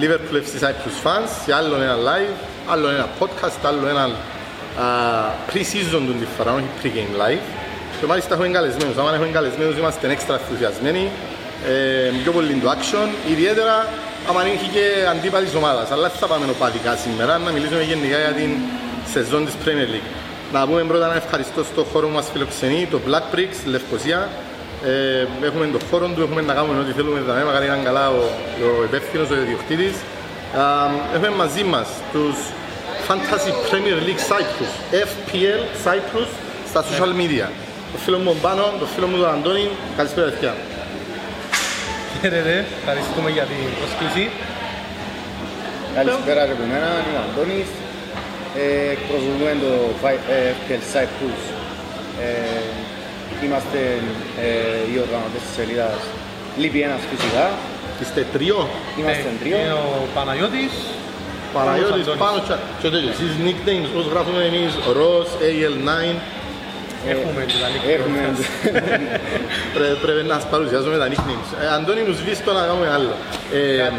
Liverpool FC Cyprus fans σε άλλο ένα live, άλλο ένα podcast, άλλο ένα uh, pre-season του τη φορά, όχι pre-game live. Και μάλιστα έχουμε καλεσμένους, άμα έχουμε καλεσμένους είμαστε έξτρα ενθουσιασμένοι, ε, πιο πολύ το action, ιδιαίτερα άμα είχε και αντίπαλης ομάδας. Αλλά θα πάμε οπαδικά σήμερα, να μιλήσουμε γενικά για την σεζόν της Premier League. Να πούμε πρώτα ένα ευχαριστώ στο χώρο που μας φιλοξενεί, το Black Bricks, Λευκοσία. Ε, έχουμε τον χώρο του, έχουμε να κάνουμε ό,τι θέλουμε, δηλαδή μακάρι είναι καλά ο, ο υπεύθυνος, ο ιδιοκτήτης. Ε, έχουμε μαζί μας τους Fantasy Premier League Cyprus, FPL Cyprus, στα social media. Το φίλο μου Μπάνο, το φίλο μου τον Αντώνη, καλησπέρα παιδιά. Χαίρετε, ευχαριστούμε για την πρόσκληση. Καλησπέρα και από μένα, είμαι ο Αντώνης. Ε, εκπροσωπούμε το ε, FPL Cyprus. Ε, είμαστε ε, οι οργανωτές της σελίδας Λύπη ένας φυσικά. Είστε τριό. Είμαστε Ε, τρίο. Είναι ο Παναγιώτης. Παναγιώτης, Αντώνης. πάνω και- και τέτοιο. Εσείς nicknames, πώς γράφουμε εμείς, Ross, AL9, Έχουμε δηλαδή. Έχουμε Πρέ- πρέπει να σας παρουσιάσουμε τα nicknames. Ε, Αντώνη μου σβήστο να κάνουμε άλλο. Ε,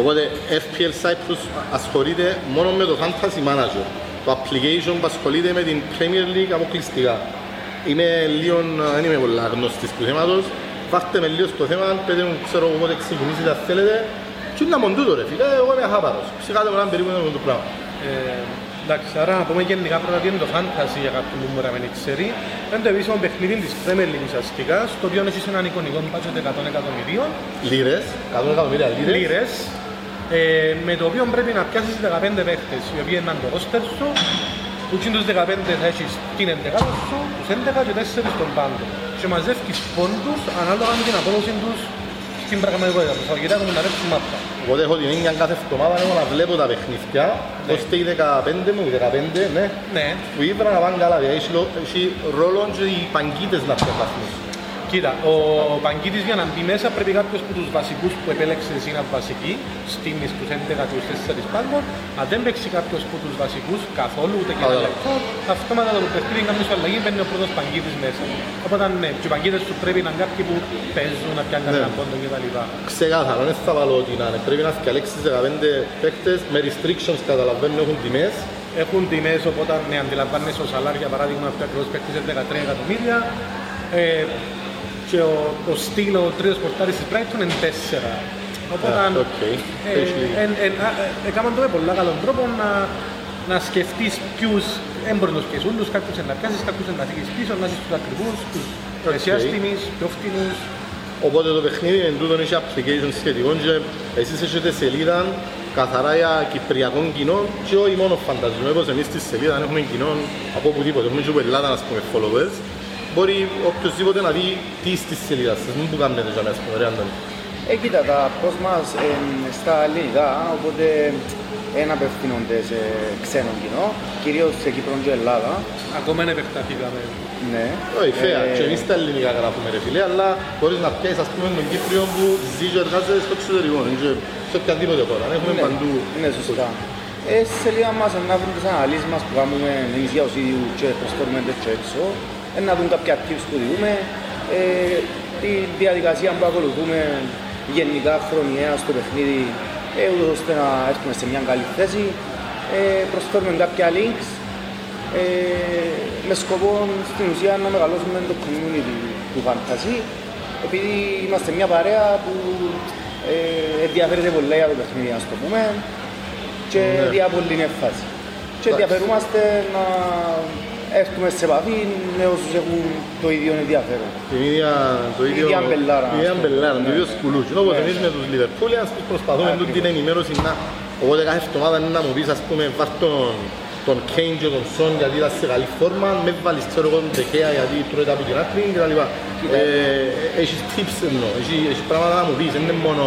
οπότε FPL Cyprus ασχολείται μόνο με το Fantasy Manager. Το application που ασχολείται με την Premier League αποκλειστικά. Είμαι λίγο, δεν είμαι πολύ γνωστής του θέματος. Βάστε με λίγο στο θέμα, πείτε μου ξέρω εγώ πότε ξεκινήσετε αν θέλετε. Και είναι μόνο τούτο ρε φίλε, εγώ είμαι αχάπαρος. Ψυχάτε μου έναν περίπου είναι το πράγμα. Ε, εντάξει, άρα να πούμε γενικά πρώτα τι είναι το fantasy για κάποιον που μπορεί να μην ξέρει. Είναι το επίσημο παιχνίδι της Premier League ουσιαστικά, στο οποίο έχεις έναν εικονικό budget 100 εκατομμυρίων Λίρες, 100 εκατομμύρια λίρες. λίρες, ε, με το οποίο πρέπει να πιάσεις 15 παίχτες, οι οποίοι είναι το roster σου, που είναι τους 15 θα έχεις την 11 σου, τους 11 και 4 στον πάντο. Και μαζεύεις πόντους ανάλογα με την απόδοση τους στην πραγματικότητα. Το Σαββατοκύριακο μου να ρίξουν μάπα. Οπότε έχω την έννοια κάθε εβδομάδα εγώ να βλέπω τα παιχνίδια, ώστε οι 15 μου, οι 15, ναι, Ναι, που ήβρα να πάνε καλά, δηλαδή έχει λο- έχει ρόλο και οι παγκίτες να πιάσουν. Κοίτα, ο Παγκίτης για να μπει μέσα πρέπει κάποιος από τους βασικούς που επέλεξες εσύ να βασική, στήμεις τους 11 και τους 4 πάγκων, αν δεν παίξει κάποιος από τους βασικούς καθόλου ούτε και ένα Καλά. λεπτό, αυτόματα το παιχνίδι κάνεις σου αλλαγή, μπαίνει ο πρώτος Παγκίτης μέσα. Οπότε ναι, και οι Παγκίτες σου πρέπει να είναι κάποιοι που παίζουν, να πιάνουν Ναι. κανένα πόντο κτλ. Ξεκάθαρα, δεν θα βάλω ότι να είναι. Πρέπει να διαλέξεις 15 παίκτες με restrictions, καταλαβαίνουν, έχουν τιμές. Έχουν τιμές, οπότε ναι, αντιλαμβάνεσαι ο Σαλάρ για παράδειγμα αυτό ακριβώς παίκτησε 13 εκατομμύρια. Ε, και ο, ο Steele, ο τρίτος πορτάρης της Brighton είναι 4. Οπότε, Α, οκ. Έχει ε, λίγο. εν, εν, α, ε, έκαναν το με πολύ καλό τρόπο να, να σκεφτείς ποιους έμπορους να πιέσεις όλους, κάποιους να πιάσεις, κάποιους να φύγεις πίσω, να είσαι τους ακριβούς, τους μεσαίας τιμής, πιο φτηνούς. Οπότε το παιχνίδι εν τούτο έχει application σχετικό και εσείς έχετε σελίδα καθαρά για κυπριακό κοινό και όχι μόνο φανταζούμε πως εμείς στη σελίδα αν έχουμε κοινό από οπουδήποτε, έχουμε και από Ελλάδα να πούμε followers μπορεί οποιοσδήποτε να δει τι στη σελίδα σας, μην που κάνετε για μέσα, ωραία Αντώνη. Ε, κοίτα, τα post μας είναι στα ελληνικά, οπότε δεν απευθύνονται σε ξένο κοινό, κυρίως σε Κύπρο και Ελλάδα. Ακόμα δεν επεκταθήκαμε. Ναι. Όχι, φαία, Ε, και εμείς τα ελληνικά γράφουμε ρε φίλε, αλλά μπορείς να πιάσεις ας πούμε τον Κύπριο που ζει και εργάζεται στο εξωτερικό, είναι και σε οποιαδήποτε χώρα, έχουμε ναι, παντού. Ναι, σωστά. Ε, στη σελίδα μας να βρουν τις αναλύσεις μας που κάνουμε εμείς για όσοι και προσφέρουμε τέτοιο έξω, ε, να δουν κάποια tips που διούμε, ε, τη διαδικασία που ακολουθούμε γενικά χρονιαία στο παιχνίδι, ε, ούτως ώστε να έρθουμε σε μια καλή θέση. Ε, προσφέρουμε κάποια links ε, με σκοπό στην ουσία να μεγαλώσουμε το community του fantasy επειδή είμαστε μια παρέα που ε, ενδιαφέρεται πολύ για το παιχνίδι, ας το πούμε και Ναι. δια πολύ έμφαση. Και Εντάξει. ενδιαφερούμαστε να έρθουμε σε επαφή με όσους έχουν το ίδιο ενδιαφέρον. Την ίδια, το Την ίδιο, ίδια μπελάρα, την ίδια ας πούμε. μπελάρα, το Ναι. ίδιο σκουλούτσι. Όπως Ναι. εμείς με τους Liverpoolians που προσπαθούμε Ακριβώς. τούτη την ενημέρωση να... Οπότε κάθε εβδομάδα είναι να μου πεις, ας πούμε, βάρ τον, τον Kane και τον Son γιατί ήταν σε καλή φόρμα, με βάλεις, ξέρω εγώ, τον Τεκέα γιατί τρώει τα από την άκρη και τα λοιπά. Κοίτα. Ε, έχεις tips εννοώ, έχεις, έχεις πράγματα να μου πεις, δεν είναι μόνο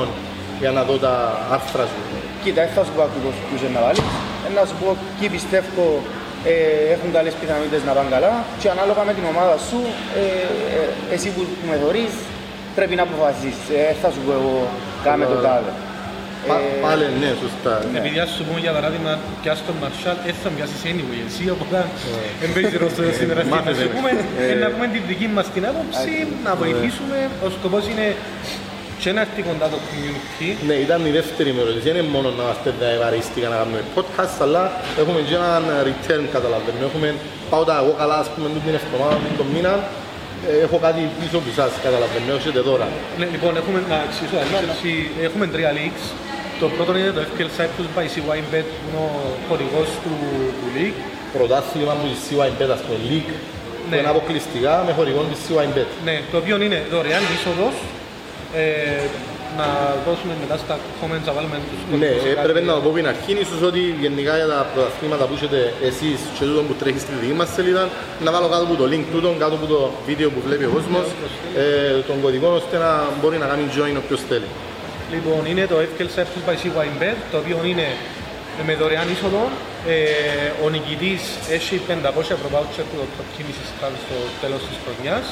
για να δω τα άρθρα σου. Κοίτα, δεν θα σου πω ακριβώς ποιους είναι να βάλεις, ε, να σου πω ποιοι πιστεύω ε, έχουν καλές πιθανότητες να πάνε καλά και ανάλογα με την ομάδα σου, ε, ε, εσύ που, που με θωρείς, πρέπει να αποφασίσεις. Ε, θα σου πω εγώ κάμε το τάδε. Πα- Ε, Πάλι, ναι, σωστά. Επειδή ας σου πούμε για παράδειγμα, πιάσεις τον Μαρσάλ, έτσι θα μοιάσεις anyway εσύ, οπότε Ναι. δεν παίζει ρόλο σήμερα στην Μάθετε. να πούμε, ε, να πούμε την δική μας την άποψη, να βοηθήσουμε. Ο σκοπός είναι και να έρθει κοντά το community. Ναι, ήταν η δεύτερη μου ερώτηση. Δεν είναι μόνο να είμαστε ευαρίστηκα να κάνουμε podcast, αλλά έχουμε και έναν return καταλαβαίνω. Έχουμε πάω τα εγώ καλά, ας πούμε, την εβδομάδα, τον μήνα, ε, έχω κάτι πίσω από εσάς, καταλαβαίνω, έχετε τώρα. Ναι, λοιπόν, έχουμε, να εξηγήσω, έτσι, έχουμε τρία leaks. Το πρώτο είναι το FPL Cyprus by CYBet, που είναι ο χορηγός του, του league. Πρωτάθλημα μου της CYBet, ας πούμε, league, που Ναι. είναι αποκλειστικά με χορηγόν της CYBet. Ναι, το οποίο είναι δωρεάν είσοδος. Ε, να δώσουμε μετά στα comments να βάλουμε τους Ναι, κωδικούς σε ε, κάτι- πρέπει να το πω πριν αρχήν, ίσως ότι γενικά για τα πρωταθλήματα που έχετε εσείς και τούτο που τρέχει στη δική μας σελίδα, να βάλω κάτω από το link τούτο, κάτω από το βίντεο που βλέπει ο κόσμος, ε, τον κωδικό ώστε να μπορεί να κάνει join όποιος θέλει. Λοιπόν, είναι το FPL Cyprus by CYBet, το οποίο είναι με δωρεάν είσοδο. Ε, ο νικητής έχει 500 ευρώ voucher που το Prokinisi στο τέλος της χρονιάς.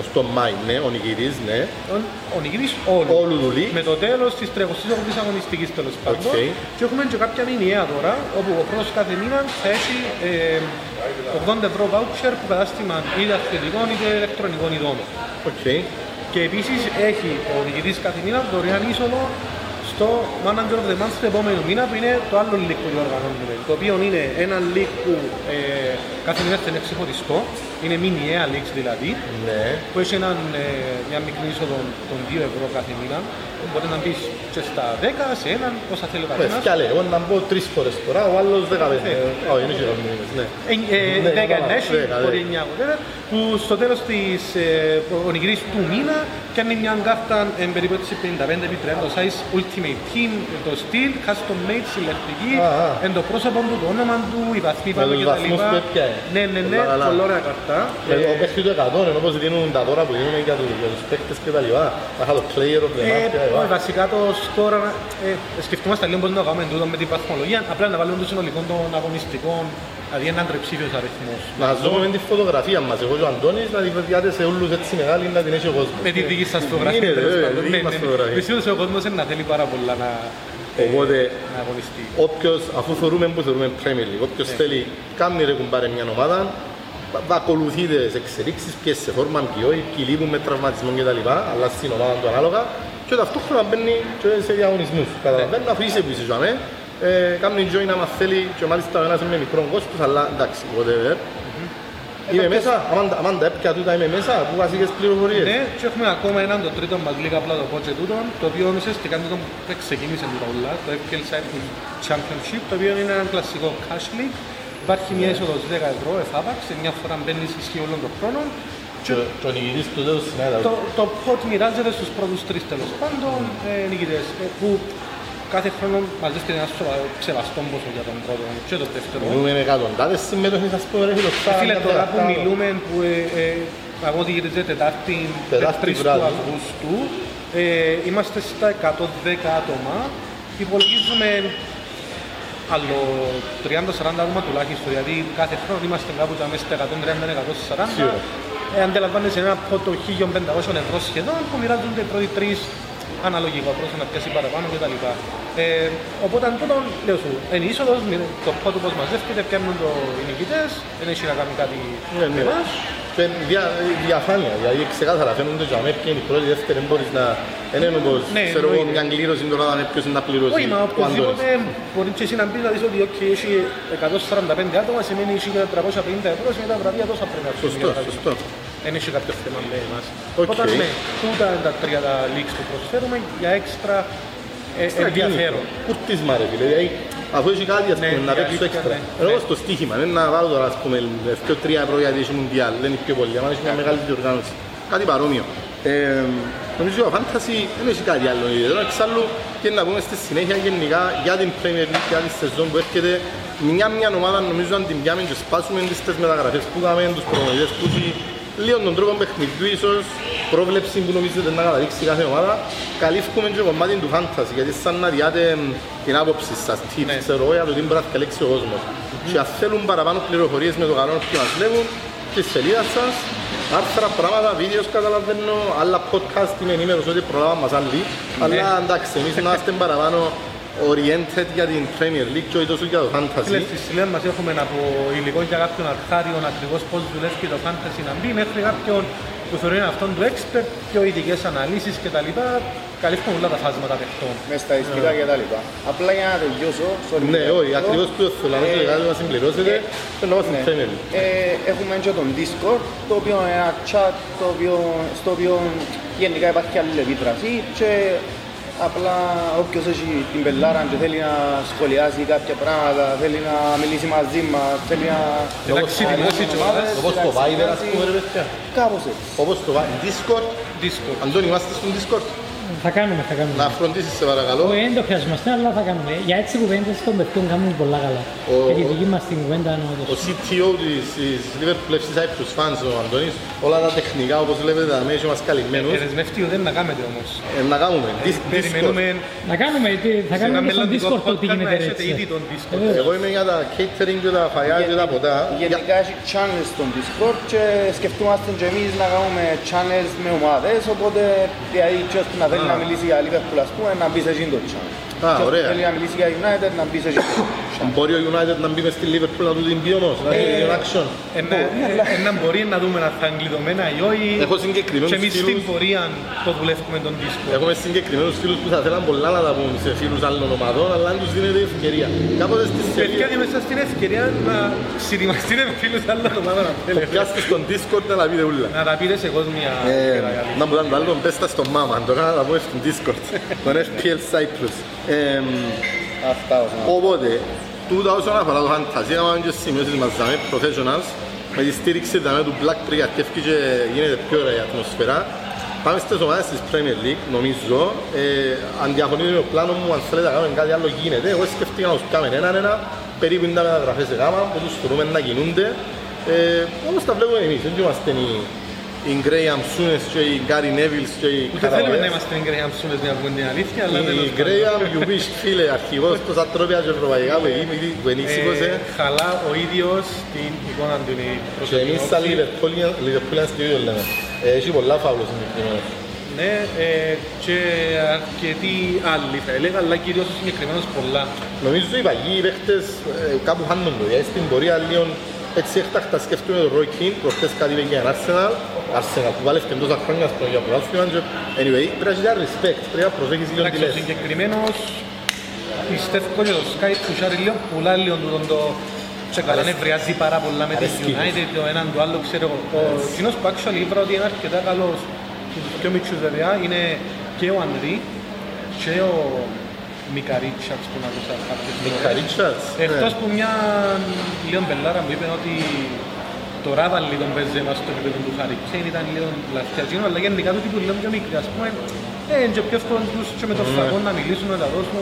Ως τον Μάη, ναι, ο νικητής, ναι. Ο- Ο νικητής όλου. Όλου του league. Με το τέλος της 38ης αγωνιστικής τέλος πάντων. Οκ. Και έχουμε και κάποια μηνιαία τώρα, όπου ο πρώτος κάθε μήνα θα έχει ε, 80 ευρώ voucher που κατάστημα είτε αθλητικών είτε ηλεκτρονικών ειδών. Οκ. Και επίσης έχει ο νικητής κάθε μήνα δωρεάν είσοδο στο Manager of the Month του επόμενου μήνα που είναι το άλλο league που διοργανώνουμε. Το οποίο είναι ένα league που ε, κάθε μήνα είναι ξεχωριστό, είναι μηνιαία leagues δηλαδή, Ναι. που έχει έναν, ε, μια μικρή είσοδο των 2 ευρώ κάθε μήνα. Μπορεί να μπεις και στα 10, σε έναν, όσα θέλει ο Ναι, καθένας. φτιάλε, εγώ να μπω τρεις φορές τώρα, ο άλλος δεκαπέντε. Ε, Όχι, είναι και μήνες, ναι. Ε, ε, Ναι, 10 καλά, ενέχει, δέκα, μπορεί ναι. 9 whatever, που στο τέλος της, ε, ο νικητής του μήνα κάνει μια κάρτα εν περίπτωση 55 επί 30 size Ultimate Team, το στυλ, custom made, συλλεκτική, Α, α. εν το πρόσωπο του, το όνομα του, οι βαθμοί πάνω τους και τα βαθμούς λοιπά. που έπιανε. Ναι, ναι, ναι, Καλά, καλά. πολύ ωραία καρτά. Δηλαδή, Ε, ο παίχτη του 100, ενώ όπως δίνουν τα δώρα που δίνουν για τους, για τους παίχτες και τα λοιπά. Θα είχα το player of the Ε, month και τα όχι, λοιπά. βασικά το σκορ, ε, σκεφτούμαστε λίγο πώς να το κάνουμε τούτο με την βαθμολογία, απλά να βάλουμε το συνολικό των αγωνιστικών, δηλαδή έναν τριψήφιος αριθμός. Να σας δούμε τη φωτογραφία μας, εγώ και ο Αντώνης, να τη βεβαιάτε σε όλους έτσι μεγάλη, να την έχει ο κόσμος. Με τη δική σας φωτογραφία. Είναι, τέλος βέβαια, πάντων. δική Ναι, μας ναι. φωτογραφία. Πιστεύω ότι ο κόσμος είναι να θέλει πάρα πολλά να, Οπότε, να αγωνιστεί. όποιος, αφού θεωρούμε που θεωρούμε Premier League, όποιος Ναι. θέλει, κάνει ρε κουμπάρε μια ομάδα, θα- θα ακολουθεί τις εξελίξεις, ποιες σε φόρμα, ποιοι όχι, ποιοι λείπουν με τραυματισμό κτλ. Αλλά στην ομάδα του ανάλογα και ταυτόχρονα μπαίνει και σε διαγωνισμούς. Ναι. Καταλαβαίνει να αφήσει που είσαι ζωάμε, ε, κάνει join άμα θέλει και μάλιστα ο ένας είναι με μικρό κόστος, αλλά εντάξει, whatever. Είμαι μέσα, άμα- άμα τα έπια τούτα είμαι μέσα, που βασικές πληροφορίες. Ναι, και έχουμε ακόμα έναν το τρίτο μας λίγα απλά το πω και τούτον, το οποίο ουσιαστικά τούτο που ξεκίνησε με τα ούλα, το FPL Cyprus Championship, το οποίο είναι ένα κλασικό cash league. Υπάρχει μια είσοδος 10 ευρώ, εφάπαξ, σε μια φορά μπαίνεις ισχύει όλων των χρόνων. Και ο- και ο νικητής του τέλος συνέδρα. Το, το pot μοιράζεται στους πρώτους τρεις τέλος πάντων ε, νικητές, ε, που κάθε χρόνο μαζεύεται ένας σοβαρό ξεβαστό ποσό για τον πρώτο και τον δεύτερο. Μιλούμε με εκατοντάδες συμμετοχές, ας πούμε, ρε φίλος, Ε, Φίλε, μια τώρα που τεράστια- μιλούμε, που ε, ε, αγώδη γίνεται Τετάρτη, Τετάρτη 3 του βράδυ. Αυγούστου, ε, είμαστε στα 110 άτομα. Υπολογίζουμε άλλο 30-40 άτομα τουλάχιστον, γιατί κάθε χρόνο είμαστε κάπου τα μέσα στα 130-140. Σίγουρα. Ε, αντιλαμβάνεσαι ένα πότο 1500 ευρώ σχεδόν που μοιράζονται οι πρώτοι τρεις αναλογικά, προς να πιάσει παραπάνω κτλ. Ε, οπότε τούτο λέω σου, είναι είσοδος, μη- το πότο πώς μαζεύεται, πιάνουν το οι νικητές, δεν έχει να κάνει κάτι Ναι, ναι. με εμάς. Και δια, διαφάνεια, δηλαδή ξεκάθαρα φαίνονται και αμέ ποιοι είναι οι πρώτοι, οι δεύτεροι, μπορείς να... Δεν είναι όπως, Ναι, ξέρω εγώ, εννοείται. μια κλήρωση τώρα να ποιος είναι να πληρώσει. Όχι, μα ο Αντώνης. οπωσδήποτε μπορεί και εσύ να πεις να δεις ότι okay, έχει 145 άτομα, σημαίνει έχει 350 ευρώ, σημαίνει τα βραβεία τόσα πρέπει να Σωστό, έρθουν. σωστό. Δεν έχει κάποιο θέμα με εμάς. Οκ. Οπότε ναι, τούτα είναι τα τρία τα leagues που προσφέρουμε για έξτρα ε, Έξτρα ενδιαφέρον. κίνητρο. Κουρτίσμα ρε φίλε, δηλαδή αφού έχει κάτι ας Ναι, πούμε να η παίξω αλήθεια, έξτρα. ναι. Ενώ Ναι. στο στοίχημα, δεν να βάλω τώρα ας πούμε 2-3 ευρώ γιατί έχει μουντιάλ, δεν είναι πιο πολύ, άμα έχεις μια μεγάλη διοργάνωση. Κάτι παρόμοιο. Ε, νομίζω ο Fantasy δεν έχει κάτι άλλο ιδιαίτερο. Εξάλλου και να πούμε στη συνέχεια γενικά για την Premier League, για τη σεζόν που έρχεται μια μια ομάδα νομίζω αν την πιάμε και σπάσουμε τις μεταγραφές που κάνουμε, τους προμονητές που έχει λίγο τον τρόπο παιχνιδιού ίσως, πρόβλεψη που νομίζετε να καταδείξει κάθε ομάδα, καλύφουμε και κομμάτι του fantasy, γιατί σαν να διάτε μ, την άποψη σας, tips, Ναι. ξέρω εγώ, για το τι μπορεί να καλέξει ο κόσμος. Και αν θέλουν παραπάνω πληροφορίες με το κανόνα που μας λέγουν, στη σελίδας σας, άρθρα, πράγματα, βίντεος καταλαβαίνω, άλλα podcast, είμαι ενήμερος ότι προλάβαμε μας άλλοι, αλλά εντάξει, εμείς να είμαστε παραπάνω oriented για την Premier League και όχι τόσο για το Φίλες, fantasy. στη σελίδα μας έχουμε από υλικό για κάποιον αρχάριο ακριβώς πώς δουλεύει το fantasy να μπει μέχρι κάποιον που θεωρεί αυτόν του expert, πιο ειδικές αναλύσεις κτλ. Καλύπτουν όλα τα φάσματα παιχτών. μες στατιστικά και τα λοιπά. Απλά για να τελειώσω, sorry, Ναι, για όχι, αυτό, ακριβώς που θέλω να ε, πω, κάτι να συμπληρώσετε, θέλω να πάω στην ναι. Premier League. Ε, έχουμε και τον Discord, το οποίο είναι ένα chat το οποίο, στο οποίο γενικά υπάρχει αλληλεπίδραση και απλά όποιος έχει την πελάρα και θέλει να σχολιάσει κάποια πράγματα, θέλει να μιλήσει μαζί μας, θέλει να... Να ξετοιμάσει και ομάδες, Όπως το Viber, ας πούμε, ρε παιδιά. Κάπως έτσι. Όπως το Viber. Discord. Discord. Αντώνη, είμαστε στον Discord. Θα κάνουμε, θα κάνουμε. Να φροντίσεις, σε παρακαλώ. Όχι, δεν το χρειαζόμαστε, αλλά θα κάνουμε. Για έτσι κουβέντες των παιχτών κάνουμε πολλά καλά. Ο- Και τη δική μας την κουβέντα να το Ο CTO της της Liverpool FC Cyprus Fans, ο Αντώνης, όλα τα τεχνικά, όπως βλέπετε, τα μέσα μας καλυμμένους. Ε, Δεσμευτείο δεν να κάνετε όμως. Ε, να κάνουμε. Dis- Discord. Περιμένουμε Να κάνουμε, τι- θα σε ένα κάνουμε και στον μελλοντικό Discord το τι podcast να γίνεται έχετε έτσι. ήδη τον Discord. Βεβαίως. Εγώ είμαι για τα catering και τα φαγιά και τα ποτά. Για- Γενικά έχει channels στον Discord και σκεφτούμαστε και εμείς να κάνουμε channels με ομάδες, οπότε δηλαδή ποιος που να θέλει να μιλήσει για Liverpool ας πούμε, να μπει σε εκείνο το channel. Α, Ποιος ωραία. θέλει να μιλήσει για United, να μπει σε εκείνο το channel. Μπορεί ο United να μπει μες στη Liverpool να του την πει όμως, να έχει την action. Ένα, ένα μπορεί να δούμε αν θα είναι κλειδωμένα ή όχι. Έχω συγκεκριμένους Και εμείς στην φίλους. πορεία το δουλεύουμε τον Discord. Έχουμε συγκεκριμένους φίλους που θα θέλαν πολλά να τα πούν σε φίλους άλλων ομαδών, αλλά δεν τους δίνεται ευκαιρία. Κάποτε στις Παιδιά, σελίδες, και μέσα στην ευκαιρία να ξετοιμαστείτε με φίλους άλλων ομάδων αν θέλετε. πιάστε στον Discord να τα πείτε ούλα. Να τα πείτε σε κόσμια. Ε, ευκαιρία, καλή. να μου κάνουν το άλλο, πες τα στον μάμα, το έκανα να τα πούμε στον Discord, τον FPL Cyprus. Ε, Αυτά όσον αφορά. Οπότε, τούτα όσον αφορά το fantasy, έκαναμε και σημειώσεις μας δάμε, professionals, με τη στήριξη δάμε του Blackberry κατεύκει και γίνεται πιο ωραία η ατμοσφαίρα. Πάμε στις ομάδες της Premier League, νομίζω. Ε, αν διαφωνείτε με το πλάνο μου, αν θέλετε να κάνουμε κάτι άλλο γίνεται. Εγώ σκεφτήκα να τους κάνουμε έναν ένα, περίπου είναι τα μεταγραφές σε γάμα, που τους θεωρούμε να κινούνται. Ε, όπως τα βλέπουμε εμείς, δεν είμαστε οι, οι Graham Souness και οι Gary Neville και οι Ούτε θέλουμε να Καραβαίας. είμαστε οι Graham Souness για να πούμε την αλήθεια, αλλά Η τέλος πάντων. Graham Γιουβίστ, φίλε, αρχηγός του Ατρόπια και Ευρωπαϊκά που είναι- που ενίσχυσε. Ε, χαλά ο ίδιος την εικόνα του είναι η Και προσωπική εμείς σαν όψη. Liverpoolians Liverpoolians και ίδιο λέμε. Ε, Έχει πολλά φάουλο συγκεκριμένα. Ναι, ε, και αρκετοί άλλοι θα έλεγα, αλλά κυρίως ο συγκεκριμένος πολλά. Νομίζω οι παγιοί παίχτες ε, κάπου χάνουν το. Δηλαδή στην πορεία λίγο έτσι έκτακτα σκέφτομαι τον Roy Keane, προχτές κάτι είπε για Arsenal. Arsenal που βάλευκε τόσα χρόνια στο για πρωτάθλημα και anyway, πρέπει να έχεις ένα respect, πρέπει να προσέχεις λίγο τι Εντάξει, ο λες. συγκεκριμένος πιστεύω και το Skype του Σάρι λίγο πουλά λίγο του τον το και καλά νευριάζει πάρα πολλά με την Αρέσκει. United, το έναν του άλλο ξέρω εγώ. Ο κοινός που actually είπα ότι είναι αρκετά καλός τους πιο μικρούς βέβαια είναι και ο Ανρί και ο Μικαρίτσατς που να ακούσα κάποιες Μικα φορές. Ρίτσαρτς. Εκτός που μια λίγο μπελάρα μου είπε ότι το ράβαλι τον παίζει μας στο επίπεδο του Χάρη Κέιν ήταν λίγο λαθιαζίνο, αλλά γενικά του τύπου λίγο πιο μικρή, ας πούμε, ε, είναι και πιο εύκολο τους και με το φαγό να μιλήσουν, να τα δώσουν.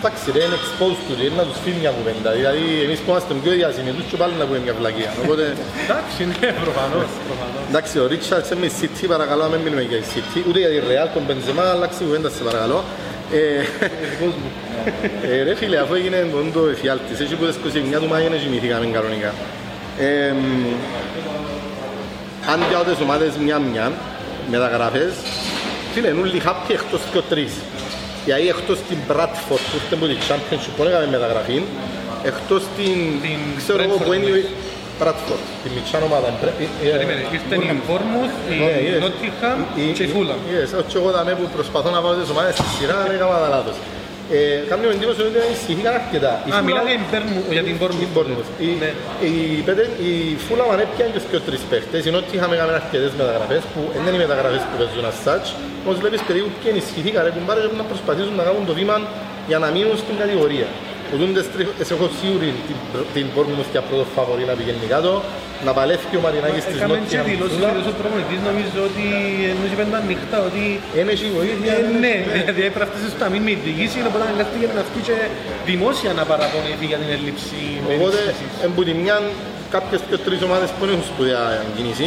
Εντάξει ρε, είναι exposed του, είναι να τους φύγει μια κουβέντα. Δηλαδή εμείς που είμαστε πιο διασυνετούς και πάλι να πούμε μια βλακία. Οπότε, Εντάξει, ναι, προφανώς, προφανώς. εντάξει, ο Ρίτσαρτς είναι με η City, παρακαλώ, να μην μιλούμε για η City. Ούτε για τη Real, τον Μπενζεμά, αλλάξει κουβέντα σε παρακαλώ. Ε, Δικός μου. ε, ρε φίλε, αφού έγινε τον το εφιάλτης, έτσι που τις 29 του Μάη δεν κοιμηθήκαμε κανονικά. Ε, μ, αν για τις ομάδες μια-μια, μεταγραφές, φίλε, είναι όλοι happy εκτός και ο τρεις. Γιατί εκτός την Bradford που ήρθε από την Championship που έκαμε μεταγραφή, εκτός την, Την ξέρω εγώ που Brentford, είναι η Bradford, την μικρά ομάδα. ε, ε, ε, Περίμενε, ήρθε η Bournemouth, η Ναι, yes. Nottingham Η- και η Fulham. Yes, όχι εγώ δαμέ που προσπαθώ να πάω τις ομάδες στη σειρά, δεν έκανα τα λάθος. Ε, Κάμνη με εντύπωση ότι ησυχήκαν αρκετά. Η Α, Fulham- μιλάτε για την Bournemouth- για την η Bournemouth. Bournemouth. Η, Ναι. η, πέντε- η Fulham ανέπιαν και πιο τρεις παίχτες, ενώ ότι είχαμε κάνει αρκετές μεταγραφές που δεν είναι οι μεταγραφές που παίζουν as such. Όμως βλέπεις περίπου και ενισχυθήκαν ρε κουμπάρες και να προσπαθήσουν να κάνουν το βήμα για να μείνουν στην κατηγορία. Που τούντες τρεις έχω σίγουρη την, την Bournemouth για πρώτο φαβορή να πηγαίνει κάτω, να παλεύει ο Μαρινάκης της Έκαμε και Nottingham δηλώσεις Fulham. και ο προπονητής νομίζω ότι εννοείς είπαν τα ανοιχτά ότι Εν έχει βοήθεια. Ε, εν ναι, έχει- δηλαδή έπρεπε αυτές τις να μην με διηγήσει, οπότε αναγκαστήκε να βγει και δημόσια να παραπονεθεί για την έλλειψη Οπότε, ενίσχυσης. εν που τη μια κάποιες και τρεις ομάδες που δεν έχουν σπουδαία κίνηση,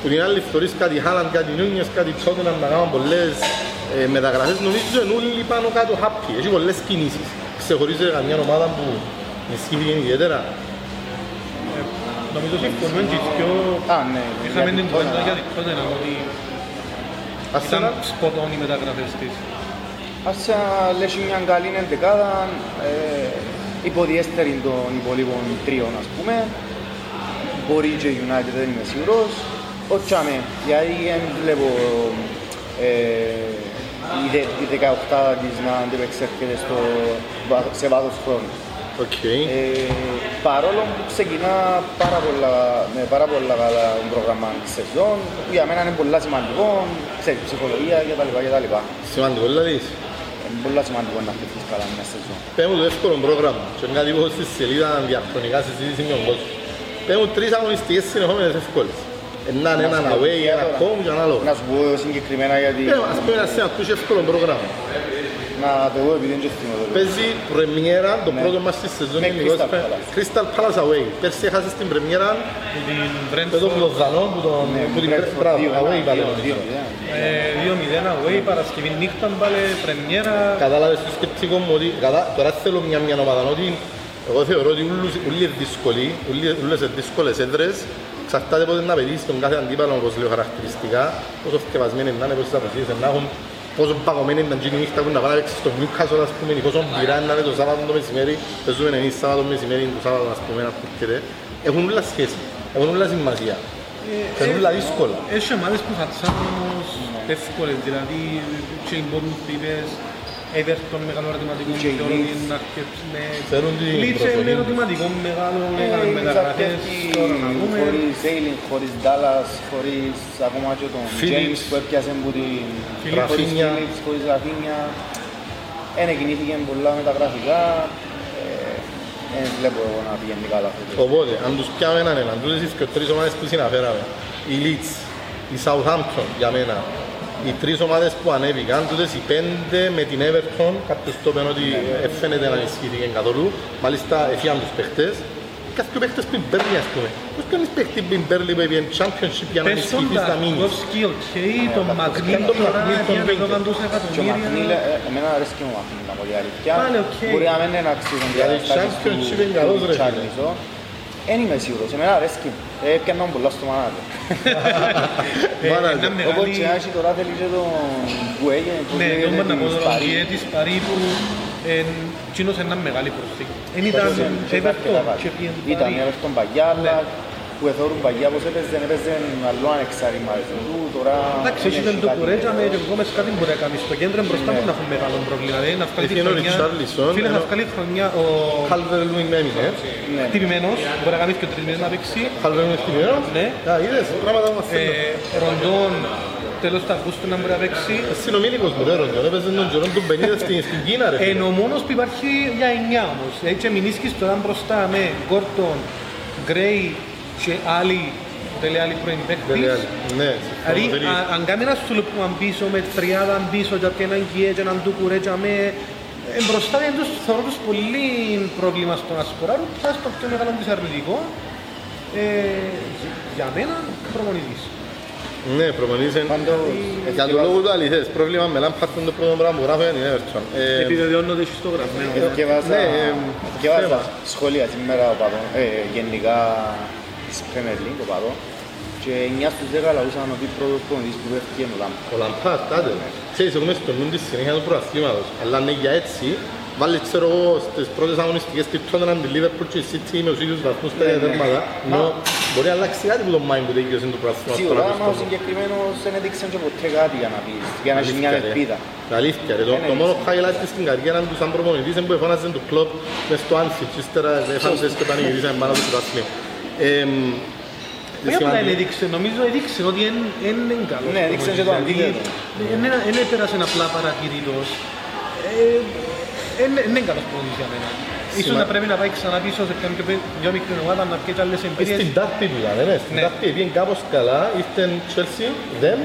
που την άλλη θεωρείς κάτι Χάλαντ, κάτι Νιούνιες, κάτι Τσότεναμ να κάνουν πολλές ε, μεταγραφές, νομίζω είναι όλοι πάνω κάτω happy, έχει πολλές κινήσεις. Ξεχωρίζει καμιά ομάδα που ενισχύθηκε ιδιαίτερα. Νομίζω συμφωνούμε και οι δυο Α, ναι. είχαμε για την την κουβέντα Tottenham. για την Tottenham ότι ήταν Arsenal, σποτών οι μεταγραφές της. Άσα λες μια καλή εντεκάδα, ε, υποδιέστερη των υπολείπων τριών ας πούμε. Μπορεί και η United δεν είμαι σίγουρος. Όχι άμε, γιατί δεν βλέπω ε, η δε- η 18 της να αντιπεξέρχεται στο, βά- σε βάθος χρόνου. Οκ. Ε, παρόλο που ξεκινά πάρα πολλά, με πάρα πολλά καλά το πρόγραμμα της σεζόν, που για μένα είναι πολύ σημαντικό, ξέρεις, ψυχολογία κτλ. κτλ. Σημαντικό δηλαδή. Είναι πολύ σημαντικό να χτυπήσεις καλά μια σεζόν. Πες μου το εύκολο πρόγραμμα. Και είναι κάτι που έχω στη σελίδα διαχρονικά συζήτηση με τον κόσμος. Πες μου τρεις αγωνιστικές συνεχόμενες εύκολες. Ένα είναι έναν away, ένα home και ένα άλλο. Να σου πω συγκεκριμένα γιατί Πες μου, ας πούμε ένα σένα που έχει εύκολο πρόγραμμα. να το δω επειδή δεν το θυμώ το λέω. Παίζει πρεμιέρα το Ναι. πρώτο μας στη σεζόν Με γενικώς. Crystal Palace. Crystal Palace away. Πέρσι έχασες την πρεμιέρα Που την με τον Brentford Λοζανό που τον... Ναι, που την Brentford, μπράβο, δύο, away ένα, πάλι. δύο, νομίζω. δύο, μηδέν. ε, 2-0 away, Παρασκευή νύχτα πάλι, πρεμιέρα. Κατάλαβες το σκεπτικό μου ότι κατά, τώρα θέλω μια, μια ομάδα ότι εγώ θεωρώ ότι ούλους- ούλοι είναι δύσκολοι, ούλοι- ούλες είναι δύσκολες έδρες εξαρτάται πότε να πετύχεις τον κάθε αντίπαλο όπως λέω χαρακτηριστικά πόσο θκευασμένοι να είναι, πόσες αποσίες να έχουν πόσο παγωμένοι να γίνει η νύχτα που να πάνε να παίξεις στο Newcastle ας πούμε ή πόσο πειρά να είναι το Σάββατο το μεσημέρι παίζουμε εμείς Σάββατο μεσημέρι το Σάββατο ας πούμε να έρχεται. Έχουν όλα σχέση, έχουν όλα σημασία. Και είναι όλα δύσκολα. Έχει ομάδες που θα τσάνουν όμως εύκολες, δηλαδή και οι Bournemouth που είπες, Everton μεγάλο ερωτηματικό Και οι θεωρώ ότι Leeds. είναι να αρκέψουν. Ξέρουν την Leeds προσοχή. είναι ερωτηματικό μεγάλο, Ε, έκαναν είναι μεταγραφές, αυτοί τώρα να δούμε. Χωρίς Ailing, χωρίς Dallas, χωρίς ακόμα και τον Phillips. James που έπιασε που την... Phillips. χωρίς Rafinha. Phillips, χωρίς Rafinha. Ένα κινήθηκε πολλά με τα γραφικά. Ε, Δεν βλέπω εγώ να πηγαίνει καλά αυτό. το- Οπότε, αν τους πιάμε έναν έναν, τούτες οι και τρεις ομάδες που συναφέραμε, η Leeds, η Southampton για μένα, οι τρεις ομάδες που ανέβηκαν, τούτες οι πέντε με την Everton, κάποιος το είπε ότι δεν φαίνεται να ισχύθηκε καθόλου, μάλιστα εφιάν τους παίχτες, Κάποιοι παίχτες που είναι Μπέρλι, ας πούμε. Πώς κάνεις παίχτη που είναι Μπέρλι που έπιανε Championship για να Πες τον ισχύεις να μείνεις. Ταρκόφσκι, οκ, τον Μακνίλ Πιάνε τον τώρα, Μακνίλ, τον για Βίγκερ. να δώσουν Και ο Μακνίλ, εκατομμύρια. ε, εμένα αρέσει και ο Μακνίλ να πω την αλήθεια. Πάλι οκ. Μπορεί να μην είναι αξίζον για Γιατί τις στάσεις Championship του- είναι καλός, του ρε, φίλε. Richarlison. Δεν είμαι σίγουρος, εμένα αρέσκει. Ε, Έπιανα τον πολλά στο μάνα του. Ε, Μάνα, ένα Όπως μεγάλη- και να έχει τώρα θέλει και τον Γκουέγε, πώς Ναι, λέγεται, το μπορώ να πω της τώρα, Παρί. και της Παρί που εκείνος είναι ένα μεγάλη προσθήκη. Δεν ήταν Ήταν και Everton αρκετά καλή. και πήγαινε Ήταν Παρί. η Everton παγιά, αλλά Ναι. Που εθώρουν παγιά πως έπαιζε, έπαιζε αλλού ανεξάρτημα του, τώρα... Εντάξει, δεν έχει έχει τον το κάτι. κουρέτσα με και εγώ μες κάτι μπορεί να κάνεις στο κέντρο μπροστά Ναι. που να έχουν μεγάλο πρόβλημα. Δηλαδή να βγάλει τη Έχει ο χρονιά, Richarlison, φίλε να ενώ- βγάλει χρονιά ο Calvert Lewin έμεινε. Ναι. τυπημένος, μπορεί να κάνει και ο τρεις μήνες να παίξει. Calvert Lewin στιγμιαίος. Ναι. Α, είδες, πράγματα που μας Ε, θέλουν. Ροντόν τέλος του Αυγούστου να μπορεί να παίξει. Συνομήλικος μου, ρε Ροντιόν, έπαιζε τον καιρό του 50 στην στην Κίνα, ρε. φίλε. Είναι ο μόνος που υπάρχει για 9 όμως. Έτσι μηνίσκεις τώρα μπροστά με Γκόρτον, Γκρέι και άλλοι, τέλει άλλοι πρώην Δεν παίκτης. λέει άλλη. Ναι, Δηλαδή, συμφωνώ, θέλει- α- αν κάνει ένας σουλουπούμαν πίσω με τριάδα πίσω και έναν κιέ και έναν τούκουρε και με ε, μπροστά είναι τους, θεωρώ τους πολύ πρόβλημα στο να σκοράρουν, θα στο πιο μεγάλο της αρνητικό. Ε, για μένα, προπονητής. Ναι, προπονητής εν- Πάντως, Για τον λόγο του αληθές, πρόβλημα με Λάμπαρντ είναι το πρώτο πράγμα που γράφω για την Everton. Ε, Επιβεβαιώνονται και στο γραμμένο. Εθκιέβασα Ναι, ε, εθκιέβασα θέμα. σχόλια σήμερα οπαδών, ε, γενικά της Premier League οπαδών και 9 στους 10 λαούσαν ότι πρώτος προπονητής που πέφτει είναι ο Λάμπαρντ. Ο Λάμπαρντ, άντε. Ξέρεις, εγώ μες στο νου της συνέχεια του προαθλήματος. Αλλά ναι, για έτσι, βάλει, ξέρω εγώ, στις πρώτες αγωνιστικές της Tottenham, τη Liverpool και η City με τους ίδιους βαθμούς τα Ναι, ναι. τέρματα. Μα- Ενώ μπορεί να αλλάξει κάτι που το mind που τέγιωσε το προαθλήμα Σίγουρα, τώρα άμα ο συγκεκριμένος δεν έδειξε και ποτέ κάτι για να πεις, για να έχει μια ελπίδα. Αλήθεια ρε, το, Δεν το μόνο έδειξε. highlight της στην καριέρα του σαν προπονητής είναι που εφώναζε του κλόπ μες στο Anfield και ύστερα έφανσες και πανηγυρίσαν πάνω του προαθλήμα. Ε, Όχι απλά δεν έδειξε, νομίζω έδειξε ότι δεν είναι καλός. Ναι, έδειξε και το προπονητής. αντίθετο. Δηλαδή, Δεν δεν έπερασε απλά παρατηρητός. Ε, Δεν είναι καλός προπονητής για μένα. Ίσως Σημα- να πρέπει να πάει ξανά πίσω σε κάποια πιο- πιο μικρή ομάδα να πιέσει άλλες εμπειρίες. Στην Τάρτη του ήταν, ναι, στην Ναι. Τάρτη πήγαινε κάπως καλά, ήρθε Chelsea, δεν,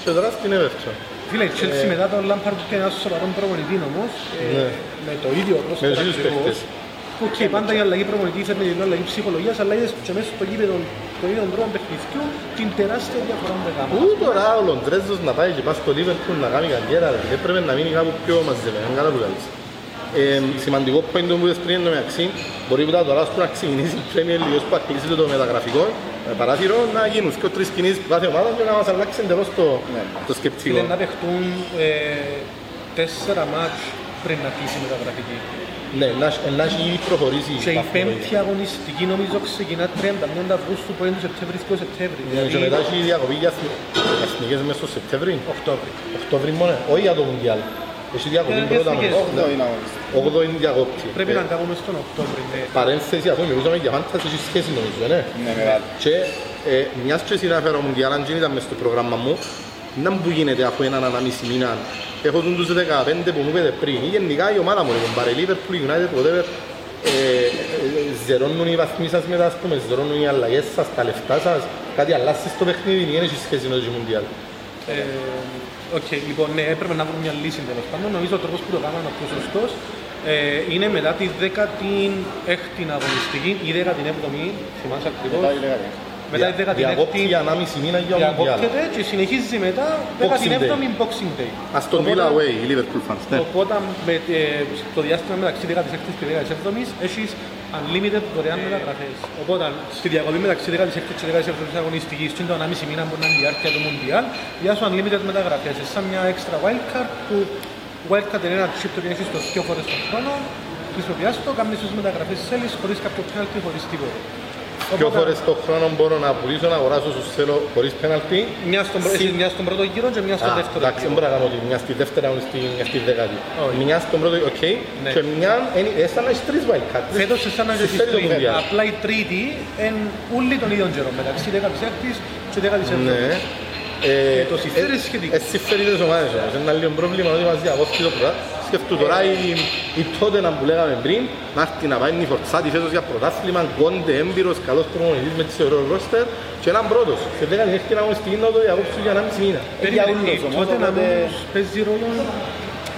και τώρα στην Everton. Φίλε, η Chelsea μετά τον Lampard και ένας σοβαρόν προπονητή όμως, ε, Ναι. με το ίδιο Με τους πρόσωπο ίδιους ακριβώς, παίχτες. Που και πάντα η αλλαγή προπονητή φέρνει την αλλαγή ψυχολογίας, αλλά είδες και μέσα στο γήπεδο τον ίδιο τρόπο παιχνιδιού την τεράστια διαφορά που έκανα. Πού τώρα ο Λοντρέζος να πάει και πάει στο Liverpool να κάνει καριέρα, ρε, δεν πρέπει να μείνει κάπου πιο μαζεμένο, καλά που κάνεις. Ε, σημαντικό point που είπες πριν είναι μεταξύ, μπορεί που τα τώρα που να ξεκινήσει η Premier League, ώσπου αρχίσει το μεταγραφικό ε, παράθυρο, να γίνουν και τρεις κινήσεις που κάθε ομάδα και να μας αλλάξει εντελώς το, Ναι. το σκεπτικό. Φίλε, να παιχτούν ε, τέσσερα μάτς πρέπει να αρχίσει η μεταγραφική. Ναι, να έχει- να έχει ήδη προχωρήσει Και η βαθμολογία. πέμπτη αγωνιστική νομίζω ξεκινά 31 Αυγούστου, 1 Σεπτέμβρη, 2 Σεπτέμβρη. Ναι, Και μετά έχει διακοπή για εθνι- εθνικές μέσα στο Σεπτέμβρη. Οκτώβρη. Οκτώβρη μόνο, όχι για το Μουντιάλ. Έχει διακοπή Ε, πρώτα εθνικές. μόνο. Όχι, είναι αγωνιστή. Όγδοη είναι διακόπτη. Πρέπει Ε, να κάνουμε στον Οκτώβρη, ναι. Παρένθεση, αφού μιλούσαμε για φάνταση, έχει σχέση νομίζω, ναι. Ναι, μεγάλη. Και ε, μιας και συναφέρω Μουντιάλ, αν δεν ήταν μες στο πρόγραμμα μου, να μου γίνεται αφού έναν ανάμιση μήνα έχω τον τους 15 που μου είπατε πριν ή γενικά η ομάδα μου, λοιπόν, πάρε Liverpool, United, whatever, ε, ε, ζερώνουν οι βαθμοί σας μετά, ας πούμε, ζερώνουν οι αλλαγές σας, τα λεφτά σας, κάτι αλλάσει στο παιχνίδι, δεν έχει σχέση με το Μουντιάλ. Ε, Οκ, λοιπόν, ναι, έπρεπε να βρούμε μια λύση τέλος πάντων. Νομίζω ο τρόπο που το κάναμε είναι ο πιο σωστός. Ε, είναι μετά τη 16η αγωνιστική ή 17η, θυμάσαι ακριβώς. Μετά η λέγατε. Μετά τη Διακόπτει 17η για 1,5 μήνα για Μουντιάλ. διακόπτεται και συνεχίζει μετά Boxing 17η Boxing Day. Aston Villa away, οι Liverpool fans, ναι. Οπότε με, ε, το διάστημα μεταξύ 16ης και 17ης έχεις unlimited δωρεάν μεταγραφές. Οπότε στη διακοπή μεταξύ 16ης και 17ης αγωνιστικής και το 1,5 μήνα που είναι η διάρκεια του Μουντιάλ για σου unlimited μεταγραφές. Είναι σαν μια extra wildcard που wildcard είναι ένα chip το οποίο έχεις το δύο φορές τον χρόνο χρησιμοποιάς το, κάνεις τις μεταγραφές της θέλεις χωρίς κάποιο penalty, χωρίς τίποτα. Πιο Οπότε, φορές το χρόνο μπορώ να πουλήσω, να αγοράσω όσους θέλω χωρίς πέναλτι. Μια στον, Συ- έχεις μια στον πρώτο γύρο και μια στον Α, δεύτερο εντάξει, δεν γύρο. μπορώ να κάνω ότι μια στη δεύτερη αγωνιστική, μια στη δέκατη. Όχι. Μια στον πρώτο, οκ. Ναι. Και μια, είναι ε, σαν να έχεις τρεις wildcard. Φέτος σε σαν να έχεις Συμφέρει το τρεις. Μουντιάλ. Απλά η τρίτη είναι όλοι των ίδιων καιρών, μεταξύ 16ης και 17ης. Ναι. Ε, το συμφέρει σχετικό. Ε, συμφέρει τις ομάδες όμως. Είναι ένα λίγο πρόβλημα ότι μας διακόφτει το πρωτά. Σκεφτού τώρα η, η τότε που λέγαμε πριν, να έρθει να πάει η Φορτσάτη φέτος για πρωτάθλημα, κόντε, έμπειρος, καλός προμονητής με τις ωραίο ρόστερ και έναν πρώτος. Σε 10 έχει να αγωνιστική να το διακόψουν για 1,5 μήνα. για Περίμενε, όλους η όμως, τότε να οπότε- μην παίζει ρόλο.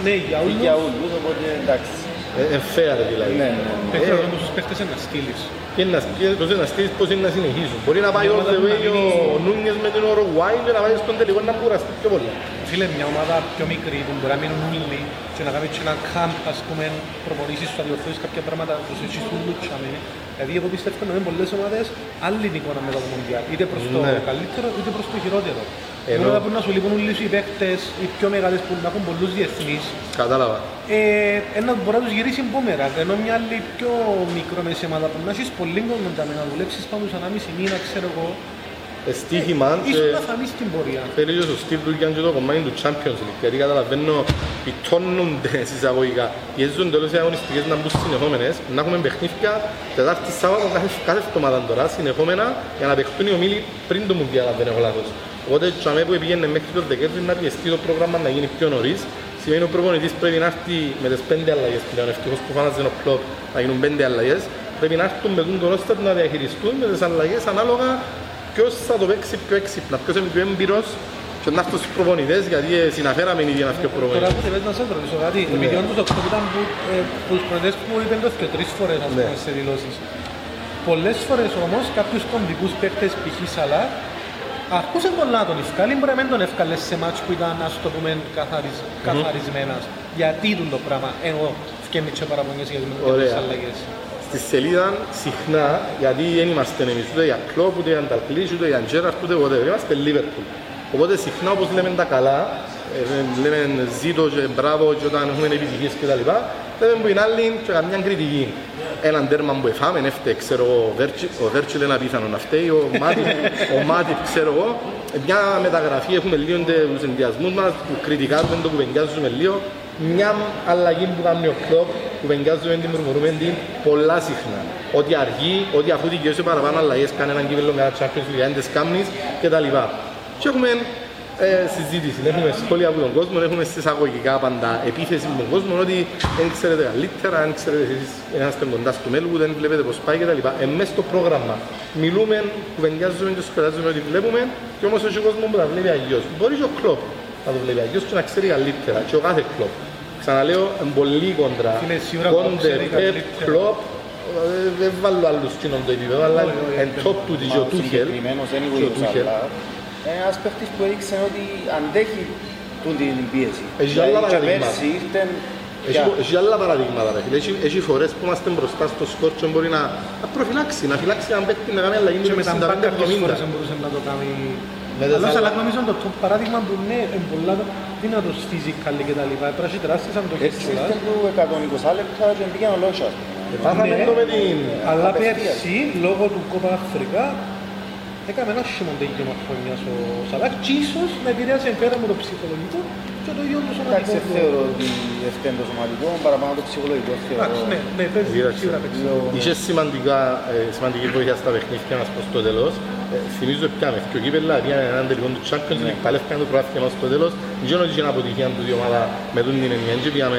Ναι, για Ή για όλους. όλους, οπότε εντάξει. Ε, ε, fair δηλαδή. Ναι, ναι. Παίζει Ε, ρόλο τους παίχτες να στείλεις. Και να, και πώς είναι να στείλεις, πώς είναι να συνεχίσουν. Μπορεί να πάει Η all ομάδα the που way να μείνει- ο Νούνιες με την Ουρουγουάη και να πάει στον τελικό να κουραστεί πιο πολύ. Φίλε, μια ομάδα πιο μικρή που μπορεί να μείνουν όλοι και να κάνει και ένα camp, ας πούμε, προπονήσεις σου, να διορθώσεις κάποια πράγματα, τους έχεις τους λούτσαμε. Δηλαδή, εγώ πιστεύω να είναι πολλές ομάδες άλλη εικόνα μετά το Μοντιάλ. Είτε προς το Ναι. καλύτερο, είτε προς το χειρότερο. Ενώ- Ενώ... που να σου λείπουν όλοι σου οι παίκτες, οι πιο μεγάλες που να έχουν πολλούς διεθνείς, Κατάλαβα. ε, ένα μπορεί να τους γυρίσει μπούμερα. Ενώ μια άλλη πιο μικρό μέση ομάδα που να έχεις πολύ κόσμο για να δουλέψεις πάνω σε ένα μισή μήνα, ξέρω εγώ, Ε, Στοίχημα και ίσως να φανείς την πορεία. θέλει και σωστή δουλειά και το κομμάτι του Champions League. Γιατί καταλαβαίνω, πιτώνονται εισαγωγικά. Πιέζουν τέλος οι αγωνιστικές να μπουν συνεχόμενες, να έχουμε παιχνίδια Τετάρτη Σάββατο κάθε, κάθε εβδομάδα τώρα συνεχόμενα για να παιχτούν οι ομίλοι πριν το Μουντιάλ, αν δεν έχω λάθος. Οπότε τσαμέ που πήγαινε μέχρι το Δεκέμβρη να πιεστεί το πρόγραμμα να γίνει πιο νωρίς. Σημαίνει ο προπονητής πρέπει να έρθει με τις πέντε αλλαγές πλέον, ευτυχώς που φάναζε ο κλόπ να γίνουν πέντε αλλαγές. Πρέπει να έρθουν με τον ρόστερ να διαχειριστούν με τις αλλαγές ανάλογα ποιος θα το παίξει πιο έξυπνα, ποιος είναι πιο έμπειρος και να έρθουν στους προπονητές γιατί ε, συναφέραμε ήδη ένα πιο Τώρα προπονητές. που θες να σε ρωτήσω κάτι, επειδή όντως το κλόπ ήταν που, ε, που τους προτές που μου είπαν το και τρεις φορές ας Ναι. πούμε σε δηλώσεις. Πολλές φορές όμως κάποιους κομβικούς παίκτες π.χ. Σαλά Ακούσες πολλά τον ευκάλει, μπορεί να μην τον ευκάλες σε μάτς που ήταν, ας το πούμε, καθαρισ, καθαρισμένας. Γιατί ήταν το πράγμα, ενώ φτιάχνει και παραπονιές για τις Ωραία. αλλαγές. Στη σελίδα συχνά, γιατί δεν είμαστε εμείς ούτε για Κλόπ, ούτε για Νταλκλής, ούτε για Τζέραρτ, ούτε whatever, είμαστε Λίβερπουλ. Οπότε συχνά όπως λέμε τα καλά, ε, λέμε ζήτω και μπράβο και όταν έχουμε επιτυχίες και τα λοιπά, λέμε που είναι άλλοι και καμιά κριτική. Έναν τέρμα που εφάμε, έφτε, ξέρω εγώ, ο Βέρτσι- ο Βέρτσιλ είναι απίθανο να φταίει, ο Μάτιπ, ο Μάτιπ, ξέρω εγώ. Μια μεταγραφή έχουμε λίγο τους ενδιασμούς μας, που κριτικάζουμε, το κουβεντιάζουμε λίγο. Μια αλλαγή που κάνει ο κλόπ, κουβεντιάζουμε την, μουρμουρούμε την πολλά συχνά. Ότι αργεί, ότι αφού δικαιώσει παραπάνω αλλαγές, κάνει έναν κύβελο με τα Champions League, αν τις κάμνεις κτλ. Και έχουμε ε, συζήτηση, έχουμε σχόλια από τον κόσμο, έχουμε συσσαγωγικά πάντα επίθεση από τον κόσμο ότι δεν ξέρετε καλύτερα, δεν ξέρετε εσείς είσαστε κοντάς στο μέλλον, δεν βλέπετε πώς πάει κτλ. Εμείς στο πρόγραμμα μιλούμε, κουβεντιάζουμε και σχολιάζουμε ότι βλέπουμε και όμως έχει ο κόσμος που τα βλέπει αλλιώς. Μπορείς και ο κλόπ να το βλέπει αλλιώς και να ξέρει καλύτερα και ο κάθε κλόπ. Ξαναλέω, είναι πολύ κοντρά. Είναι σίγουρα Klopp Κόντερ, ξέρει Πεπ, καλύτερα. κλόπ, ε, δεν βάλω άλλους κοινών το επίπεδο, αλλά Όχι, όχι, εν top του της και ο Μα ο Τούχελ. Συγκεκριμένος δεν είναι και ο ο Τούχελ. Σαλά. Είναι ένας παίχτης που έδειξε ότι αντέχει τούν την πίεση. Έχει Δηλαδή, άλλα και παραδείγματα. πέρσι ήρθαν Έχει, για- έχει άλλα παραδείγματα. Ρε. φίλε. Έχει, έχει φορές που είμαστε μπροστά στο σκορ και μπορεί να, να προφυλάξει, να φυλάξει έναν παίκτη να κάνει αλλαγή Και με μετά μπακ κάποιες 65-70. φορές δεν μπορούσε να το κάνει Με τις Αλλά άλλα- αλλά νομίζω το top παράδειγμα που είναι είναι πολλά δυνατός physically και τα λοιπά. Πρέπει να έχει τεράστιες αντοχές Έτσι κιόλας. ήρθε του 120 λεπτά και πήγαινε ο λόγος, ας πούμε. Πάθαμε Ναι. το με την... Αλλά Απευθείας. πέρσι, λόγω του Κόπα Αφρικά, έκαμε ένα σιμοντέγιο μαθόνιας ο Σαλάχ και ίσως να επηρέασε πέρα με το ψυχολογικό και το ίδιο το Εντάξει, σωματικό. δεν θεωρώ ότι ευθέν το σωματικό, παραπάνω το ψυχολογικό θεωρώ. Εντάξει, ναι, ναι, παίζει Κοίταξε. σίγουρα παίξει. Λέω- Είχε σημαντικά, ε, σημαντική βοήθεια στα παιχνίδια μας προς το τέλος. Ε, θυμίζω πιάμε και ο Κύπελα πήγαν έναν τελικό του Champions League, παλεύκαν το πρωτάθλημα μας στο τέλος. Δεν ξέρω ότι είχε αποτυχία του η ομάδα με τον την ενιαία και πήγαμε.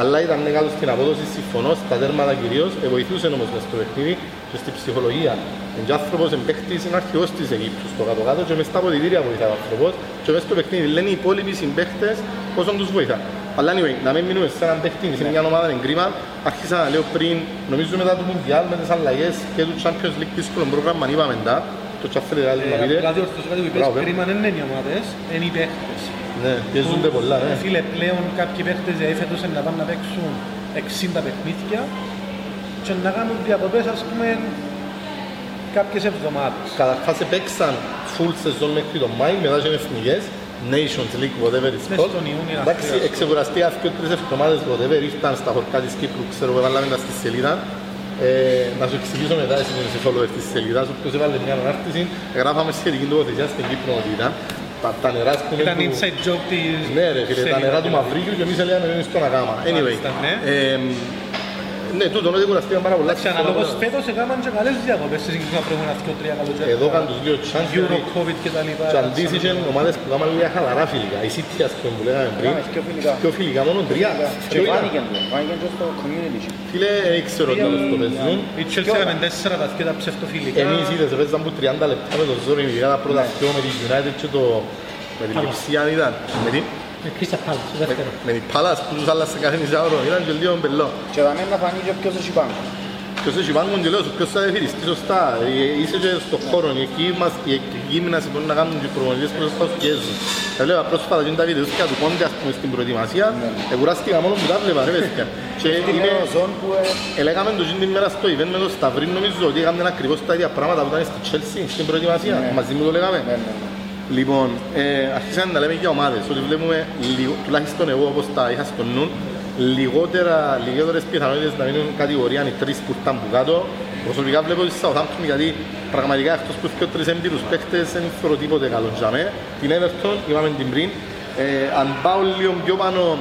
Αλλά ήταν καλό στην απόδοση, συμφωνώ, στα τέρματα κυρίως, ε, βοηθούσε όμως μες στο παιχνίδι και στην ψυχολογία. Είναι άνθρωπος, είναι παίχτης, είναι αρχηγός της Αιγύπτου στο κάτω-κάτω και μες στα αποδητήρια βοηθάει ο άνθρωπος και μες στο παιχνίδι λένε οι υπόλοιποι συμπαίχτες πόσο τους βοηθά. Αλλά anyway, να μην μείνουμε σε έναν παίχτη, σε μια ομάδα είναι κρίμα. Άρχισα να λέω πριν, νομίζω μετά το Μουντιάλ με τις αλλαγές και του Champions League δύσκολο πρόγραμμα, είπαμε τα. Το τσαφέλε να Ε, πείτε. Απλά διορθώσω κάτι που είπες, Μπράβο, ε. κρίμα δεν είναι οι ομάδες, είναι οι παίχτες. Ναι, πιέζονται πολλά, ναι. Ε, Φίλε, πλέον κάποιοι παίχτες έφετος να πάνε να παίξουν 60 παιχνίδια και να κάνουν διακοπές, ας πούμε, κάποιες εβδομάδες. Καταρχάς έπαιξαν full σεζόν μέχρι τον Μάη, μετά και εθνικές, Nations League, whatever it's Μες called. στον Ιούνιο, Εντάξει, ας πούμε. εξεγουραστεί αυτοί τρεις εβδομάδες, whatever, ήρθαν στα χωρκά της Κύπρου, ξέρω εγώ, βάλαμε τα στη σελίδα. Ε, να σου εξηγήσω μετά εσύ που είσαι followers της σελίδας, όποιος έβαλε μια ανάρτηση, γράφαμε σχετική τοποθεσία στην Κύπρο ότι ήταν. Τα, τα νερά, ας πούμε, Ήταν του- inside joke της Ναι ρε φίλε, τα σελίδας, νερά του δηλαδή. Μαυρίκιου και εμείς έλεγαμε εμείς στον Αγάμα. Anyway, Μάλιστα, ναι. ε, ναι, τούτο, ότι κουραστήκαν πάρα πολλά. Εντάξει, αναλόγως φέτος έκαναν και καλές διακοπές σε σύγκριση με τα προηγούμενα δύο τρία καλοκαίρια. Εδώ κάνουν τους δύο chance, Euro, γιατί COVID και τα λοιπά. και αντίσεις είχαν ομάδες που κάνουν λίγα χαλαρά φιλικά. Η City, ας πούμε, που λέγαμε πριν, Έκαμε πιο φιλικά. πιο φιλικά, μόνο τρία. Και Πιο ήταν. φάνηκε το, φάνηκε και στο community shield. Φίλε, δεν ξέρω τι άλλος το παίζουν. Η Chelsea έκαμε τέσσερα βαθιά ψευτοφιλικά. Εμείς είδες, παίζαν που 30 λεπτά με το ζόρι, ειδικά τα πρώτα δύο με τη United και το... Με την Λιψία ήταν. Με την... Με Crystal Palace, το δεύτερο. Με την Πάλας που τους άλλασε κάθε μισάωρο. Ήταν και λίγο μπελό. Και θα να φανεί και ποιος έχει πάνω. Ποιος έχει πάνω και λέω σου, ποιος θα διαχειριστεί σωστά. Ε, Είσαι και στον χώρο, οι εκεί μας, οι γύμναση μπορούν να κάνουν και οι προπονητές που σωστά σου πιέζουν. Θα λέω πρόσφατα και τα βιντεούθηκια τους Κόντε ας πούμε στην προετοιμασία, εγουράστηκα μόνο που τα βλέπα ρε παιδιά. Και Την είπε, ζώνη που ε, ελέγαμε το την μέρα στο event με το Σταυρί νομίζω ότι έκαμε ακριβώς τα ίδια πράγματα που ήταν στη Chelsea στην προετοιμασία. Ναι. Μαζί μου το λέγαμε. Ναι, ναι, ναι. Λοιπόν, ε, αρχίσαμε να λέμε για ομάδες, ότι βλέπουμε, λιγο- τουλάχιστον εγώ όπως τα είχα στο νου, λιγότερα, λιγότερες πιθανότητες να μείνουν κατηγορία οι τρεις που ήταν που κάτω. Προσωπικά βλέπω τη Southampton γιατί πραγματικά εκτός που και τρεις έμπειρους παίκτες δεν θεωρώ τίποτε καλό για μέ. Την Everton, είπαμε την πριν, ε, αν πάω λίγο πιο πάνω,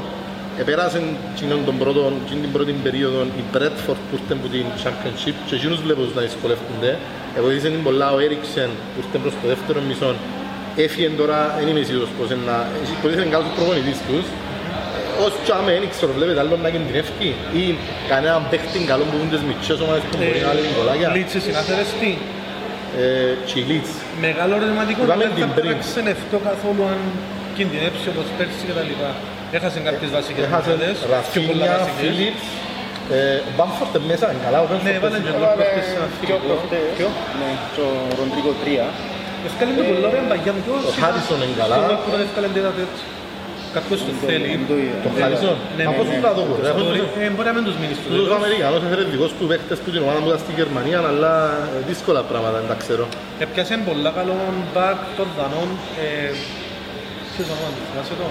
επέρασαν εκείνον τον πρώτο, εκείνη την πρώτη περίοδο η Bradford που ήρθε από την Championship και εκείνους βλέπω να δυσκολεύονται. Βοήθησε την πολλά ο Έριξεν που ήρθε προς το δεύτερο μισό Έφυγε τώρα, δεν είμαι σίγουρος πως είναι να... Μπορεί να είναι καλός ο προπονητής τους. Ε, Ως τσάμε, δεν ξέρω, βλέπετε άλλο να κινδυνεύει ή κανέναν παίχτη καλό που είναι τις μικρές ομάδες που μπορεί να λύνει κολλάκια. Λίτσες συνάθερες τι; Ε, Τσιλίτς. Μεγάλο ερωτηματικό Είπαμε δεν την θα πριν. ξενευτώ καθόλου αν κινδυνεύσει όπως πέρσι και τα λοιπά. Έχασε κάποιες βασικές Έχασε ομάδες, πιο πολλά Ραφίνια, βασικές. Φίλιπς. Μπάμφορτ μέσα, είναι καλά ο Ναι, Μπάμφορτ. έβαλε και Έβαλε προχτές ένα πιο φιλικό. προχτές. Ποιο; Ναι, και ο Ροντρίκο 3. Ευκάλε με πολλά ωραία μπαγιά μου. Ο Χάρισον είναι καλά. Στο που δεν ευκάλε τέτα έτσι. Κάποιος το θέλει. Δεν το είδα. Το Χάρισον. Ναι, Από ναι, πώς ναι. να το πω. ρε, Μπορεί αυτός- ε, μπορεί να μην τους μείνει στο Τους τέλος. Αμερικανός έφερε δικός του παίχτες που την ομάδα μου ήταν στη Γερμανία, αλλά ε, δύσκολα πράγματα, δεν τα ξέρω. Έπιασε πολλά καλό μπακ των Δανών. ε, Ποιος το όνομα του, θυμάσαι το.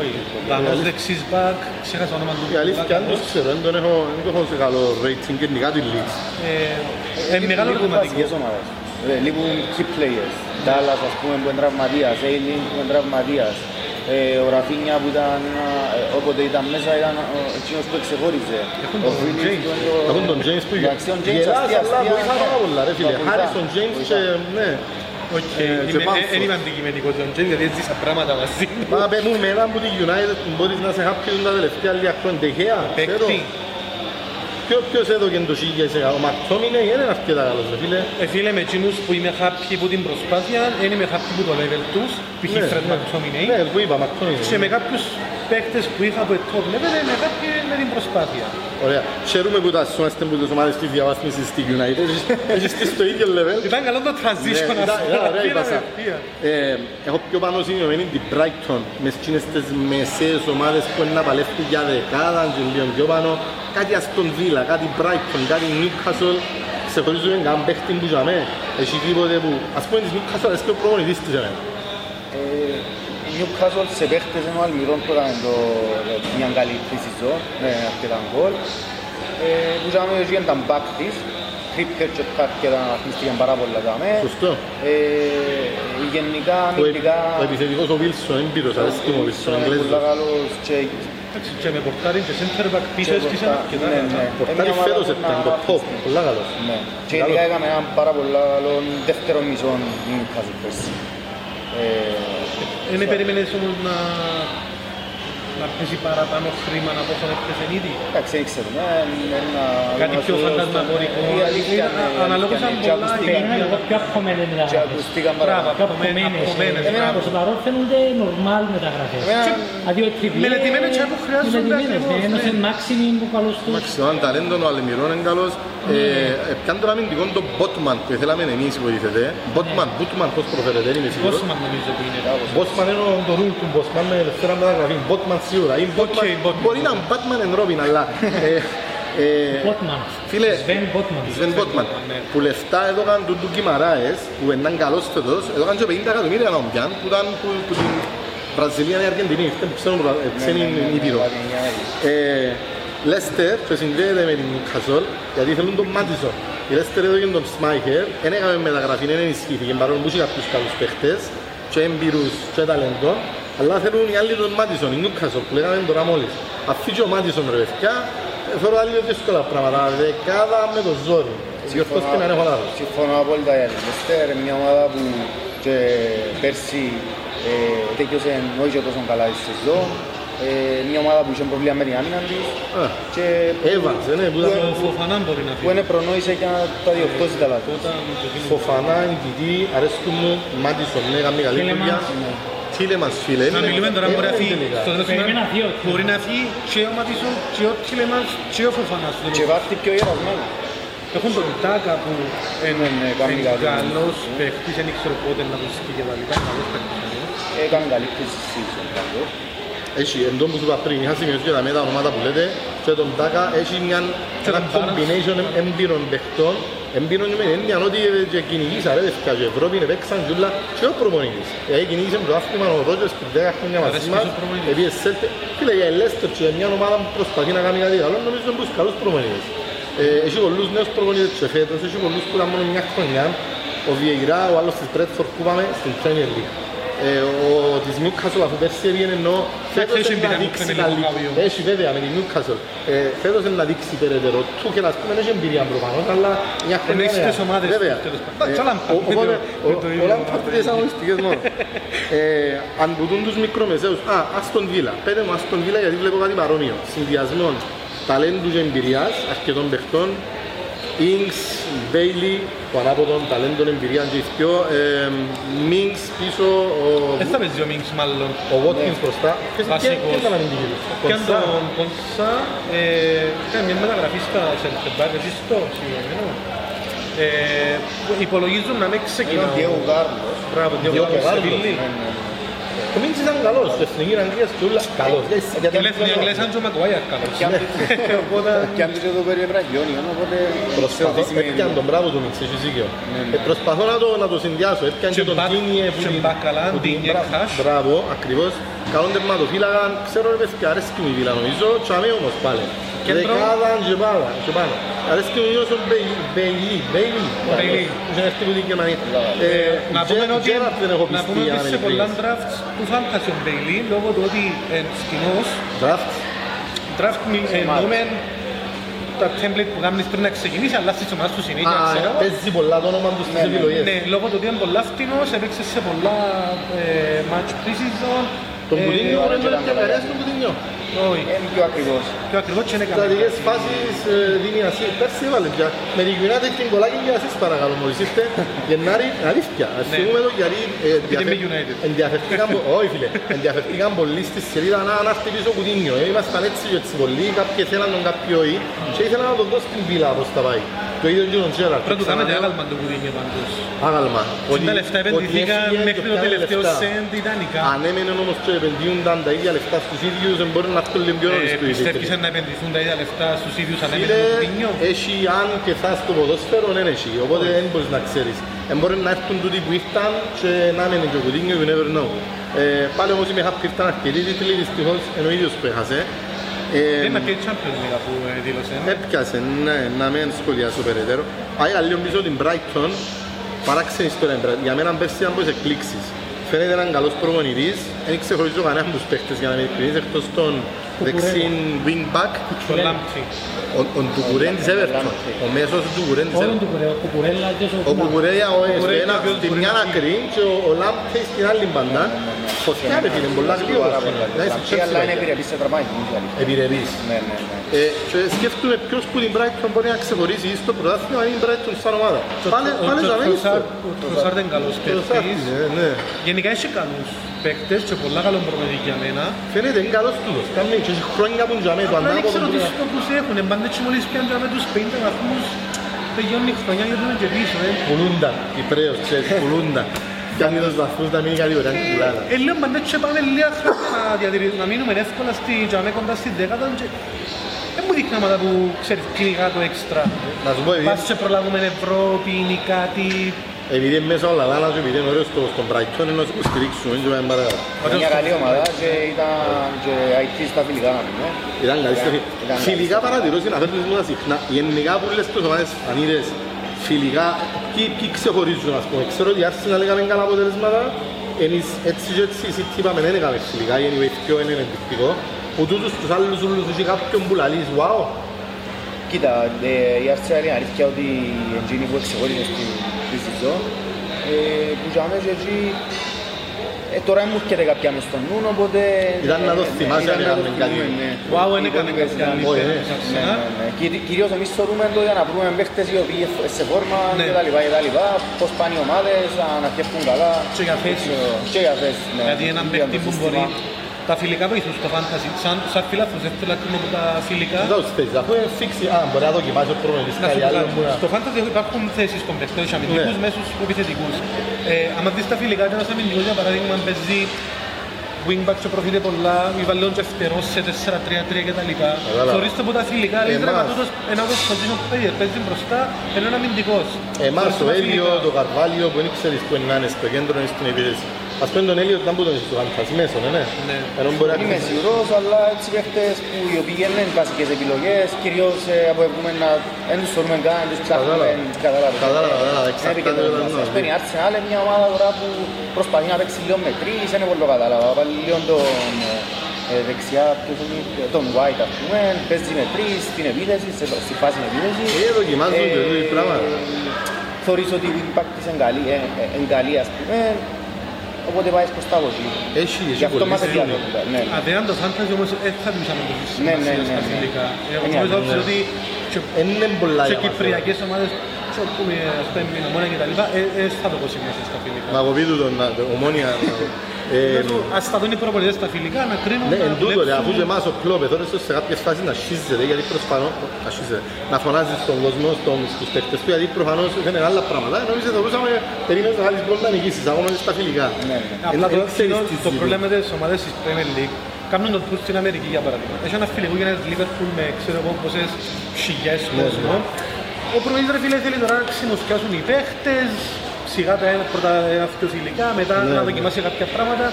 Όχι, Δανός δεξής μπακ, ξέχασα το όνομα του. Η αλήθεια δεν το ξέρω, δεν τον έχω, δεν το έχω σε καλό rating γενικά του Leeds. Ε, ε, μεγάλο Λείπουν ερωτηματικό. Βασικές ομάδες. Ε, Λείπουν key players. Dallas, ας πούμε, που είναι τραυματίας. Ailing που είναι τραυματίας. Ε, ο Ραφίνια που ήταν, ε, όποτε ήταν μέσα, ήταν ο εκείνος που εξεχώριζε. Έχουν Ο τον Phillips James. που είναι το- Έχουν τον James που Εντάξει, τον James γελάς, αστεία, αλλά αστεία, βοηθά ναι. πάρα πολλά ρε φίλε. Βοηθά, Χάρισον James βοηθά. και ναι. Όχι, Ε, και είμαι- Bamford. ε, δεν είμαι αντικειμενικός τον Τζέιμ, γιατί έζησα πράγματα μαζί του. Μας πέ μου με έναν που τη United που μπορείς να σε happy τα τελευταία λίγα χρόνια. Τεχαία, ξέρω. Παίκτη. Ποιο- Ποιος έδωκε το 1000%. Ο Μακτόμινε είναι αρκετά καλός ρε φίλε. Ε, φίλε, με εκείνους που είμαι happy που την προσπάθεια, δεν είμαι happy που το level τους, π.χ. Ναι, Fred ναι. McTominay. Ναι, που είπα, Μακτόμινε. Και με κάποιους παίκτες που είχα από το top level, είμαι happy με την προσπάθεια. Ωραία. Χαίρομαι που τα σώμαστε που τις ομάδες της διαβάθμισης στη United. Έχεις τις στο ίδιο level. Ήταν καλό το transition, Ναι, ας ήταν- ήταν ωραία η πούμε. πάσα. Απευθεία. Ε, έχω πιο πάνω σημειωμένη την Brighton μες εκείνες τις μεσαίες ομάδες που είναι να παλεύουν για δεκάδα και λίγο πιο πάνω κάτι Aston Villa, κάτι Brighton, κάτι Newcastle ξεχωρίζουμε καν παίχτη που τζαμέ, έχει τίποτε που... Ας πούμε της Νιούκασολ αρέσκει ο προπονητής της εμένα. Ε, η Newcastle σε παίχτες ενώ ο Αλμυρών που έκανε το, το- μια καλή pre-season με αρκετά γκολ. Ε, που τζάμε έχει και τα back της, Κρίπκερ και Κάρκερ αναθμίστηκαν πάρα πολλά τζάμε. Σωστό. Ε, γενικά Ο, αμυντικά ο επιθετικός ο Βίλσον, έμπειρος, αρέσκει μου ο Βίλσον, είναι Εγγλέζος. πολύ καλός και Εντάξει, και με πορτάρι και center back πίσω έσκησαν αρκετά. Ναι, ναι. Πορτάρι Μια ομάδα φέτος που ήταν να το top, αναπτύσσεται. πολλά καλός. Ναι. Και ειδικά έκαμε έναν πάρα πολύ καλό δεύτερο μισό Newcastle πέρσι. Ε, Δεν περίμενες όμως να, να πέσει παραπάνω χρήμα από όσο έπαιζε ήδη. Εντάξει, δεν ξέρουμε. ε, ένα- Κάτι ένα πιο σωστό- φαντασμαγορικό. Η αλήθεια Είναι είναι- η αναλόγως αλήθεια αν είναι. Και πολλά ακουστήκαν- Περίμενα εγώ πιο αποκομμένες Και μεταγραφές. ακουστήκαν Μπράβο, παραπάνω. Πιο αποκομμένες, αποκομμένες. αποκομμένες, ε, μπράβο. Προς το παρόν φαίνονται normal μεταγραφές. Εμένα- Δηλαδή ο Τριπιέ... Μελετημένες και που χρειάζονται μελετημένες, ακριβώς, ναι, Ένας ναι. είναι Μάξιμιν που καλός του. Μαξιμάν ταλέντο, ο Αλεμιρόν είναι καλός. Ε, Πιάνε τον αμυντικό τον Botman που θέλαμε εμείς υποτίθεται. Botman, Botman πώς προφέρεται, δεν είμαι σίγουρος. Bosman νομίζω που είναι. Bosman είναι ο- το ρουλ του Bosman με ελευθερά μεταγραφή. Botman σίγουρα. Είναι Botman. Botman. Μπορεί να είναι Batman and Robin, αλλά... ε, ε, Botman. Φίλε, Sven Botman. Σβεν Botman, ναι. που λεφτά έδωκαν του του Κιμαράες, που ήταν καλός φέτος, έδωκαν και 50 εκατομμύρια να πιάν, που ήταν που, που την Βραζιλία ή Αργεντινή, ήρθε που ξέρουν που Ναι, ξένη ναι, ναι, ήπειρο. Ναι, ναι, ναι. Ε, Λέστερ και συνδέεται με την Νιουκασόλ γιατί θέλουν τον Μάτισον. Η Λέστερ έδωκε τον Σμάιχερ, δεν έκαμε μεταγραφή, δεν ενισχύθηκε παρόλο που είχε κάποιους καλούς παίχτες και έμπειρους και ταλέντο αλλά θέλουν οι άλλοι τον Μάτισον, η Νιουκασόλ που λέγαμε τώρα μόλις. Αφήσει ο Μάτισον ρε παιδιά, ε, θεωρώ άλλοι δύσκολα πράγματα, δεκάδα με το ζόρι. Διορθώς και να έχω λάθος. Συμφωνώ απόλυτα για την Λεστέρ, μια ομάδα που και πέρσι ε, τέκειωσε όχι και τόσο καλά η σεζόν. Ε, μια ομάδα που είχε προβλήμα με την άμυνα της Α, και Evans, δεν είναι, που Ο ήταν Φοφανά μπορεί να που φύγει. είναι προνόησε για να τα διορθώσει τα λάθη. Όταν το δίνει. Φοφανά, Ντιτή, αρέσκουν μου, Μάτισον, ναι, κάνει καλή δουλειά. Τίλεμανς, φίλε. Να είναι- μιλούμε τώρα είναι μπορεί να φύγει. τελικά. Στο τέλος Περίμενα ημέρας δύο. Μπορεί να φύγει και ο Ματισόν και ο Τίλεμανς και ο Φοφανάς. στο Και τέλος. βάρτη πιο ιερασμένο. Έχουν τον Τάκα που είναι ναι, κάνει είναι καλή. καλός παίχτης, δεν ξέρω πότε να το σκεί και τα λοιπά. είναι καλός παίχτης. Έκανε καλή pre-season πάντως. Έχει, εν τω που σου είπα πριν, είχα σημειώσει και τα με τα ονόματα που λέτε. Και τον Τάκα έχει μια, Και ένα τον Barnes. combination έμπειρων παιχτών. Έμπειρων με την έννοια ότι ε, και κυνηγήσα ρε παιδιά και Ευρώπη παίξαν και όλα και ο προπονητής. Δηλαδή κυνηγήσε το άθλημα ο Ρότζερς που 10 χρόνια μαζί Αρέσκει μας. ο προπονητής. επειδή Σέλτε φίλε για η Λέστερ και μια ομάδα που προσπαθεί να κάνει κάτι καλό νομίζω είναι τους καλούς προπονητές Ε, έχει πολλούς νέους προπονητές και φέτος έχει πολλούς που ήταν μόνο μια χρονιά. Ο Βιεϊρά, ο άλλος της Μπρέτφορντ που είπαμε στην Premier League. ε, ο της Newcastle αφού πέρσι έβγαινε ενώ φέτος έχει είναι να εμπειρία δείξει με την καλή Λουκάβιο. έχει βέβαια με την Newcastle ε, φέτος είναι να δείξει περαιτέρω του και να πούμε δεν έχει εμπειρία προφανώς αλλά μια χρονιά έχεις νέα. τις ομάδες βέβαια του, τέλος πάντων. Ε, Και ο Lampard, ο- οπότε με το- με το ο- ίδιο ο Lampard ομάδα. τις αγωνιστικές μόνο ε, αν μπουτούν τους μικρομεσαίους α, Αστον Βίλα πέντε μου Αστον Βίλα γιατί βλέπω κάτι παρόμοιο συνδυασμών ταλέντους και εμπειρίας αρκετών παιχτών Ινγκς, Μπέιλι, που ανάποδον ταλέντων εμπειρία και ηθιό, ε, Μίνγκς πίσω, ο, Δεν θα παίζει ο Μίνξ μάλλον. ο Watkins μπροστά. Ποιος Βασικός. ποιος- ποιος ήταν αμυντική του; Και αν Κονσά. τον Κονσά, ε, κάνει μια μεταγραφή στα center back, εσείς το συγκεκριμένο. Ε, υπολογίζουν να μην Είναι ξεκινά. ο Διέγο Κάρλος. Μπράβο, Διέγο Διέγο Ο Μίνγκς ήταν καλός, στην Εθνική Αγγλίας και όλα καλός. Και ελεύθερη Αγγλές σαν και ο Μακουάιαρ καλός. Και αν του- Και αν τους εδώ περί Ευραγιόνιον, οπότε Προσπαθώ, σε ό,τι σημαίνει. έπιαν τον μπράβο του Μίνγκς, έχεις δίκιο. Ναι, ναι. Ε, Προσπαθώ να το, να το συνδυάσω, έπιαν και Και τον μπακ- Τίνιε που και την... μπακαλά, που την- Ντίνιε, μπρα- Χաշ. Μπράβο, ακριβώς. Καλόν τερματοφύλακα, ξέρω ρε παιδιά, αρέσκει μου η Βίλα νομίζω, τσάμε όμως πάλι. Κέντρο. Δεκάδα και πάνω, και πάνω. Αρέσκει μου ίσως ο Μπέι- Μπέιλι, Μπέιλι. Μπέιλι. Είχε έρθει που την Γερμανία. Ε, Να πούμε Τζε- ότι, Τζέραρτ δεν έχω να πιστεί, πούμε αν ότι σε είμαι πολλά ειλικρινής. drafts του φάντασε ο Μπέιλι λόγω του ότι είναι σκηνός. Draft. Draft μι- εννοούμε τα template που κάνεις πριν να ξεκινήσεις, αλλά στις ομάδες του συνέχεια, Α, ξέρω. παίζει πολλά το όνομα τους στις επιλογές. Ναι, λόγω του ότι είναι πολλά φτηνός, έπαιξες σε πολλά ε, match pre-season. Τον Ε, Κουδίνιο ωραία, μπορεί να και τον ήταν διαβερέσει τον Κουδίνιο. Όχι, Είναι πιο ακριβώς. πιο ακριβώς και είναι Στρατηγικές κανένα. φάσεις ε, δίνει ασύ. Πέρσι έβαλε πια. Με την United την κολλάκι και ασύς παρακαλώ μόλις ήρθε. Γενάρη, αλήθεια. Θυμούμε το γιατί ε, ενδιαφε- με United. ενδιαφερθήκαν πο- όχι φίλε, ενδιαφερθήκαν πολλοί στη σελίδα να να έρθει πίσω Κουδίνιο. Ε, Ήμασταν έτσι και έτσι πολλοί, κάποιοι θέλαν τον κάποιοι όχι και ήθελαν να τον δώσει στην βίλα όπως τα πάει. Και Το ίδιο και τον Τζέραρτ. Πρώτο κάνετε άγαλμα το Κουδίνιο πάντως. Άγαλμα. Τα λεφτά επενδυθήκαν μέχρι το τελευταίο σεντ ιδανικά. Αν έμενε όμως και επενδύονταν τα ίδια λεφτά στους ίδιους, δεν μπορεί να έρθουν λίγο πιο νωρίς Ε, του Πιστεύεις ιδιαίτερη. να επενδυθούν τα ίδια λεφτά στους ίδιους αν έμενε Φίλε, το Κουδίνιο. έχει αν και θα στο ποδόσφαιρο, δεν έχει. Οπότε δεν μπορείς να ξέρεις. Δεν μπορεί να έρθουν τούτοι που ήρθαν και να μένουν και ο Κουδίνιο, you never know. Ε, πάλι όμως είμαι happy ήρθαν αρκετοί τίτλοι, δυστυχώς είναι ο ίδιος που έχασε. Ε, Δεν είναι και η Champions League που ε, δήλωσε. Έπιασε, ναι, να μην σχολιάσω περαιτέρω. Άγια λίγο πίσω την Brighton, παράξενη ιστορία. Για μένα πέρσι ήταν πως εκπλήξεις. Φαίνεται έναν καλός προπονητής, δεν ξεχωρίζω κανέναν από τους παίχτες για να είμαι ειλικρινής, εκτός των δεξίν wing back, Το Λάμπτσι. ο, ο Ντουκουρέν της Everton, ο μέσος του Ντουκουρέν της Όλον Everton. του κουρέ, ο Κουκουρέλα και ο Ο Κουκουρέια ο στο Κουκουρέια ένα, και ο στην μια Ντουκουρέν. άκρη και ο, ο Λάμπτεϊ στην άλλη μπαντά. Φωτιά ρε φίλε, πολλά γλύωρα. Να είσαι Λαμψία, αλλά είναι Chelsea, επιρρεπής σε τραμπάκι. είναι η αλήθεια. Επιρρεπής. Ναι, ναι, ναι. Ε, και σκέφτομαι ποιος που την Brighton μπορεί να ξεχωρίσει στο πρωτάθλημα ή την Brighton σαν ομάδα. Πάλι, πάλι Ο θα μένει στο. Τροσάρ- Ο Τροσάρ είναι καλός παίκτης. Ναι, ναι. Γενικά έχει καλούς παίκτες και πολλά καλό προπονητή για μένα. Φαίνεται είναι καλός τούτος. Κάνει και έχει χρόνια που τζαμέ το Απλά δεν ανάποδο. ξέρω τι που- στόχους έχουν. Πάντα έτσι μόλις πιάνουν για με τους 50 βαθμούς τελειώνει η χρονιά γιατί είναι και πίσω. ε. Πουλούντα, Κυπρέος, ξέρεις, πουλούντα. Κάνει τους βαθμούς να μείνει κατηγορία την κουλάδα. Ε, λέω πάντα έτσι πάμε λίγα χρόνια να, διατηρη- να μείνουμε εύκολα στη τζαμέ κοντά στην δέκατα και δεν μου δείχνει άμα που ξέρεις κλειγά το έξτρα. Να σου πω, επειδή- Πας και προλάβουμε Ευρώπη, είναι κάτι. Επειδή είναι μέσα όλα λάνα και επειδή είναι ωραίος στο- στον Brighton, είναι να σου στηρίξουμε, δεν πάμε παρακάτω. Είναι μια καλή ομάδα και ήταν και IT στα φιλικά να πούμε. Ήταν καλή στιγμή. Ήταν Φιλικά καλή. παρατηρώ συναφέρουν μου συχνά. Γενικά που λες τις ομάδες ανήρες φιλικά, ποιοι, ποιοι ξεχωρίζουν ας πούμε. Ξέρω ότι η Arsenal έκαμε καλά αποτελέσματα. Εμείς έτσι και έτσι η City είπαμε δεν έκαμε φιλικά, γιατί ο πιο είναι ενδεικτικό. Που τούτους τους άλλους ούλους έχει κάποιον που λαλείς, wow. Κοίτα, ε, η Arsenal είναι αλήθεια ότι εκείνη που εξεχώριζε στην στη σεζόν, ε, που για μένα και εκεί, ε, τώρα μου έρχεται κάποια μες στον νου, οπότε... Ήταν να το ε, θυμάσαι ήταν αν να το έκαμε κάτι. θυμούμε, ναι. Wow, δεν Οι έκανε υπόλοιπες κάποια ήταν- άλλη Όχι, παίκτης ναι. Ναι, Arsenal. ναι, ναι. Κυ- Κυρίως εμείς θεωρούμε το για να βρούμε παίχτες οι οποίοι ε, σε φόρμα Ναι. και τα λοιπά και τα λοιπά, πώς πάνε οι ομάδες, να φτιάχνουν καλά. Και για θέσεις. Και για θέσεις, ναι. Γιατί έναν Για παίκτη το που σύστημα. μπορεί τα φιλικά βοηθούν στο φάντασι. Σαν, σαν φιλάθλος δεν θέλω να κρίνω από τα φιλικά. Δεν τους θες, αφού είναι φίξη, α, μπορεί να δοκιμάσει ο προπονητής Να σου κάτι πω άλλο κάτι. που να... Στο φάντασι υπάρχουν θέσεις των παιχτών, έχει αμυντικούς, Ναι. μέσους, επιθετικούς. Ε, άμα δεις τα φιλικά, ένας αμυντικός για παράδειγμα παίζει wingback και προφίλε πολλά, ή βαλαιόν και φτερός σε 4-3-3 κτλ. Κατάλαβα. Θεωρείς το από τα φιλικά, λέει ρε Εμάς. μα τούτος ένα από τους position που παίζει, παίζει μπροστά, ενώ είναι αμυντικός. Εμάς Θεωρείς το τα Έλιο, φιλικά. το Καρβάλιο που δεν ξέρεις που είναι να είναι στο κέντρο είναι στην επίθεση. Ας πούμε τον Έλιο ήταν που τον είσαι στο φαντασί μέσο, ναι, ναι. Ναι. Ενώ μπορεί να Είμαι σίγουρος, αλλά έτσι παίχτες που οι οποίοι δεν είναι βασικές επιλογές, κυρίως ε, από έχουμε να δεν τους θεωρούμε καν, δεν τους ψάχνουμε, Κατάλαβα. κατάλαβες. Κατάλαβα, κατάλαβα, Δεν εξαρτάται επικεντρωνόμαστε. όταν Ας πούμε η Arsenal είναι μια ομάδα τώρα που προσπαθεί να παίξει λίγο με τρεις, δεν είναι πολύ το κατάλαβα. Βάλει λίγο τον ε, δεξιά, ποιος είναι, ε, τον White ας πούμε, παίζει με τρεις, στην επίθεσης, σε- στη φάση επίθεσης. Ε, δοκιμάζουν και τέτοιες πράγματα. Θεωρείς ότι η impact της είναι καλή, ε, ε, είναι καλή ας πούμε, οπότε πάει προς τα βολή. Έχει, Γι' έχει αυτό πολύ μας σίγουρο. ενδιαφέροντα. Ναι. Αδέαν το φάντασι όμως δεν θα μιλούσαμε το Ναι, ναι, σημασία στα ναι, ναι. φιλικά. Ε, Είναι Εγώ νομίζω αλήθεια. ότι και Εν είναι πολλά και για μας. κυπριακές ομάδες, και όπου είναι ας πούμε η Ομόνια και τα λοιπά, ε, ε, θα το πω σημασία στα φιλικά. Να κοπεί του τον το ομόνια. Ε, Ας τα δουν οι προπονητές στα φιλικά, να κρίνουν, Ναι, να εν τούτο ρε, δουλέψουν. αφού και εμάς ο κλόπ εδώ σε κάποιες φάσεις να σχίζεται, γιατί προφανώς, να σχίζεται, να φωνάζεις στον κόσμο, στον, στους παίκτες του, γιατί προφανώς είναι άλλα πράγματα. Νομίζω ότι μπορούσαμε περίμενες να βάλεις γκολ να νικήσεις, ακόμα και στα φιλικά. Ναι, ναι. Ε, Απλά ε, το, ξέρεις το, τι το συζητούν. πρόβλημα με τις ομάδες της Premier League κάνουν το tour στην Αμερική για παράδειγμα. Έχει ένα φιλικό για ένα Liverpool με ξέρω εγώ πόσες χιλιές Ναι, κόσμο. Ο προπονητής ρε φίλε θέλει τώρα να ξυμοσκιάσουν οι παίχτες, σιγά τα ένα, πρώτα ένα πιο φιλικά, μετά Ναι, να ναι. δοκιμάσει κάποια πράγματα.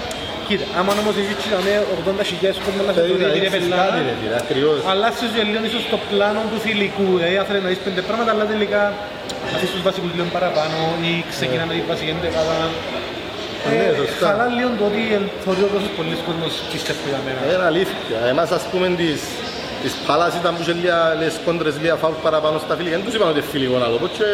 Κοίτα, άμα όμως έχει τσιγαμε 80.000 κόσμο να Θέλει φέρει να την δείξεις επελάνα, κάτι ρε φίλε, ακριβώς. αλλάσεις και λίγο ίσως το πλάνο του φιλικού. Δηλαδή, αν θέλεις να δεις πέντε πράγματα, αλλά τελικά αφήσεις τους βασικούς λίγο παραπάνω ή ξεκινά με την βασική εντεκάδα. Ναι, Ε, σωστά. Χαλά λίγο το ότι θεωρεί ο τόσος πολλοί κόσμος πιστεύει για μένα. Είναι αλήθεια. Εμάς ας πούμε της, της Παλάς ήταν που είχε λίγα λες κόντρες λίγα φάουλ παραπάνω στα φιλικά. Δεν τους είπαν ότι είναι φιλικό να το πω και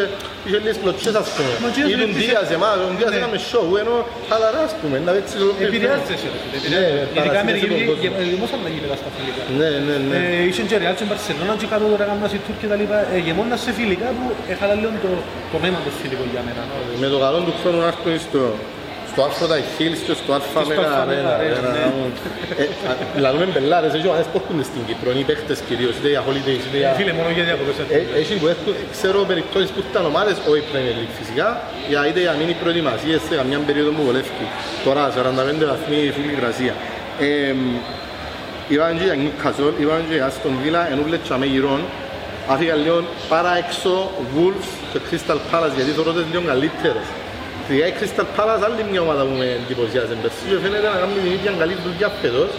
είχε λίγες κλωτσές ας πούμε. Μα και Ή τον δεν Δίας εμάς, τον Δίας Ναι. έκαμε show ενώ χαλαρά ας πούμε. Να δείξει το Επηρεάζεται σε ρε φίλε, Ναι, επηρεάζεται. Ειδικά παρασύνεσαι Αμερική τον κόσμο. γε- γεμώσαν τα γήπεδα στα φιλικά. Ναι, ναι, ναι. Ε, Είχε και Real και Barcelona και κάτω τώρα κάνουν οι Τούρκοι και τα λοιπά. Ε, Γεμώνα σε φιλικά που έχαλα λίγο το, το νόημα του φιλικού για μένα. Με το καλό του χρόνου να έρθουν στο, στο άρθρο τα Hills και στο Αλφα Και στο Μέγα Alpha Αρένα. Mega Arena, ναι. Ε, α, Λαλούμε μπελάρες, έχει ομάδες που έρχονται στην Κύπρο, είναι οι παίχτες κυρίως, είτε για holidays, είτε για... Φίλε, μόνο για διακοπές Ε, έρχονται. Έχει που έρχονται, ξέρω περιπτώσεις που ήταν ομάδες, όχι Premier League φυσικά, για είτε για μήνυ προετοιμασίες σε καμιά περίοδο που βολεύει. Τώρα 45 βαθμοί φύγει η γρασία. Ε, Είπαν και για Newcastle, είπαν και για Aston Villa, ενώ βλέτσαμε γυρών, άφηγαν λίγο παρά έξω Wolves και Crystal Palace, γιατί θεωρώ τις λίγο καλύτερες. Φυσικά η Crystal Palace άλλη μια ομάδα που με εντυπωσιάζει πέρσι και φαίνεται να κάνουν την ίδια καλή δουλειά φέτος.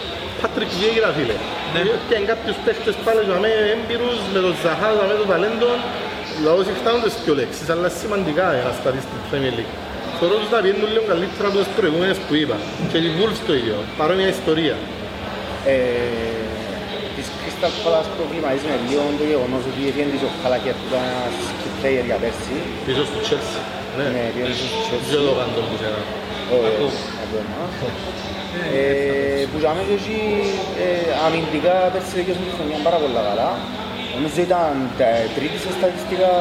Patrick Vieira φίλε. Ναι. Και αν κάποιους παίχτες πάλι με έμπειρους, με τον Ζαχά, με το ταλέντο, λαός φτάνουν τις πιο λέξεις, αλλά σημαντικά για να σταθεί στην Premier League. Θεωρώ τους να πιένουν λίγο καλύτερα από τις προηγούμενες που είπα. Και οι Wolves το ίδιο, παρόμοια ιστορία. Ε, της Crystal Palace προβληματίζει με λίγο το γεγονός ότι έφυγε της ο Καλακέρ που ήταν ένας key player για πέρσι. Πίσω στο Chelsea. Ναι, Ναι. πήγαινε στο Chelsea. Δεν το κάνω που σένα. Όχι, ακόμα. Ε, Που για μένα και ε, αμυντικά πέρσι δικαιώς μου τη χρονιά πάρα πολλά καλά. Νομίζω ήταν τα- τρίτη σε στατιστικά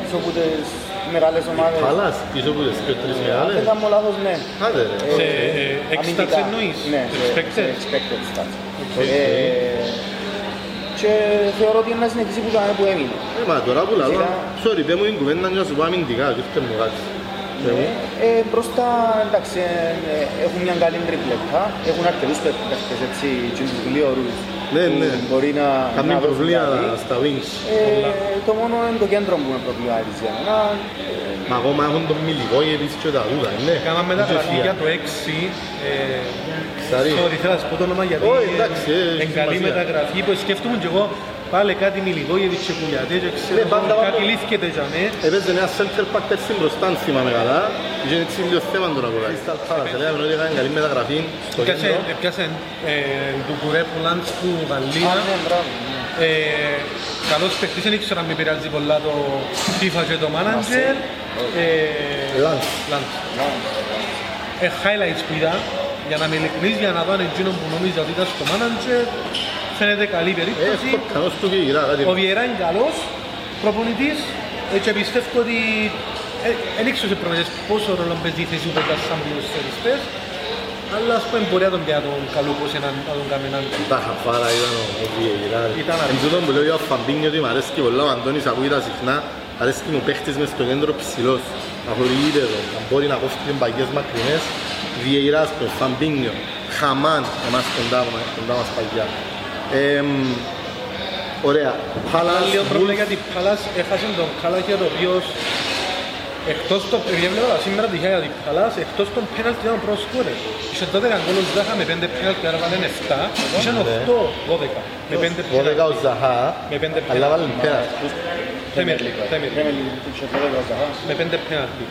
πίσω από τις μεγάλες ομάδες. Πάλας, πίσω από τις πιο τρεις Αν δεν μεγάλες. κάνω λάθος, ναι. Άντε ρε. Σε Ε, ε, αμυντικά. xstats εννοείς, Ναι, σε- expected. σε expected stats. Οκ. Ε, Και θεωρώ ότι είναι να συνεχίσει που ήταν που έμεινε. Ε, μα τώρα που λαλώ, Σειρά. sorry, πέ μου την κουβέντα να σου πω αμυντικά, και ήρθε μου κάτι. Πέ μου. Ε, ε, μπροστά, εντάξει, ε, ε, έχουν μια καλή τριπλετά, έχουν αρκετούς παίκτες έτσι, και τους γλήορους Ναι, που ναι. μπορεί να, Κάνει να δώσουν προβλήματα κάτι. στα wings. Ε, το μόνο είναι το κέντρο που με προβληματίζει για μένα. Μα ακόμα έχουν τον Μιλιβόγεβιτς και τα δούδα, ναι. Κάναμε μεταγραφή Είχε για το 6. Ε, Ξαρί. sorry, θέλω να σου πω το όνομα γιατί Όχι, εντάξει, ε, έχει είναι καλή σημασία. μεταγραφή που σκέφτομαι και εγώ πάλι κάτι Μιλιβόγεβιτς και Κουλιατές και ξέρω Ναι, πάντα κάτι πάνω. λύθηκε για μέ. Έπαιζε ένα center back πέρσι μπροστά, αν θυμάμαι καλά. Είχε έτσι λίγο θέμα τώρα που λέει. Crystal Palace, λέγαμε ότι έκανε καλή μεταγραφή στο Έπιασε, κέντρο. έπιασε ε, του Κουρέπου Λάντς του Α, Γαλλία. ναι, μπράβο. ναι. Ε, καλός παίκτης, δεν ήξερα αν με πειράζει πολλά το FIFA και το manager. Ε, Lance. Lance. Μπράβο. Ε, highlights που είδα, για να είμαι ειλικρινής, για να δω αν εκείνο που νόμιζα ότι ήταν στο manager, φαίνεται καλή Ε, περίπτωση. κανός του και γυρά κάτι. Ο Βιερά είναι καλός προπονητής ε, και πιστεύω ότι ε, δεν ήξερα σε προπονητές πόσο ρόλο παίζει η θέση που παίζει σαν πλούς θεριστές, αλλά ας πούμε μπορεί να τον πιάσει τον καλό πώς να να τον κάνει έναν Τα χαφάρα ήταν ο ο Βιεϊρά. Ήταν Εν τούτον που λέω για ο Φαμπίνιο ότι μ' αρέσκει πολλά, ο Αντώνης ακούει τα συχνά, αρέσκει μου παίχτης μες στο κέντρο ψηλός, να χωρεί γήπεδο, να μπορεί να κόφτει και μπαγιές μακρινές, Βιεϊρά, ας πούμε, Φαμπίνιο, Χαμάν, εμάς κοντά, μα- κοντά μας παγιά. Εμ, Ωραία. Πάλας, Άλλο πρόβλημα Wolves, γιατί Πάλας έχασε τον Καλάκερ ο οποίος εκτός το διάβλεπα σήμερα τυχαία γιατί Πάλας εκτός των πέναλτι ήταν ο πρώτος σκόρερ. Είχε 12 γκόλους Ζάχα με 5 πέναλτι, άρα βάλεν 7. Είχε 8, 12 με 5 12 ο πέναλτι. Ζαχά, Με πέντε αλλά βάλει πέναλτι. Πέναλτι. Premier League, Premier League. Premier League, είχε δώδεκα ο Ζαχάς. Με 5 πέναλτι.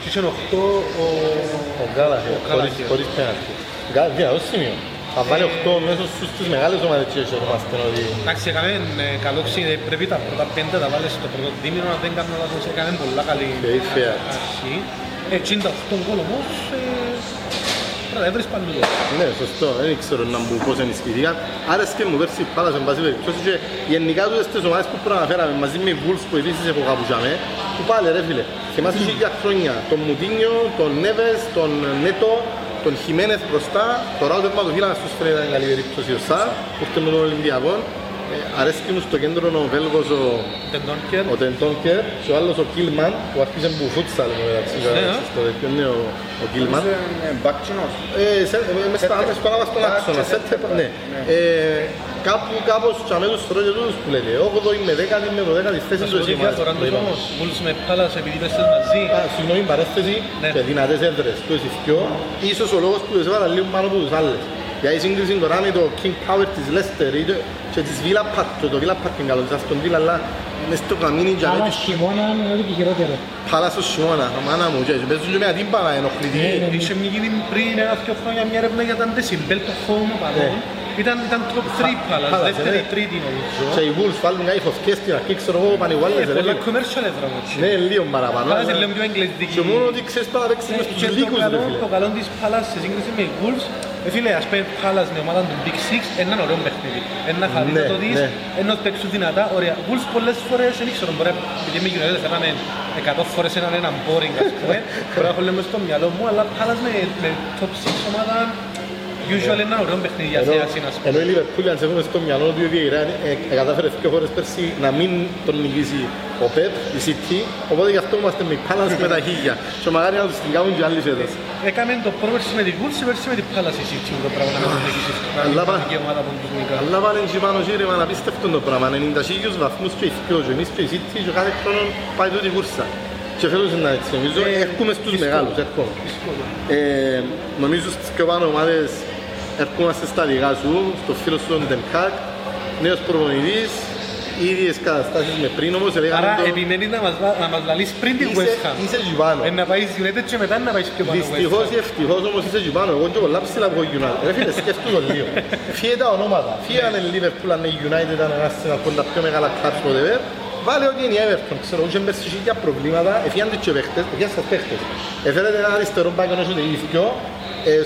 Και είχε 8 ο... Ο Γκάλαχερ, Ο χωρίς, Γκάλαχερ. χωρίς πέναλτι. Γκά- Δυνατό σημείο. Θα βάλει 8 μέσως στους τις μεγάλες ομάδες και χαιρόμαστε ότι... Εντάξει, έκαμε ε, καλό ξύνη, πρέπει τα πρώτα πέντε τα βάλεις στο πρώτο δίμηνο, αν δεν κάνω λάθος, έκαμε πολλά καλή Και ήρθε αρχή. Έτσι είναι τα 8 γκολ όμως, ε, πρέπει να έβρεις παντού. Ναι, σωστό. Δεν ξέρω να μπουν πώς ενισχυθήκαν. Άρεσκε μου πέρσι η Πάλας, εν πάση περιπτώσει, και γενικά τούτες τις ομάδες που προαναφέραμε μαζί με οι Wolves που επίσης εποχαπούσαμε, που πάλι ρε φίλε, θυμάσαι και για χρόνια τον Μουτίνιο, τον Νέβες, τον Νέτο, τον Χιμένεθ μπροστά, τώρα ο τερματοφύλακας τους φαίνεται να είναι καλή περίπτωση ο Σαρ, που ήρθε με τον Ολυμπιακό. Ε, αρέσκει μου στο κέντρο ο Βέλγος ο, Den Donker, ο Τεντόνκερ και ο άλλος ο Κίλμαν που άρχισε που φούτσαλ μεταξύ Ναι, α. στο τέτοιο είναι ο, ο Κίλμαν. Νομίζω είναι μπακτσινός. Ε, σε, ε, μες στα- μες στον άβα στον Α, άξονα, και σέτε, σέτε, ναι. ναι. Ε, κάπου, κάπως και αμέσως θεωρώ και τούτους που λέτε, 8η με 10η με 12η θέση θα του σου πω τη διαφορά τους όμως, Wolves με Palace επειδή πέστες μαζί, Α, συγγνώμη, παρέθεση Ναι. και δυνατές έδρες του εσείς δυο, ίσως ο λόγος που τους έβαλα λίγο πάνω από τους άλλες. Για η σύγκριση τώρα με το King Power της Leicester ή το- και της Villa Park, το- το Villa Park είναι καλό, της Aston Villa, αλλά μες στο καμίνι για Αλλά μένα χειμώνα είναι ό,τι και χειρότερο. Πάλα στο χειμώνα, μάνα μου, και παίζουν και με αντίμπανα ενοχλητική. Ναι, ναι. είχε μια γίνει πριν ένα-δυο χρόνια μια έρευνα για τα decibel των home οπαδών. Ήταν, ήταν top 3 Palace, Palace, δεύτερη, ναι. τρίτη νομίζω. Και οι Wolves βάλουν κάτι φωτιές στην αρχή, ξέρω εγώ, πάνε iguales, Ε, ρε πολλά φίλε. commercial έδρα μου. Ναι, λίγο παραπάνω. Palace είναι αλλά- λίγο πιο εγκλητική. Και μόνο ότι ξέρεις τώρα να παίξεις μες στους Και το λύκους, ρε καλό, φίλε. το καλό της Palace σε σύγκριση με οι Wolves Ε, φίλε, ας πούμε, Πάλας με ομάδα του Big Six, ένα ωραίο παιχνίδι. Ένα χαρί Ναι, να το δεις, ναι. ενώ παίξουν δυνατά, ωραία. Wolves πολλές φορές, δεν ξέρω, μπορεί να επειδή είμαι United θέλαμε 100 φορές έναν έναν boring, ας πούμε, μπορεί να έχω λέμε στο μυαλό μου, αλλά Πάλας με, με top 6 ομάδα, usual ένα ωραίο παιχνίδι για Ενώ, θέαση, ας πούμε. ενώ η Λιβερπούλ, αν σε έχουμε στο μυαλό του, η Ιράν ε, κατάφερε δύο φορές πέρσι να μην τον νικήσει ο Πεπ, η City, οπότε γι' αυτό είμαστε με Πάλας με τα χίλια. Και μακάρι να τους την κάνουν και άλλοι φέτος. Έκαμε το πρόπερση με τη Wolves, πέρσι με την Πάλας η City, το πράγμα να μην νικήσει. Να μην Αλλά πά- υπάρχει ομάδα που τους νικά. Αλλά πάνε και πάνω γύρω, να απίστευτο το πράγμα. 90 χίλιους βαθμούς και οι δυο, και εμείς και η City και κάθε χρόνο πάει τούτη κούρσα. Και φέτος είναι έτσι, νομίζω, Ε, έρχομαι στους δύσκολο. μεγάλους, έρχομαι. Δύσκολο. Ε, νομίζω στις πιο πάνω ομάδες έρχομαστε στα δικά σου, στο φίλο σου τον Τεμκάκ, νέος προπονητής, ίδιες καταστάσεις με πριν όμως, έλεγαμε Άρα το... επιμένεις να μας, βα- να μας λαλείς πριν τη Είσαι, West Ham. είσαι εκεί πάνω. Ε, να πάεις στη United και μετά να πάεις πιο πάνω West Δυστυχώς Ham. ή ευτυχώς όμως είσαι εκεί πάνω. Εγώ και πολλά ψηλά από United. Ρε φίλε, σκέφτου το λίγο. Φύγε τα ονόματα. Φύγε αν είναι Liverpool, αν είναι United, αν είναι Arsenal, που είναι τα πιο μεγάλα clubs whatever. Βάλε ότι είναι η Everton. Ξέρω, είχε πέρσι χίλια προβλήματα. Εφιάν τους και παίχτες. Εφιάν σας παίχτες. Εφέρετε ένα αριστερό μπάκο να έχετε ίδιο. Ε,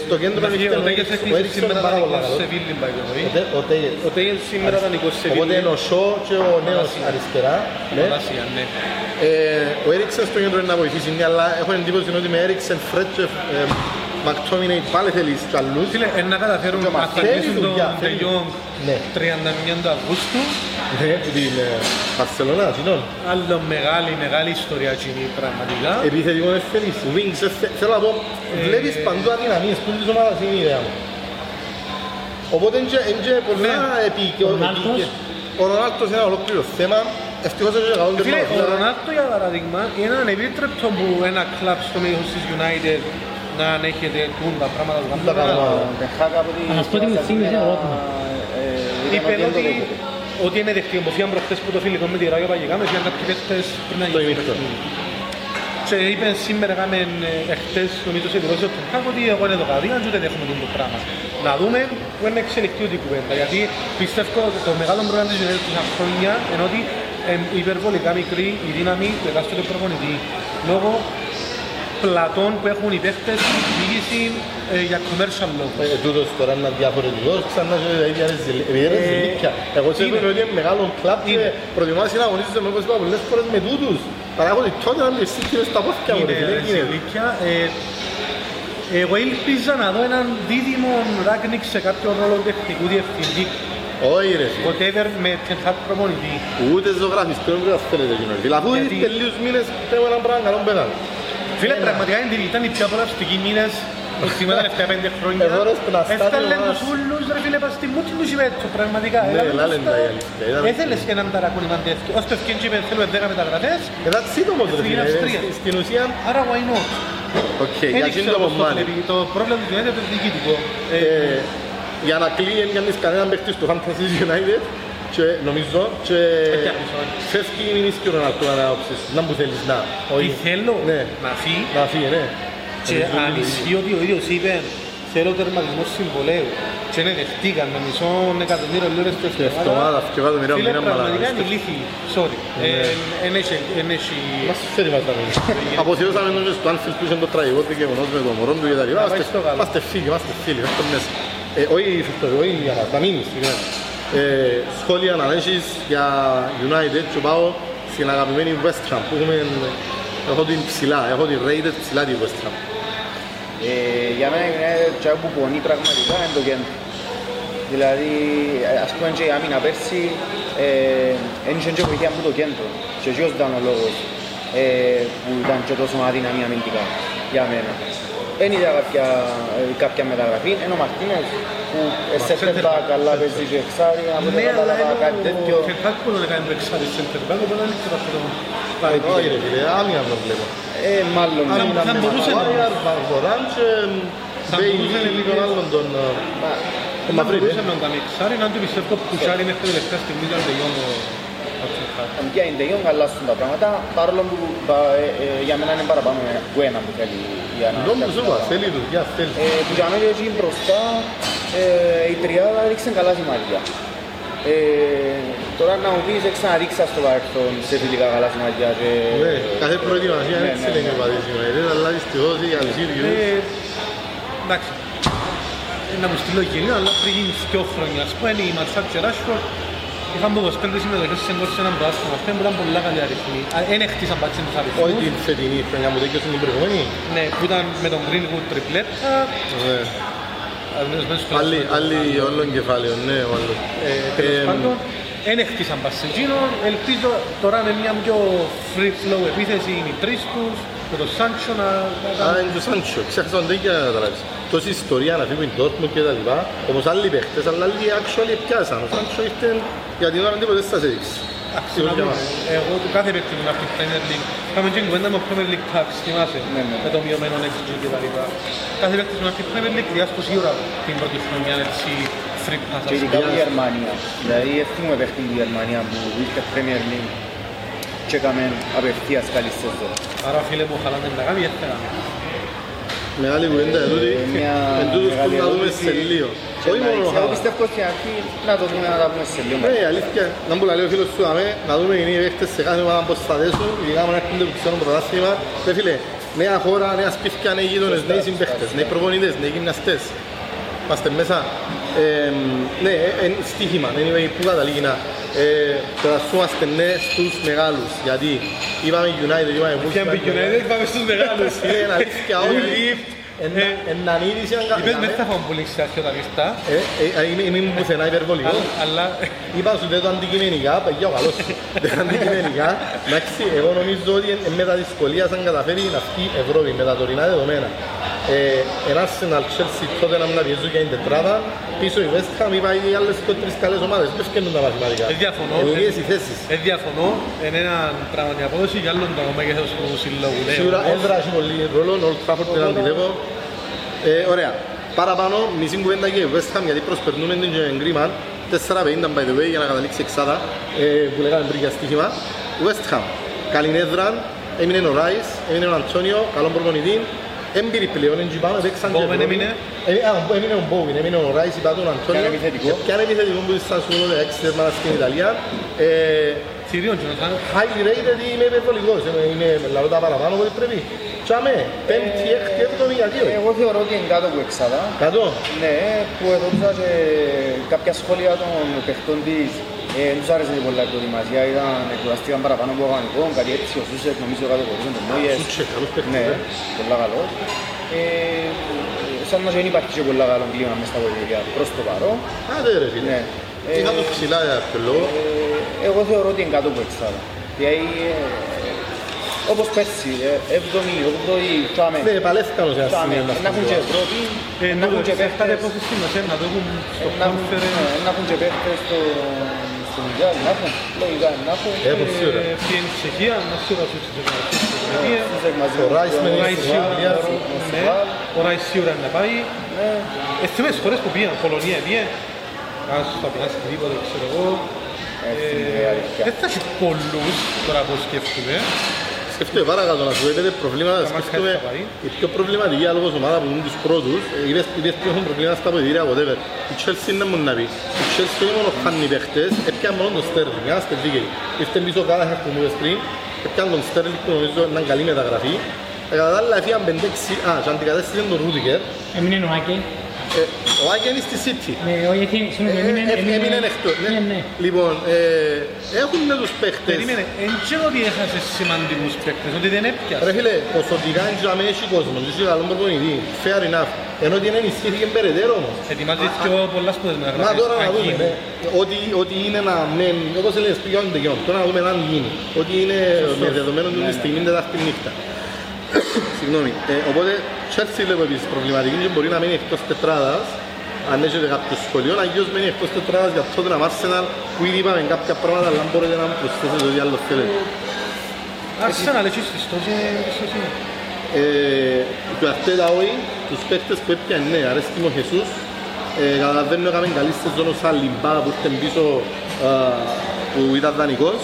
Στο κέντρο Μαζί, έχετε Ο ο Τέγες Eriksson, ο έκλεισε Eriksson σήμερα είναι τα πάρα νικό πολύ καλός. σε Βίλιν, by the way. Ο Τε- Ο Τέγες. Ο Τέγες σήμερα τα νικό σε Οπότε Βίλιν. είναι ο Σο και ο νέος Μαλάσια. αριστερά. ναι. Μαλάσια, ναι. Ε, ο Έριξεν στο κέντρο είναι να βοηθήσει, ναι, αλλά έχω εντύπωση ότι με Έριξεν, Φρέτ και ε, Μακτόμινεϊ πάλι θέλεις κι αλλούς. Φίλε, ε, να καταφέρουν Και να μας θα θέλει κλείσουν τον δουλειά, De θέλει. Jong Ναι. 31 του Αυγούστου. Ναι, που την ε, Μπαρσελόνα, συγγνώμη. Άλλο μεγάλη, μεγάλη ιστορία κοινή πραγματικά. Επιθετικό δεν θέλεις, wings, δεν θε- θέλω να πω, βλέπεις παντού αδυναμίες, που είναι της ομάδας είναι η ιδέα μου. Οπότε είναι και- είναι και πολλά Ναι. επίκαιο. Ο Ρονάλντος. επίκαιο. Ο Ρονάλτος είναι ένα ολόκληρο θέμα. Ευτυχώς έχει καλό Φίλε, ο τερματοφύλακα. Ρονάλτο για παράδειγμα είναι ανεπίτρεπτο που ένα κλαμπ στο μέγεθος της United να ανέχεται τούν τα πράγματα που Τα κάνουν. κάνουμε. Ο Τεχάκ από τη Να σας πω τι μου Στάση θύμισε σήμερα, ερώτημα. ε, ήταν Είπε ότι δεν το ότι, δέχεται. ότι είναι δεχτή. Μου φύγαν προχτές που το φιλικό με τη Ράγιο Παγεκάμε, φύγαν κάποιοι παίχτες πριν να Το γίνει ημίχρονο. παιχνίδι. Και είπε σήμερα κάμε εχθές νομίζω σε δηλώσεις του Τεχάκ ότι εγώ είναι το καδίαν και ούτε δέχομαι το πράγμα. Να δούμε που είναι εξελιχτεί την κουβέντα. Γιατί πιστεύω ότι το μεγάλο πρόβλημα της United τόσα χρόνια είναι ότι είναι υπερβολικά μικρή η δύναμη του εκάστοτε προπονητή. Λόγω πλατών που έχουν οι παίχτες στην διοίκηση ε, για commercial λόγους. Ε, τούτος τώρα είναι διαφορετικός, ξανά και τα ίδια ρεζιλ- επειδή είναι Ε, ρεζιλίκια. Εγώ σε είναι. είπαμε ότι είναι μεγάλο κλαμπ και Είναι. προτιμάσει να αγωνίζεσαι με όπως είπα πολλές φορές με τούτους. Παρά έχω τη τότε να μπει μες στα πόθηκια μου, ρε Είναι φίλε, ρε, γίνεται. ηλικία. Ε, εγώ ήλπιζα να δω έναν δίδυμο Ράγνικ σε κάποιο ρόλο τεχνικού διευθυντή. Όχι ρε φίλε. Whatever με την χάτ προπονητή. Ούτε ζωγραφιστό δεν πρέπει να θέλετε κοινωνική. Δηλαδή, αφού Γιατί- ήρθε λίγους μήνες, πρέπει ένα πράγμα καλό μεγάλο. Φίλε, πραγματικά είναι την- ήταν οι πιο απολαυστικοί μήνες που θυμάμαι τα τελευταία πέντε χρόνια. Εγώ ρε στην αστάθεια Έφταλεν ομάδας. τους ούλους ρε φίλε πας στη μούτη τους Σιβέτσο, πραγματικά. Ναι, Έλαβε λάλεν μπροστά. τα η αλήθεια, ήταν- Έθελες έναν ταρακούνημα τέτοιο. Ως το ευκαιρία και είπε θέλουμε 10 μεταγραφές, Εντάξει το όμως ρε Στην φίλε, Αυστρία. ε, στην ουσία, άρα why not; οκ, Δεν για ξέρω εκείνο το πώς το κομμάτι. βλέπει. Το πρόβλημα του United είναι διοικητικό. Ε, Ε, Για να κλείει δεν κάνεις κανέναν παίχτη στο Fantasy United και νομίζω και Φτιάχνεις, όχι. φεύγει η μηνύσκη ο Ρονάλτο να άποψεις, να μου θέλεις να. Τι Όχι. θέλω Ναι. να φύγει Να φύγει, ναι. και αν ισχύει ότι ο ίδιος είπε θέλω τερματισμό συμβολέου και είναι δεχτήκαν με μισό εκατομμύριο λίρες την Και εβδομάδα, και κάτω μοιραίο Φίλε, μήνα πραγματικά μαλάκα. είναι ηλίθιοι. Sorry. Εν έχει... Μας φέρει μας τα μήνυμα. Αποθεώσαμε τον και στο Anfield που είχε το τραγικό του γεγονός με το μωρό του και τα λοιπά. Να πάει Είμαστε- στο καλό. Είμαστε φίλοι, είμαστε φίλοι, μέσα στο μέσα. Ε, Όχι Φικτόρη, όχι για μας, να μείνεις. Συγγνώμη. Ε, Σχόλια να έχεις για United και πάω στην αγαπημένη West Ham που έχουμε Έχω την ψηλά, έχω την rated ψηλά τη West Ham. Ε, για μένα είναι τσάου που πονεί πραγματικά είναι το κέντρο. Δηλαδή, ε, ας πούμε και η άμυνα πέρσι, ε, δεν είχε και βοήθεια από το κέντρο. Και εκείνος ήταν ο λόγος ε, που ήταν και τόσο αδύναμη αμυντικά για μένα. Δεν είδα κάποια, ε, κάποια μεταγραφή, ενώ ο Μαρτίνες που ε, σε center τέρπα back. καλά παίζει και εξάρι, από Ναι, δεν αλλά κατάλαβα κάτι τέτοιο. και κάτι που να κάνει το εξάρι center back, οπότε δεν ξέρω αυτό το Όχι ρε φίλε, άμυνα τον βλέπω. Ε, μάλλον Θα- δεν θα ήταν μπορούσε να- Μάγιαρ, Βαρβοράν και Θα Μπέιλι μπορούσε να ή είναι τον λίγο- άλλον τον... ε, τον Να Μαυρίδη. μπορούσε να τον εξάρι, να του πιστεύω που κουτσάρι μέχρι τελευταία στιγμή ήταν τελειώνω ο Τσεχάκ. Για είναι τελειών καλά στον τα πράγματα, παρόλο που πα- ε, ε, για μένα είναι παραπάνω ένα- που ένα που θέλει για να Τον που φτιάξει σου τα είπα, πράγματα. θέλει δουλειά, θέλει. Ε, που για μένα εκεί μπροστά ε, η τριάδα έδειξε καλά σημάδια. Ε, τώρα να μου πεις ξαναδείξα στο παρελθόν σε φιλικά καλά σημάδια και... Ναι, κάθε προετοιμασία Ναι, έτσι ναι, δεν ναι. είναι πατήσει United, αλλά δυστυχώς οι αλυσίδιους Ε, Εντάξει. να μου στείλω γενναίο, αλλά πριν δύο χρόνια, ας πούμε, η Ματσάκ και Ράσφορντ είχαν από 25 συμμετοχές σε γκολ σε έναν προάστημα. Αυτό ήταν πολλά καλή αριθμή. Δεν έχτισαν πάτσι τους Όχι αριθμούς. την φετινή χρονιά που δίκαιο την προηγούμενη. Ναι, που ήταν με τον Greenwood τριπλέτα. Ναι. Αλμένως μέσα στο Άλλη, άλλη όλων κεφάλαιο, ναι, ο άλλος. Ε, τέλος Ε, πάντων, δεν έχτισαν πας σε εκείνον. Ελπίζω τώρα με μια πιο free flow επίθεση είναι οι τρεις τους, με τον Σάντσο να, να Α, κάνουν είναι το Σάντσο, ξέχασα τον τέτοια να καταλάβεις. Τόσης ιστορία να φύγουν οι Dortmund και τα λοιπά, όπως άλλοι παίχτες, αλλά άλλοι actually πιάσαν. Ο Σάντσο ήρθε για την ώρα τίποτε στα έδειξε. Να δούμε. Εγώ του κάθε παίκτη μου να πει Premier League. Κάμε και κουβέντα με Premier League Tax, θυμάσαι, Ναι, ναι. με το μειωμένο XG και τα λοιπά. Κάθε παίκτη μου να πει Premier League διάσκω σίγουρα την πρώτη χρονιά έτσι free pass. Και ειδικά η Γερμανία. Δηλαδή, εύχομαι παίχτη η Γερμανία που ήρθε Premier League και έκαμε απευθείας καλή σεζόν. Άρα φίλε μου, χαλάνε να κάνει, γιατί να κάνει. Μεγάλη κουβέντα ετούτη, Ε, μια εν τούτους που μεγάλη να δούμε ερώτηση. σε λίγο. Και Όχι να- μόνο ο Εγώ Χάλαντ. πιστεύω στην αρχή να το δούμε να τα πούμε σε λίγο. Ναι, η αλήθεια, να μου λέει ο φίλος σου αμέ, να δούμε οι νέοι παίχτες σε κάθε ομάδα πώς θα δέσουν, ειδικά αν έρχονται που ξέρουν πρωτάθλημα. Ρε φίλε, νέα χώρα, νέα σπίτια, νέοι γείτονες, νέοι συμπαίχτες, νέοι προπονητές, νέοι γυμναστές. Είμαστε μέσα. Ε, ναι, ε, ε, στοίχημα, anyway, πού καταλήγει να ε, περασούμαστε ναι στους μεγάλους, γιατί είπαμε United, είπαμε Και με Wolfsburg, United πάμε στους μεγάλους. Είναι ένα αλήθεια όλοι. Δηλαδή, ε, Έναν είδηση αν Είπες μες κάνουμε. θα φάμε πολύ ξεχάσει όταν ήρθα, Ε, ε, είμαι- Είμαι πουθενά υπερβολικός. αλλά- αλλά Είπα σου δεν το αντικειμενικά, παιδιά ο καλός σου. Δεν το αντικειμενικά. Εντάξει, εγώ νομίζω ότι ε, με τα δυσκολία σαν καταφέρει να βγει η Ευρώπη με τα τωρινά δεδομένα. Ε, ένα Arsenal, Chelsea, τότε να μην πιέζουν για την τετράδα. Πίσω η West Ham, είπα οι άλλες δύο τρεις καλές ομάδες. Δεν φτιάχνουν τα μαθηματικά; Ε, διαφωνώ. Ελληνικές οι θέσεις. δεν διαφωνώ, είναι ένα πράγμα η απόδοση για άλλον το μέγεθος τους συλλόγου. Ναι, Σίγουρα όμως, έδρα έχει πολύ ρόλο, Old Trafford δεν αντιλέγω. Ε, ωραία. Παραπάνω, μισή κουβέντα και η West Ham, γιατί προσπερνούμε την και κρίμα. 4.50 by the way για να καταλήξει εξάδα ε, που λέγαμε πριν για στοίχημα. West Ham, καλή έδρα, έμεινε ο Ράις, έμεινε ο Αντώνιο, καλό προπονητή. Έμπειροι πλέον, έτσι πάμε, παίξαν και Bowen Ευρώπη. έμεινε. Ε, α, έμεινε ο Μπόβιν, έμεινε ο Ράις, είπα τον Αντώνιο. Πιάνε επιθετικό. Πιάνε επιθετικό που ήταν σου 16 θερμάνα στην Ιταλία. Ε, Θηρίων και να σαν highly rated είμαι υπερβολικός, είμαι, είμαι λαό τα παραπάνω που πρέπει. Τσάμε, πέμπτη, έκτη, έβδομη, γιατί όχι. Εγώ θεωρώ ότι είναι κάτω από εξάδα. Κάτω. Ναι, που έδωσα και κάποια σχόλια των παιχτών της ε, δεν τους άρεσε και πολλά η προετοιμασία, ήταν, εκδουλαστήκαν παραπάνω από οργανικό, κάτι έτσι, ο Σούσεκ νομίζω κάτω από τον Μόγιες. Σούτσε, καλός παίκτης, Ναι, ε. πολλά καλό. Ε, σαν να δεν υπάρχει και πολλά καλό κλίμα μες στα βοηθήρια προς το παρόν. Άντε ρε φίλε. Ναι. Είχα τους ψηλά για κάποιο λόγο; Ε, εγώ θεωρώ ότι είναι κάτω από εξάδα. Δηλαδή, ε, όπως πέρσι, ε, 7η, 8η, τσάμε. Ναι, παλεύκαν ως ένα Τσάμε, σημείο να να έχουν και φτάσουν. Ευρώπη, Ε, να έχουν και αυτά τα παίχτες. υπόθεση μας, ε, να το έχουν στο Να έχουν- conference. ναι, να έχουν και παίχτες στο στο Μουντιάλ, να έχουν, λογικά να έχουν. Έχουν σίγουρα. Ε, Πήγαινε στη Τσεχία, να σίγουρα σου στη Τσεχία. Σούσεκ μαζί Ο με Ράις τον- με Ο την Ράις Πορτογαλία, σίγουρα, στο ναι. Πορτογάλ. Ο Ράις σίγουρα να πάει. Ναι. Ε, θυμάμαι τις χώρες που πήγαν, Πολωνία πήγαν. Κάτω στα πινάς τίποτε, ξέρω εγώ. Έτσι, Ε, είναι αλήθεια. Δεν θα έχει πολλούς τώρα που σκέφτομαι. Σκέφτομαι παρακάτω να σου πείτε προβλήματα, Τα μάτια σκέφτομαι θα πάει. η πιο προβληματική αλόγως ομάδα που είναι τους πρώτους, ε, είπες είπες που έχουν προβλήματα στα ποδητήρια, whatever. Η Chelsea είναι μόνο να πει. Η Chelsea όχι μόνο χάνει παίχτες, έπιαν μόνο τον Sterling, να είστε δίκαιοι. Ήρθε πίσω κάθε που μου είπες πριν, έπιαν τον Sterling που νομίζω είναι καλή μεταγραφή. Ε, Κατά τα άλλα έφυγαν 5-6, α, και αντικατέστησαν τον Ρούτικερ. Έμεινε ο Άκε. Ε, Ο Άκη είναι στη City. Ναι, όχι, έτσι, συγγνώμη, Ε, έμεινε- ε, έμεινε- Έμεινε εκτός. ναι. Ναι, ναι. Λοιπόν, ε, έχουν τους παίχτες. Περίμενε, δεν ξέρω ότι έχασε σημαντικούς παίκτες, ότι δεν έπιασε. Ρε φίλε, ποσοτικά είναι για έχει κόσμος, δεν έχει καλό προπονητή. Fair enough. Ενώ ότι είναι ενισχύθηκε περαιτέρω όμως. Ετοιμάζει πιο πολλά σπουδές Μα μεταγραφές. τώρα να δούμε, Ακίνου. ναι. Ότι, ότι είναι να μεν, όπως λες, πήγαμε το γεγονό. Τώρα να δούμε αν γίνει. Ότι είναι με δεδομένο του τη στιγμή τετάρτη νύχτα. Συγγνώμη. Ε, οπότε, Chelsea βλέπω επίσης προβληματική και μπορεί να μείνει εκτός τετράδας. Αν έχετε κάποιο σχολείο, αγίως μένει εκτός τετράδας για τότε να Arsenal που ήδη είπαμε κάποια πράγματα, αλλά αν μπορείτε να μου προσθέσετε ό,τι άλλο θέλετε. Arsenal, έχεις πιστώσει εμπιστοσύνη. Ε, του Αρτέτα όχι, τους παίκτες που έπιαν ναι, αρέσκει μου ο Χεσούς. Ε, καταλαβαίνω έκαμε καλή σεζόν ως Αλιμπά που ήρθε πίσω α, που ήταν δανεικός.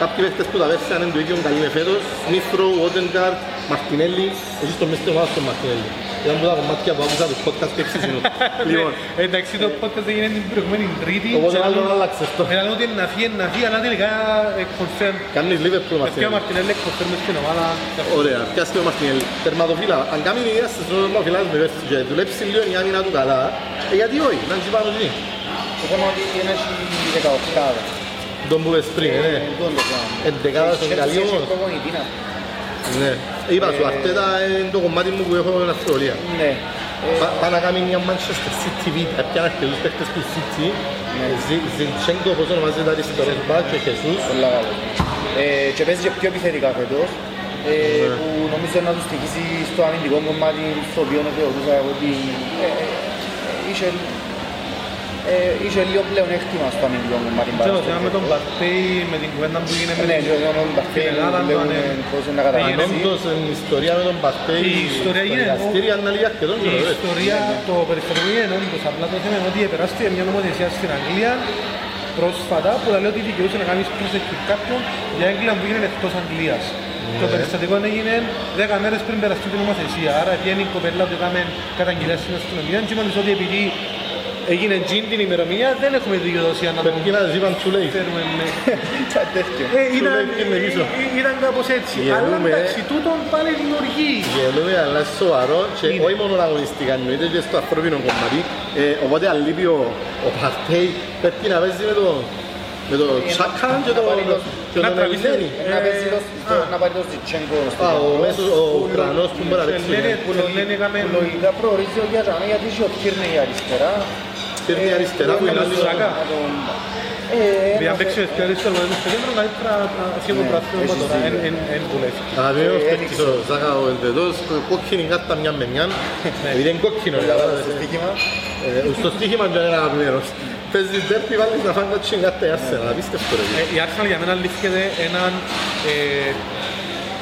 Κάποιοι παίκτες που τα πέρσαν είναι το ίδιο καλή με φέτος. Σμίθρο, Ότενγκαρτ, Μαρτινέλli. Εσείς το μες της ομάδας τον Μαρτινέλli. Ήταν που τα κομμάτια που άκουσα τους podcast και εξήσινου. Λοιπόν, Ε, Εντάξει, το podcast έγινε την προηγούμενη Τρίτη. οπότε και άλλο άλλο- άλλαξες το. Ένα ότι είναι να φύγει, να φύγει, αλλά τελικά ε, confirm. Κάνεις Liverpool Ευκαιρία Μαρτινέλη. Μαρτινέλη confirm στην ομάδα. Ωραία, πιάστε ο Μαρτινέλη. Τερματοφύλα. Αν κάνει μια στις τερματοφύλας με πέφτει και δουλέψεις λίγο η άμυνα του καλά, ε, γιατί όχι, να είναι πάνω εκεί. Το θέμα ότι είναι στη 18. Τον που πες πριν, ναι. Ε, τούτο το πράγμα. Εντεκάδα στον Ξέρεις, καλή έχει όμως. Προπονητή να- Ναι. Είπα σου, Ε, Αρτέτα είναι το κομμάτι μου που έχω με αυστραλία. Ναι. Ε, Πά- Πάει να κάνει μια Manchester City β, έπιανε αρκετούς παίκτες του City. Ναι. Ζι- Ζιντσέγκο, όπως ονομάζεται τα αριστερός μπακ και Χεσούς. Πολλά καλό. Ε, και παίζει και πιο επιθετικά φέτος, ε, Ναι. που νομίζω να του στοιχήσει στο αμυντικό κομμάτι στο οποίο θεωρούσα εγώ ότι ε, ε, είχε, ε, είχε λίγο πλέον έκτημα στο αμυντικό κομμάτι. Ξέρω, παρά στο θέμα με τον φέτος. Μπαρτέι, με την κουβέντα που έγινε με Ναι, την- και εγώ τον Μπαρτέι Στην Ελλάδα, που λέμε ναι. πώς είναι να Αν καταγίνει. όντως η ιστορία με τον Μπαρτέι, Η ιστορία στο γίνεται- δικαστήριο είναι λίγα αρκετών Η καιρό, ρε. ιστορία, το περιστατικό είναι όντως, απλά το θέμα είναι ότι επεράστηκε μια νομοθεσία στην Αγγλία πρόσφατα που θα λέει ότι δικαιούσε να κάνεις προσεκτικ κάποιον για έγκλημα που έγινε εκτός Αγγλίας. Το περιστατικό έγινε 10 μέρες πριν περαστεί την νομοθεσία, άρα βγαίνει η κοπέλα που έκαμε καταγγελία στην αστυνομία και μόλις ότι επειδή έγινε τζιν την ημερομηνία δεν έχουμε δικαιοδοσία να το Πρέπει να ζήπαν too late. φέρουμε με... Κάτι τέτοιο. Ε, ήταν, λέει και με πίσω. ε, ήταν κάπως έτσι. Αλλά Γελούμε. εντάξει, τούτον πάλι δημιουργεί. Γελούμε, αλλά είναι σοβαρό και Είναι. όχι μόνο αγωνιστικά, εννοείται και στο ανθρώπινο κομμάτι. Ε, οπότε αν λείπει ο, ο Παρτέι, πρέπει να παίζει με το, με το Τσάκαν και το, και Να τον τραβήσει. Ελένη. Να παίζει το- α. το- να πάρει το Ζιτσέγκο στο Α, ο κέντρο. μέσος, ο Ουκρανός που μπορεί να παίξει. Ελένη, ναι. που λένε έκαμε... Που Λογικά προορίζει ο Γιάννη γιατί είχε ο Κίρνε η αριστερά. Παίρνει αριστερά που είναι ο άλλη Σάκα. Να τον- Ε, Επειδή αν ένας- παίξει ευκαιρία στο λόγο στο κέντρο, να ήρθα σχεδόν Ναι, πράσινο έχεις τώρα, δίκιο. εν- εν- εν βουλεύει. Αγαπημένος Ε, παίκτης ο Ζάκα ο Ελβετός, κόκκινη κάρτα μια με μια. Επειδή είναι κόκκινο, Πολλά κατάλαβες. στο στοίχημα. Ε, Στο στοίχημα δεν είναι αγαπημένος. Παίζει τέρπι, βάλεις να φάνε κόκκινη κάρτα η Arsenal, απίστευτο ρε. Ε, Η Arsenal για μένα λήφθηκε έναν ε,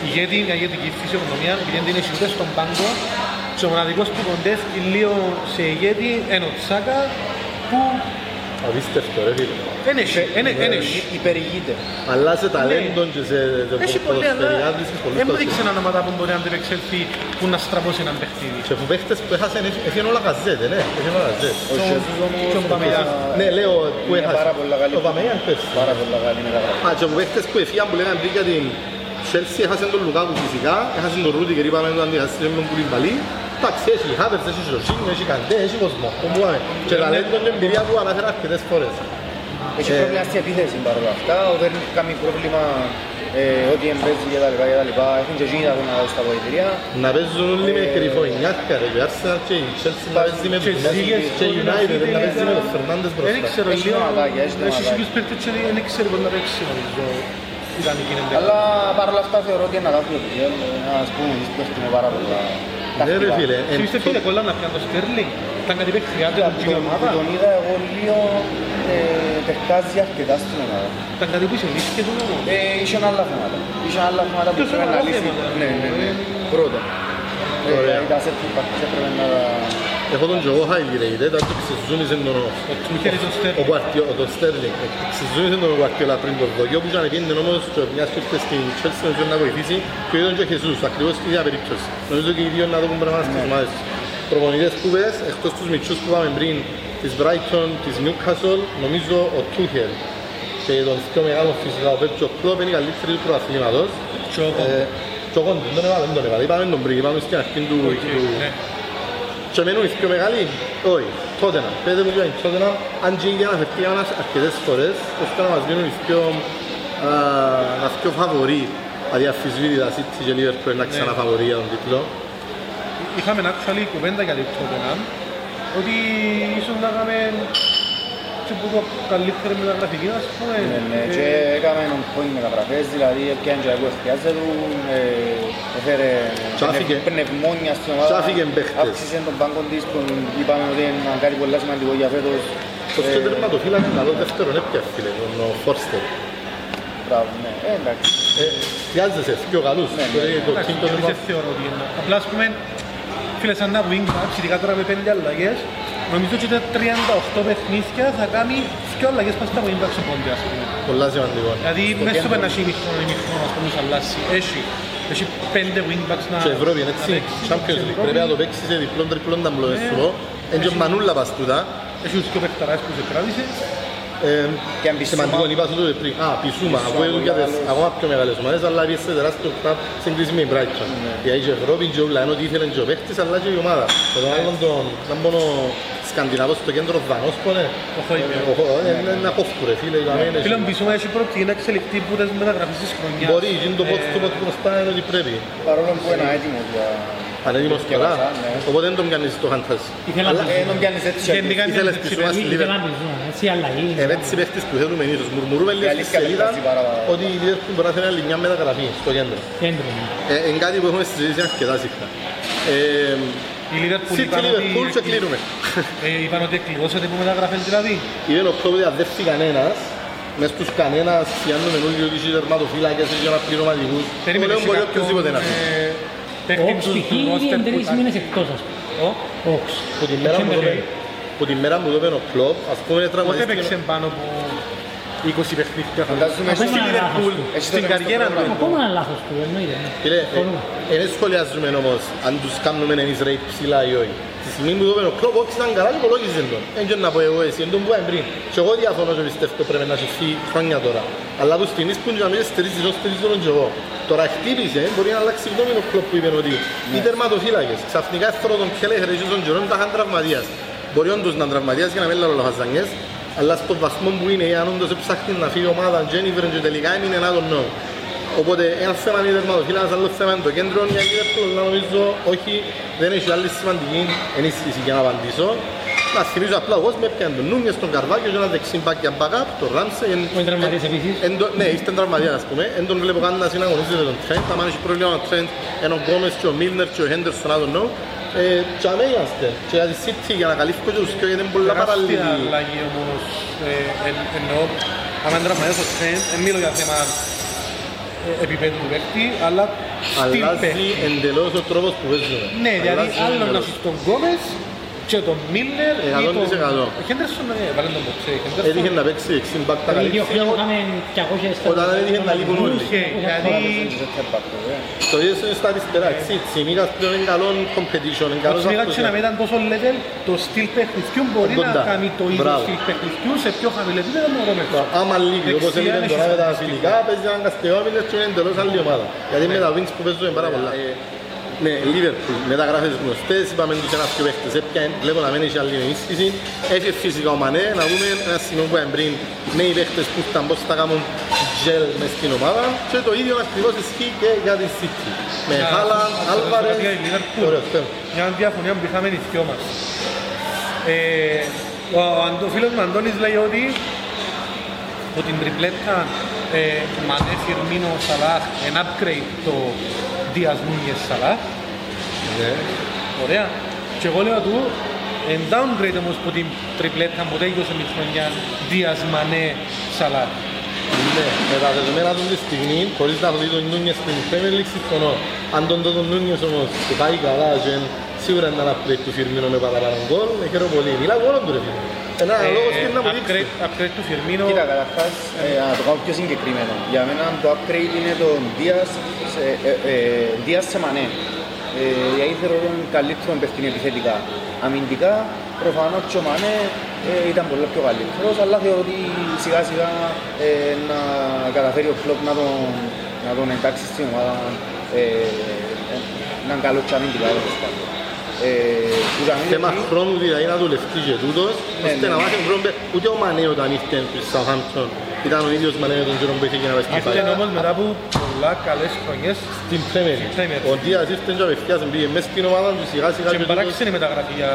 ηγέτη, μια ηγετική φυσιογνωμία, επειδή δεν έχει ούτε στον πάγκο και ο μοναδικός που κοντεύει λίγο σε ηγέτη είναι ο Τσάκα που Απίστευτο ρε φίλε. δεν έχει, δεν δεν έχει. Υπερηγείται. Αλλά σε ταλέντον και σε σε Έχει πολύ, αλλά ποδοσφαιρικά βρίσκεις πολλούς δεν μου παίκτες. δείξε ονόματα που μπορεί να αντιπεξέλθει που να στραβώσει έναν παιχνίδι. Και που παίχτες που έχασαν, έφυγαν όλα γαζέτε, ναι, έφυγαν όλα γαζέτε. Ο Σεσούς όμως και ο Μπαμεγιάν. ε, Ναι, λέω που είναι έχασε. πάρα πολλά καλή. Ο Παμεγιάν πες. Πάρα πολλά καλή μεταγραφή. Α, και που παίχτες που έφυγαν που λέγαν πριν για την Chelsea, έχασαν τον Λουκάκου φυσικά, έχασαν τον Ρούτι και είπαμε τον αντιχαστήριο με τον Κουλιμπαλί. Εντάξει, έχει Χάβερς, έχει Ζωσίνιο, έχει Καντέ, έχει κόσμο. Όπου πάμε. Και ταλέντον και εμπειρία που αναφέρα αρκετές φορές. Έχει Ε, πρόβλημα στην επίθεση παρόλα αυτά. Δεν έχει κάνει πρόβλημα ε, ότι εμπέζει και τα λοιπά και τα λοιπά. Έχουν και εκείνοι τα να δώσουν στα βοηθήρια. Να παίζουν όλοι με Ε, κρυφωνιάκα ρε, η Arsenal και η Chelsea να παίζει με Και τους ζήγες και η στο United να United παίζει με ήταν- τον Φερνάντες Δεν μπροστά. ξέρω, Έχει λίγο... θεματάκια, έχει Έχει θεματάκια. κάποιους παίκτες και δεν ξέρω πώς να παίξει νομίζω. Ήταν εκείνη την Αλλά παρόλα αυτά θεωρώ ότι είναι αγάπη του Πιέλ. Ας πούμε, εμείς παίχτουμε πάρα πολλά. Ναι ρε τακτικά. φίλε, Και εν- πιστεύω ότι κολλά να πιάνε το Στέρλινγκ. Ήταν κάτι παίκτριάτε Τον- του κοινή ομάδα. Τον είδα εγώ λίγο ε, παιχτάζει αρκετά στην ομάδα. Ήταν κάτι που εισελήφθηκε του όμως. Ε, είχε άλλα θέματα. Είχε άλλα θέματα που Ποιος πρέπει να άλλα λύσει. θέματα; Ναι, ναι, ναι. Πρώτα. Ωραία. Ε, Τα σέτ που έπρεπε να τα... Έχω τον και εγώ highlighted, το άρχισε συζούνιζε τον Ο Τσμιχέλης ο ο Στέρλινγκ. Guardiola, τον Sterling. Συζούνιζε τον Guardiola πριν το δοκιό που ήταν πήγαινε όμως και μιας και ήρθε στην Chelsea νομίζω να βοηθήσει και είδαν και Jesus, ακριβώς την ίδια περίπτωση. Νομίζω και οι δύο να δουν πράγματα στις ομάδες τους. Προπονητές που πες, εκτός τους μητσούς που είπαμε πριν, της Brighton, της Newcastle, νομίζω ο Tuchel και τον πιο μεγάλο φυσικά ο Pep και ο Klopp είναι οι καλύτεροι του πρωταθλήματος. Και ο Κόντ. Ε, Και ο Κόντ, δεν τον έβαλε, δεν τον έβαλε. Είπαμε τον πριν, είπαμε στην αρχή του... του- Ναι. και μένουν οι πιο μεγάλοι, όχι, τότε να. Πέτε μου για τότε να, αν και για να φερθεί ένας αρκετές φορές, ώστε να μας μείνουν οι πιο, α, να πιο φαβοροί, δηλαδή αφισβήτητα City και Liverpool να ξαναφαβορεί για τον τίτλο. Είχαμε actually κουβέντα για την Tottenham ότι ίσως να είχαμε και που το καλύτερη μεταγραφική ας πούμε. Ναι, ναι, Ε, και έκαμε έναν point μεταγραφές, δηλαδή έπιανε και που χρειάζεται του, ε, έφερε Και άφηκε. πνευμόνια στην ομάδα, Και άφηκε παίχτες. αύξησε τον πάγκο της που είπαμε ότι είναι κάτι πολύ σημαντικό για φέτος. Το Ε, πιο τερματοφύλακα καλό δεύτερον έπια φίλε, τον ο Φόρστερ. Μπράβο, ναι, ε, εντάξει. Ε, Χρειάζεσαι πιο καλούς. Ναι, Το ναι. είναι το εντάξει, team το και εμείς δεν τερμα- θεωρώ ότι είναι. Απλά ας πούμε, φίλε σαν να Wing Ups, ειδικά τώρα με πέντε αλλαγές, νομίζω ότι τα 38 παιχνίδια θα κάνει δύο αλλαγές πας στα Wing Ups πόντε ας πούμε. Πολλά σημαντικό. Δηλαδή Στο μέσα στο κέντρο. πέντε έχει ημιχρόνο, ημιχρόνο, ας πούμε, τους αλλάσει. Έχει Έχει πέντε wingbacks να... Και Ευρώπη είναι έτσι, να παίξει, Champions και League, Ευρώπη. πρέπει να το παίξεις σε διπλόν τριπλόν τα μπλοκές σου πω. Εν και ο Μανούλα πας τούτα. Έχει τους και παιχταράς που σε κράτησε. Ε, Και αν πισούμα. Σημαντικό, είπα σου το πριν. Α, πισούμα, Πισούμα, αφού έδουν για τις μεγάλος. ακόμα πιο μεγάλες ομάδες, αλλά πιέσε τεράστιο κλαμπ σύγκριση με η Brighton. Γιατί και η Ευρώπη και όλα, ενώ ότι ήθελε και ο παίχτης, αλλά και η ομάδα. Και τον άλλον τον, ήταν μόνο Σκανδιναβός στο κέντρο Δανός, πω ναι. Ο Χόιμπερ. Ο Χο- ε, Είναι ένα κόφκου ρε φίλε, είπαμε, είναι Φίλον Μπισούμα έχει πρώτη να εξελιχθεί που τις μεταγραφές της χρονιάς. Μπορεί, γίνει το Ε, πόντ του πόντ μπροστά είναι ότι πρέπει. Παρόλο που είναι έτοιμος για... Ανέτοιμος τώρα, Σκευασά, ναι. οπότε δεν τον κάνεις το φαντάζι. Ήθελα να Ε, τον πιάνεις έτσι. Γενικά είναι Ήθελες έτσι, πισούμα ρε. στη Ήθελα να Liverpool. πεις, ναι, έτσι αλλαγή. Ε, έτσι παίχτης που θέλουμε ίσως. Μουρμουρούμε λίγο στη αλήθεια σελίδα παίζει πάρα πάρα. ότι η Liverpool μπορείς να θέλει άλλη μια μεταγραφή στο κέντρο. Κέντρο. ναι. Ε, Είναι κάτι που έχουμε συζητήσει αρκετά συχνά. Ε, Η Liverpool City είπαν ότι... Liverpool και κλείνουμε. Ε, είπαν ότι εκλειδώσατε που μεταγραφές δηλαδή. Είναι ο κλόπ ότι αν δεν φύγει κανένας, μες στους κανένας πιάνουμε όλοι ότι είσαι τερματοφύλακες ή ένα πληρωματικούς. Το Περίμενε λέω εσύ μπορεί κάποιον, οποιοςδήποτε να φύγει. ε, Ο παίκτη Όξ του- π.χ. του ήδη roster είναι που τρεις ήταν. μήνες εκτός, ας πούμε. Ω, Όξ. Που τη μέρα μου το Chamberlain. είπε- που τη μέρα μου το είπε ο κλόπ, ας πούμε Πότε τραυματίστηκε παίξε πάνω από 20 παιχνίδια. Φαντάζομαι Ακόμα στη ένα Liverpool. λάθος Έχει Στην το καριέρα στο του. πρόγραμμα. Ακόμα ένα λάθος του, εννοείται. ναι. Φίλε, Συμφωνούμε. ε, δεν σχολιάζουμε όμως αν τους κάνουμε εμείς rate ψηλά ή όχι. Τη στιγμή που το είπε ο κλόπ, όχι ήταν καλά και υπολόγιζε τον. Δεν ξέρω να πω εγώ εσύ, δεν τον πω πριν. Και εγώ διαφωνώ και πιστεύω πρέπει να έχει φύγει χρόνια τώρα. Αλλά από στιγμής που να μην στηρίζει τον, στηρίζει τον και εγώ. Τώρα χτύπησε, μπορεί να αλλάξει γνώμη ο κλόπ που είπε ότι οι τερματοφύλακες ξαφνικά έφερε τον Κέλεχερ και τον Τζερόν τα είχαν τραυματίας. Μπορεί όντως να είναι τραυματίας για να μην λέω λαχαζανιές, αλλά στον βαθμό που είναι, αν όντως έψαχνει να φύγει η ομάδα, Τζένιφερ και τελικά έμεινε να τον know. Οπότε ένας θέμα είναι η τερματοφύλακας, άλλος θέμα είναι το κέντρο, για η Liverpool, αλλά νομίζω όχι, δεν έχει άλλη σημαντική ενίσχυση για να απαντήσω. Να θυμίζω απλά εγώ με πιάνε τον Νούνιες, τον Καρβάκιος και ένα δεξί μπακ για backup, τον Ράμσε. Ο είναι τραυματίας επίσης. Εν το- Ναι, είστε τραυματίας ας πούμε. Εν τον βλέπω καν να συναγωνίζεται τον Τρέντ. Αν έχει πρόβλημα ο Τρέντ, ενώ ο Γκόμες και ο Μίλνερ και ο Χέντερσον, I don't know. Ε, και αμέ είμαστε. Και για τη City για να καλύφω και τους πιο γιατί είναι πολλά Τεράστια παραλληλή. αλλαγή όμως, ε, εν- εννοώ, άμα είναι τραυματίας ο Τρέντ, δεν μιλώ για θέμα ε, επίπεδου του παίκτη, αλλά στυλ Αλλάζει παίκτη. εντελώς ο τρόπος που παίζουμε. Ναι, δηλαδή Αλλάζει άλλο να εντελώς. έχεις τον Γκόμες και τον Μίλνερ ή Εκατόν τον... της εκατό. Ο Χέντερσον, ναι, βάλε τον μποξέ. Έτυχε να παίξει δεξί μπακ τα Δηλαδή, ο καλύψει. Φίλο είχαμε 200 Όταν έτυχε να λείπουν όλοι. Είχε, γιατί Το ίδιο είναι στα αριστερά. Έτσι, Τσιμίκας πλέον είναι καλό competition, είναι ο καλός Τσιμίγας αυτός. και να μην ήταν τόσο level, το στυλ παιχνιδιού μπορεί να Κοντά. κάνει το ίδιο Μπράβο. στυλ παιχνιδιού σε πιο χαμηλό επίπεδο με ο Ρόμεξ. Άμα λείπει, όπως Δεξιά έλεγε έχει τώρα με τα στατιστικό. φιλικά, παίζει έναν Καστεόμιλες και είναι εντελώς άλλη ομάδα. Γιατί με τα wings που παίζουμε πάρα πολλά. Ναι, Liverpool, μεταγράφες γνωστές, είπαμε τους ένας πιο παίχτες, έπιαν, βλέπω να μην έχει άλλη ενίσχυση. Έχει φυσικά ο Μανέ, να δούμε ένα σημείο που είπαμε πριν, νέοι παίχτες που ήταν πώς θα κάνουν gel μες στην ομάδα και το ίδιο ακριβώς ισχύει και για τη City. Με Για- Χάλαν, ας- ας- Άλβαρες, ας- για η Liverpool. ωραίο, τέλος. Μια διαφωνία που είχαμε οι δυο μας. Ε, ο, Αντώ- ο φίλος μου Αντώνης λέει ότι από την τριπλέτα ε, Μανέ, Φιρμίνο, Σαλάχ, ένα upgrade το Δίας Νούνιες Σαλάχ. Ναι. Ωραία. Και εγώ λέω του, εν downgrade όμως από την τριπλέτα που τέλειωσε με τη χρονιά Δίας Μανέ, Σαλάχ. Ναι, με τα δεδομένα του τη στιγμή, χωρίς να δει τον Νούνιες στην Premier League, συμφωνώ. Αν τον δω τον Νούνιες όμως του πάει καλά και σίγουρα είναι ένα upgrade του Φιρμίνο με παραπάνω γκολ, με χαίρομαι πολύ. Μιλά μόνο του ρε φίλε. Ένα λόγος Ε, και να μου δείξει. upgrade, upgrade του Φιρμίνο. Κοίτα, καταρχάς, ε, να το κάνω πιο συγκεκριμένο. Για μένα το upgrade είναι το Δίας σε- ε, ε, Δίας σε Μανέ. Ε, γιατί θεωρώ τον καλύτερο παιχνίδι επιθετικά. Αμυντικά, προφανώς και ο Μανέ ε, ήταν πολύ πιο καλύτερος, αλλά θεωρώ ότι σιγά σιγά ε, να καταφέρει ο Κλόπ να τον, να τον εντάξει στην ομάδα ε, ε, να είναι καλός και αμυντικά τέλος Θέμα είναι- χρόνου δηλαδή να δουλευτεί και τούτος, Ναι, ώστε ναι. να μάθει βρόμπε, ούτε ο Μανέ όταν ήρθε στη Southampton ήταν ο ίδιος Μανέ με τον καιρό που είχε και να πάει στη Ήρθε Φάγα. όμως μετά από πολλά καλές χρονιές Στην Premier Στην Premier League. Ο Δίας ήρθε και απευθείας πήγε μέσα στην ομάδα του σιγά σιγά και και με τούτος- παράξενη μεταγραφή για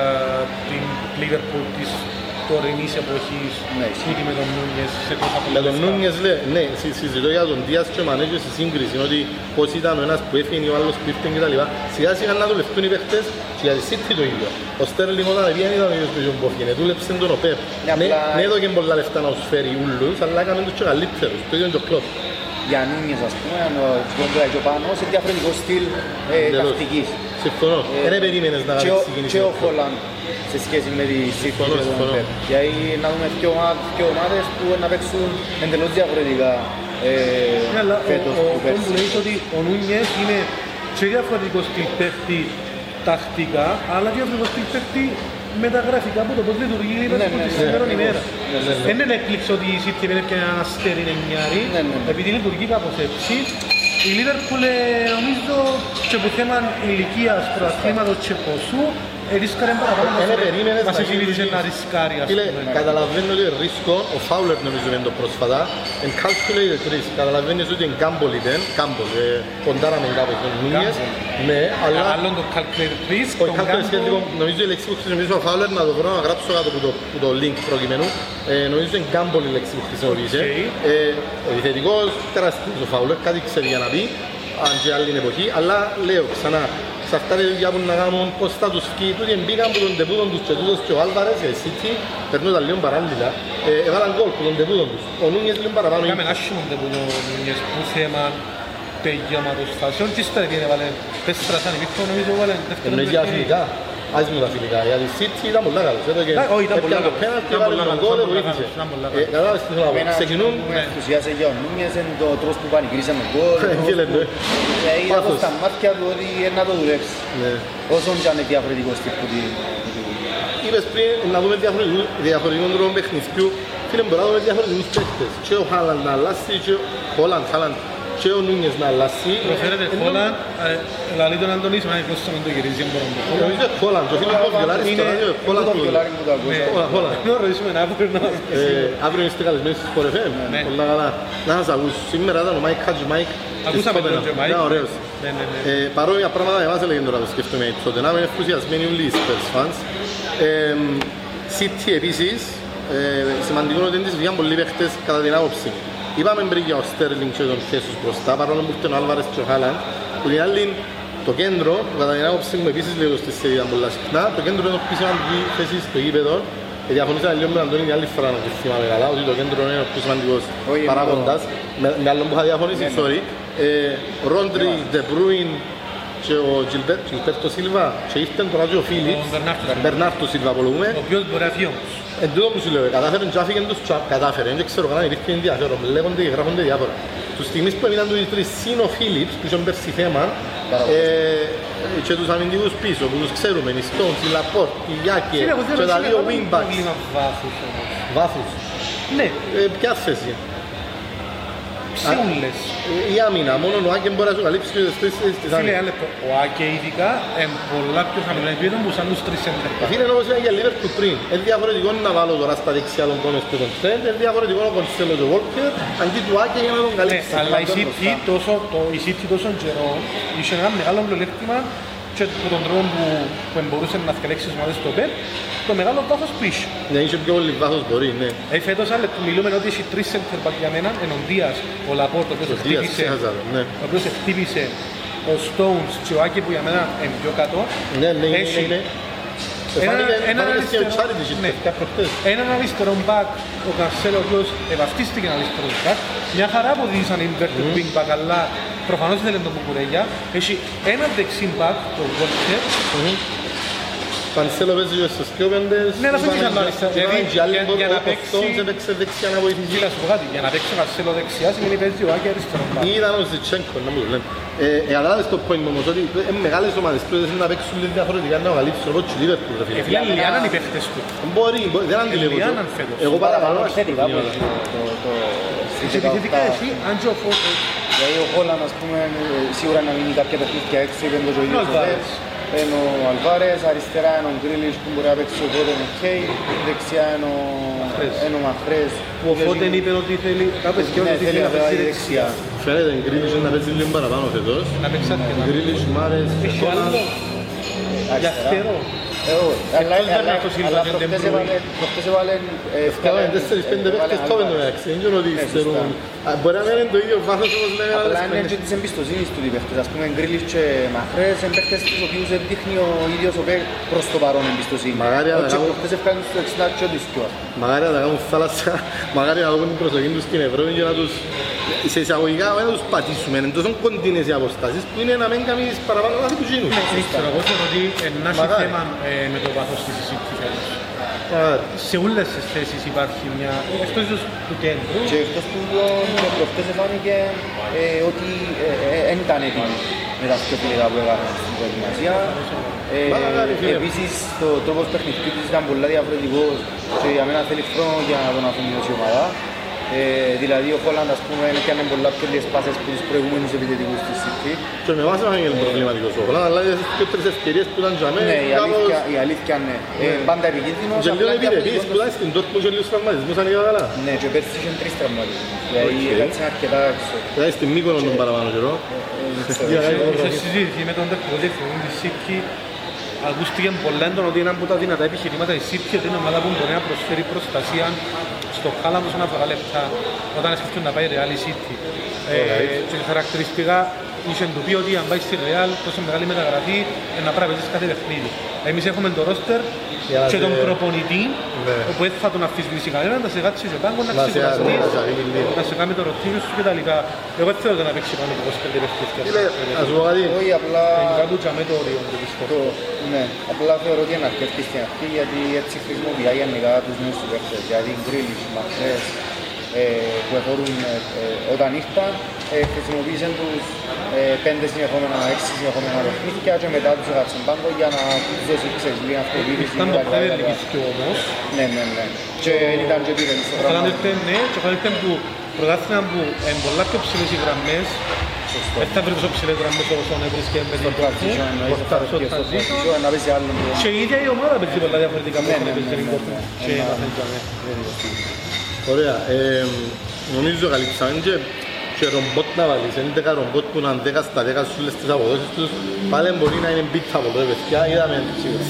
την Liverpool της τωρινής εποχής Ναι, ούτε με τον Νούνιες σε τόσα πολλά Για τον λεφτά. Νούνιες λέει, ναι, συ- συζητώ για τον Δίας και ο Μανέ και στη σύγκριση, ότι πώς ήταν ο ένας που έφυγε ο άλλος που ήρθε και τα λοιπά. Σιγά σιγά να δουλευτούν οι παίχτες και για τη City το ίδιο. Ο Στέρλινγκ όταν πήγαινε ήταν ο ίδιος που είχε έφυγε, δούλεψε τον ο Πεπ. Ναι, Ναι, απλά- ναι, έδωκε πολλά λεφτά να τους φέρει ούλους, αλλά έκαμε τους και καλύτερους, το ίδιο και ο Κλόπ. Για Νούνιες ας πούμε, αν ο Γκόντρα και ο πάνω, σε διαφορετικό στυλ ε, Εντελώς. τακτικής. Συμφωνώ. Ε, Δεν περίμενες να και κάνεις ο- συγκίνηση. Και ο με τον Klopp. Χολάν σε σχέση με τη City Συμφωνώ, και τον συμφωνώ. Pep. Γιατί να δούμε δύο ομάδες, δύο ομάδες που να παίξουν εντελώς διαφορετικά ε, Ναι, αλλά ο, φέτος ο, που ο, πέρσι. που λέει ότι ο Νούνιες είναι και διαφορετικό στυλ παίχτη τακτικά, αλλά και διαφορετικό στυλ παίχτη με τα γραφικά που το πώς λειτουργεί η Liverpool ναι, τη ναι, σήμερα ναι, ημέρα. ναι, ναι, ναι. Δεν είναι έκπληξη ότι η City δεν έπιανε ένα αστέρι εννιάρι, Ναι, ναι, ναι. επειδή λειτουργεί κάπως έτσι. Η Liverpool ε, νομίζω και που θέμα ηλικίας, προαθλήματος και ποσού, ε, ρίσκαρε παραπάνω. Ε, ναι, περίμενες Μας να εξηγήσει γίνει να ζήτηση. ρισκάρει, ας Φίλε, πούμε. καταλαβαίνω ότι είναι ρίσκο, ο Φάουλερ νομίζω είναι το πρόσφατα, εν calculated risk, καταλαβαίνεις ότι είναι gamble ήταν, gamble, ε, ποντάραμε κάπως τον Νούνιες, ναι, αλλά Άλλον το calculated risk, όχι τον calculated gamble. σχετικό, νομίζω η λέξη που χρησιμοποιήσω ο Φάουλερ, να το βρω να γράψω κάτω από το, που το link προκειμένου, ε, νομίζω είναι gamble η λέξη που χρησιμοποιήσε, Οκ. ε, επιθετικός, τεράστιος ο Φάουλερ, κάτι ξέρει για να πει, αν και άλλη εποχή, αλλά λέω ξανά, σε αυτά τα δουλειά που να κάνουν, πώς θα τους φύγει, τούτοι μπήκαν από τον τεπούτον τους και τούτος και ο Άλβαρες, η City, περνούν τα λίγο παράλληλα, ε, έβαλαν γκολ από τον τεπούτον τους. Ο Νούνιες λίγο παραπάνω. Κάμε άσχημο δεν που το Νούνιες που θέμα τελειώματος φάσεων και ύστερα πήγαινε βάλε τέσσερα σαν υπήρχο νομίζω βάλε δεύτερο Εννοείς για φιλικά. Ας μου τα φιλικά. Για τη City ήταν πολλά καλός. Εδώ και Ναι, όχι, ήταν πολλά έπιανε το καλός. πέναλτι, Ήταν έβαλε πολλά τον καλός, γκολ, ήταν πολλά βοήθησε. καλός, ήταν πολλά Ε, καλός. Κατάλαβες τι θέλω να πω. Εμένα Ξεκινούν που με ενθουσιάσε για ο Νούνιες είναι το τρόπο που πανηγύρισε με γκολ. Ε, τρόπος τι λέμε. που- Ε, Είδα Πάθος. πως στα μάτια του ότι είναι να το δουλέψει. Ναι. Όσον και αν είναι διαφορετικός τύπου του. Είπες πριν να δούμε διαφορετικού- διαφορετικό τρόπο παιχνιδιού. Φίλε, μπορούμε να δούμε διαφορετικούς παίχτες. Και ο Χάλαντ να αλλάσει, και ο Χόλαντ, Χάλαντ, και ο Νούνιες να αλλάσει. Προφέρεται Ε, Χόλαν, λαλεί τον Αντωνής, μα η να το γυρίζει, δεν μπορούμε να το Νομίζω ότι Χόλαντ, ο φίλος μου βιολάρης στο Είναι- ράδιο, Χόλαντ το του- βιολάρι που το ακούσα. Χόλαντ, Χόλαντ. Να ρωτήσουμε αύριο να μας πεις. Ε, Αύριο είστε καλεσμένοι στις Sport FM. Ναι. Πολλά καλά. Να σας ακούσω. Σήμερα ήταν ο Μάικ Χάτζη Μάικ. Ακούσαμε της τον Tottenham. και Μάικ. Ναι, ωραίος. Ναι, ναι, ναι. Ε, παρόμοια πράγματα εμάς έλεγε τώρα το σκέφτομαι η Tottenham. Είναι ενθουσιασμένοι όλοι οι Spurs fans. Ε, City επίσης, ε, σημαντικό είναι ότι δεν τις βγήκαν πολλοί παίχτες κατά την άποψη. μου. Είπαμε πριν για ο Στέρλινγκ και τον Χέσους μπροστά, παρόλο που ήρθαν ο Άλβαρες και ο Χάλαντ. Που την άλλη, το κέντρο, που κατά την άποψη μου επίσης λέω στη σειρά ήταν πολλά συχνά, το κέντρο είναι πιο σημαντική θέση στο γήπεδο. Ε, Διαφωνήσαμε λίγο με τον Αντώνη την άλλη φορά να το θυμάμαι καλά, ότι το κέντρο είναι ο πιο σημαντικός Όχι, παράγοντας. Με, με άλλον που είχα διαφωνήσει, Ναι, ναι. sorry. Ε, Ρόντρι, Ντε Μπρούιν και ο Gilbert- Gilberto Silva και ήρθαν τώρα και ο Φίλιπς, Ο Μπερνάρτο Silva. Μπερνάρτο Σίλβα απολογούμε. Ο οποίος μπορεί να φύγει όμως. Εν τούτο που σου λέω, κατάφεραν και άφηγαν τους και κατάφεραν, δεν ξέρω κανένα υπήρχε ενδιαφέρον, λέγονται και γράφονται διάφορα. Τους στιγμής που έμειναν τους τρεις συν ο Φίλιπς, που είχαν πέρσι θέμα, ε, και τους αμυντικούς πίσω, που τους ξέρουμε, οι Stones, οι Λαπόρτ, οι Γιάκε, Φίλε, εγώ και θέλω τα να δύο είναι wingbacks, πρόβλημα βάθους όμως. βάθους. Ναι, Ε, ποια θέση. Σε ούλες. Ε, Η άμυνα, μόνο ο Άκε μπορεί να σου καλύψει τις τρεις θέσεις της Φίλε, άμυνας. ένα λεπτό. Ο Άκε ειδικά είναι πολλά πιο χαμηλό επίπεδο που σαν τους τρεις center back. Φίλε, όπως είπα για Liverpool πριν, είναι διαφορετικό να βάλω τώρα στα δεξιά τον Κόνες και τον Τρέντ, είναι διαφορετικό ο Κονσέλο και ο Βόλκερ, αντί του Άκε για να τον Ναι, καλύψει. αλλά η τον City μπροστά. τόσο, το, η City τόσο καιρό είχε ένα μεγάλο πλεονέκτημα και από τον τρόπο που, που μπορούσε να διαλέξει τις ομάδες στο ΠΕΠ, το μεγάλο βάθος πίσω. Ναι, είχε πιο πολύ βάθος μπορεί, ναι. Ε, φέτος άλλα, μιλούμε ότι έχει τρεις center back για μένα, ενώ ο Δίας, ο Λαπόρτο, ο οποίος Ο Δίας, χτύπησε, ξέχασα το, ναι. ο οποίος χτύπησε, ο Stones και ο Άκη που για μένα είναι πιο κάτω. Ναι, ναι, είναι, Έχει είναι. ένα- Φάνηκε ένα φάνηκε και ο αριστερό- Τσάριτης ναι. Ήρθε προχτές. Έναν αριστερό back, ο Καρσέλο, ο οποίος ευαυτίστηκε ένα αριστερό back. Μια χαρά που δίνησαν inverted wing back, αλλά προφανώς ήθελε τον Κουκουρέγια. Έχει έναν δεξί back, τον Walker, Πανσέλο παίζει και στους δύο πέντες. Ναι, να φύγει Είπαμε άλλο και- αριστερό. είπαμε Δηλαδή, και άλλοι για- που- για να ο παίξει- Stones έπαιξε δεξιά να βοηθήσει. Γίλα σου πω κάτι, για να παίξει ο Καρσέλο δεξιά σημαίνει παίζει ο Άκη αριστερό back. Ήταν ο Ζιτσένκο, να μου το λένε. Ε, ε, καταλάβες το point μου όμως, ότι είναι μεγάλες ομάδες που θέλουν να παίξουν λίγο διαφορετικά να καλύψουν όπως και η Liverpool, ρε φίλε. Ε, φίλε, Λιάνναν οι παίχτες του. Μπορεί, μπορεί, δεν αντιλέγω. το. Λιάνναν φέτος. Εγώ παρακαλώ να θετικά που σκεφτώ. έχει το- το- το- στις Σε επιθετικά 18. εσύ, αν και ο Φω- Δηλαδή ο Χόλαν, ας πούμε, ε, σίγουρα να μείνει κάποια παιχνίδια έξω, είπε το και ο ίδιος ο Αλβάρες. Βέτς. Είναι ο Αλβάρες, αριστερά είναι ο Γκρίλις που μπορεί να παίξει οπότε είναι οκ. Δεξιά είναι ο, Μαχρές. είναι ο Μαχρές. που ο Φώτεν είπε ότι θέλει, κάπως και Ναι, ότι θέλει θέλει να να παίζει πάει δεξιά. δεξιά. Φαίνεται η Γκρίλης να παίζει λίγο παραπάνω φέτος. Να παίξει αρκετά. Γκρίλης, Μάρες, Έχει άλλο για φτερό. Ε, όχι. Αλλά Εκτός αλλά- Μπερνάρτο Σίλβα αλλά και προχτές Ντεμπρούιν. έβαλε- προχτές έβαλε, ε, Έφτιαξαν έβαλε- τέσσερις-πέντε έβαλε παίχτες top Αλβάρες. εντάξει, δεν ξέρω ότι Ναι, ξέρουν. σωστά. Α, Μπορεί να μην είναι το ίδιο βάθος όπως λέμε Απλά άλλες είναι παίχτες. και της εμπιστοσύνης του οι παίχτες. Ας πούμε, Γκρίλις και Μαχρές είναι παίχτες τους οποίους δεν δείχνει ο ίδιος ο παίκτης προς το παρόν εμπιστοσύνη. Μαγάρι να Όχι, κάνουν- προχτές έφτιαξαν στο 60 και ό,τι σκιό. Μαγάρι να τα κάνουν θάλασσα, μαγάρι να δουν την προσοχή τους στην Ευρώπη και να τους, σε εισαγωγικά, όχι να τους πατήσουμε. Είναι τόσο κοντινές οι αποστάσεις που είναι να μην κάνεις παραπάνω λάθη του γίνουν. Δεν ξέρω, εγώ θεωρώ ότι ε, να έχει Μαγάρι. θέμα ε, με το βάθος της συζήτησης φέτος. Άρα, Σε όλες τις θέσεις υπάρχει μια, εκτός ίσως του κέντρου. Και εκτός που και προχτές φάνηκε ε, ότι δεν ήταν έτοιμοι με τα πιο φιλικά που έκαναν στην προετοιμασία. Μακάρι, Ε, φίλε. επίσης το τρόπος παιχνιδιού της ήταν πολύ διαφορετικός και για μένα θέλει χρόνο για να τον αφομοιώσει η ομάδα. Ε, δηλαδή ο Χόλαντ ας πούμε έκανε πολλά πιο λίγες πάσες από τους προηγούμενους επιθετικούς της City. και με εμάς είναι προβληματικός ο Χολάνδ, αλλά είναι και τρεις ευκαιρίες που ήταν για Ναι, μένα, η κάπως... αλήθεια, η αλήθεια ναι. Ε, πάντα επικίνδυνος. Και λίγο απλά επιρρεπής διαφορετικός. που ήταν στην Dortmund και λίγους τραυματισμούς, αν είδα καλά. Ναι, και πέρσι είχαν τρεις τραυματισμούς. Δηλαδή Οκ. έκατσαν αρκετά έξω. Δηλαδή στην Μύκονο τον παραπάνω καιρό. Ε, Για ξέρω. να- Σε συζήτηση με τον τεχνικό διευθυντή της Σίτκη ακούστηκε πολλά έντονα ότι είναι από τα δυνατά επιχειρήματα η Σίτκη ότι είναι ομάδα που μπορεί να προσφέρει προστασία στο χάλαμος όσον αφορά λεπτά όταν σκεφτούν να πάει η Real η City. Ε, Alright. και χαρακτηριστικά είχε του πει ότι αν πάει στη Real τόσο μεγάλη μεταγραφή ε, να πρέπει να παίζεις κάθε παιχνίδι. Εμείς έχουμε το ρόστερ Για να και τον σε- προπονητή Ναι. όπου δεν θα τον αφισβήσει κανένα, να σε κάτσει σε πάγκο, να Να σε- ξεκουραστείς, να σε αφήγει λίγο. να σε κάνει το ρωτήριο σου κτλ. Εγώ δεν θέλω να παίξει πάνω από 25 παιχνίδια. Φίλε, ας σου πω κάτι. Όχι, απλά Γενικά του τζαμέ το όριο του πιστεύω. Το, ναι, απλά θεωρώ ότι είναι αρκετή στην αρχή γιατί έτσι χρησιμοποιεί γενικά τους νέους του παίχτες. Δηλαδή Γκρίλις, Μαρσές, ε, που εφορούν ε, ε, όταν ήρθαν, ε, χρησιμοποίησαν τους ε, πέντε συνεχόμενα, έξι συνεχόμενα παιχνίδια και μετά τους έκατσαν πάγκο για να τους δώσει ξέρεις, λίγη αυτοποίηση. Ήταν το κτλ. Premier League και όμως. Ναι, ναι, ναι. Και ήταν και πήρε στο Ο πράγμα. Χαλάνδ ήρθε, ναι, και ο Χαλάνδ ήρθε που πρωτάθλημα που είναι πολλά πιο ψηλές οι γραμμές. Σωστό. Δεν θα βρει τόσο ψηλές γραμμές όπως τον έβρισκε με την Transition, εννοείς, Πορτά, αυτό στο και στο transition. transition, να παίζει άλλον το- Και η ίδια η ομάδα παίζει πολλά διαφορετικά από Ναι, ό,τι ναι, παίζει ναι, την ναι, Dortmund. ναι. Και Ένα- μαθαίνει τζαμέ. Ωραία. Ε, νομίζω καλύψαμε και, και ρομπότ να βάλεις. 11 ρομπότ που είναι 10 στα 10 σε όλες τις αποδόσεις τους. Πάλι μπορεί να είναι beat από εδώ, παιδιά. Είδαμε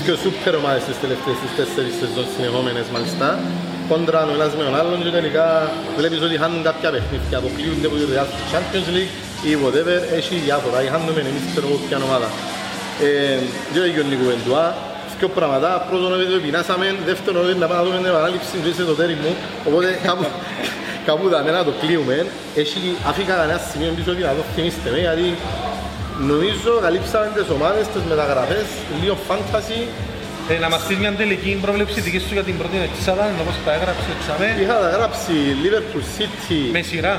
και σούπερ ομάδες τις τελευταίες τις τέσσερις σεζόν συνεχόμενες μάλιστα. Κόντρα ο ένας με τον άλλον και τελικά βλέπεις ότι χάνουν κάποια παιχνίδια. Αποκλείονται από τη Real στο Champions League ή whatever. Έχει διάφορα. Ή χάνουμε εμείς ξέρω εγώ ποια ομάδα. Ε, δύο έγινε η κουβεντουά. Δύο πράγματα. Πρώτον ότι το πεινάσαμε. Δεύτερον ότι να πάμε να δούμε την επανάληψη του εσωτερή μου. Οπότε κάπου, κάπου δαμε να το κλείουμε. Έχει αφήκα κανένα σημείο πίσω ότι να το θυμίστε με γιατί νομίζω καλύψαμε τις ομάδες, τις μεταγραφές, λίγο fantasy. Ε, Να μας στείλει μια τελική πρόβλεψη δική σου για την πρώτη εξάδα, όπως τα έγραψε τζαμέ. Είχα να γράψει Liverpool City, Με σειρά.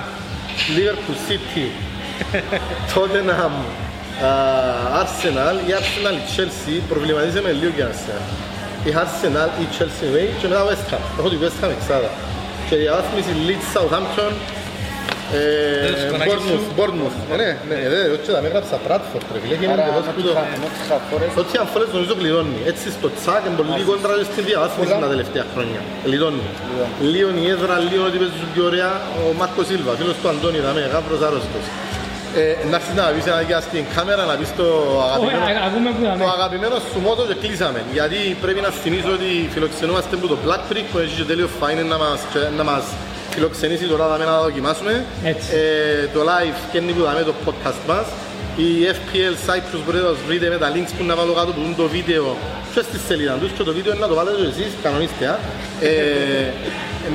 Liverpool City, Tottenham, α, Arsenal ή Arsenal ή Chelsea, προβληματίζομαι λίγο για Arsenal. Η Arsenal ή Chelsea away και μετά West Ham. Έχω τη West Ham εξάδα. Και διαβάθμιση Leeds Southampton, ε, Δεν σου κονάκι σου. Bournemouth, Bournemouth. Ε, Ναι, ναι, ναι, όχι, θα με έγραψα Bradford, ρε φίλε, και είναι Άρα, εντελώς που το... Nottingham Forest, Το Tian Forest νομίζω κλειδώνει. Έτσι στο τσάκ είναι πολύ κόντρα στην διαβάθμιση τα τελευταία χρόνια. Κλειδώνει. Λίγο η έδρα, λίγο ότι παίζουν πιο ωραία. Ο Μάρκος Σίλβα, φίλος του Αντώνη, δαμε, γάβρος άρρωστος. Ε, να έρθεις να πεις ένα γεια στην κάμερα, να πεις το Όχι, αγαπημένο, α- ακούμε που το δαμε. αγαπημένο σου μότο και κλείσαμε. Γιατί πρέπει να θυμίσω ότι φιλοξενούμαστε από το Black Creek που έχει και τέλειος φάινε να μας, και να μας φιλοξενήσει τώρα δαμε να δοκιμάσουμε. Έτσι. Ε, το live και είναι που δαμε το podcast μας. Η FPL Cyprus μπορείτε να τους βρείτε με τα links που να βάλω κάτω που είναι το βίντεο και στη σελίδα τους και το βίντεο είναι να το βάλετε και εσείς, κανονίστε. α. Ε,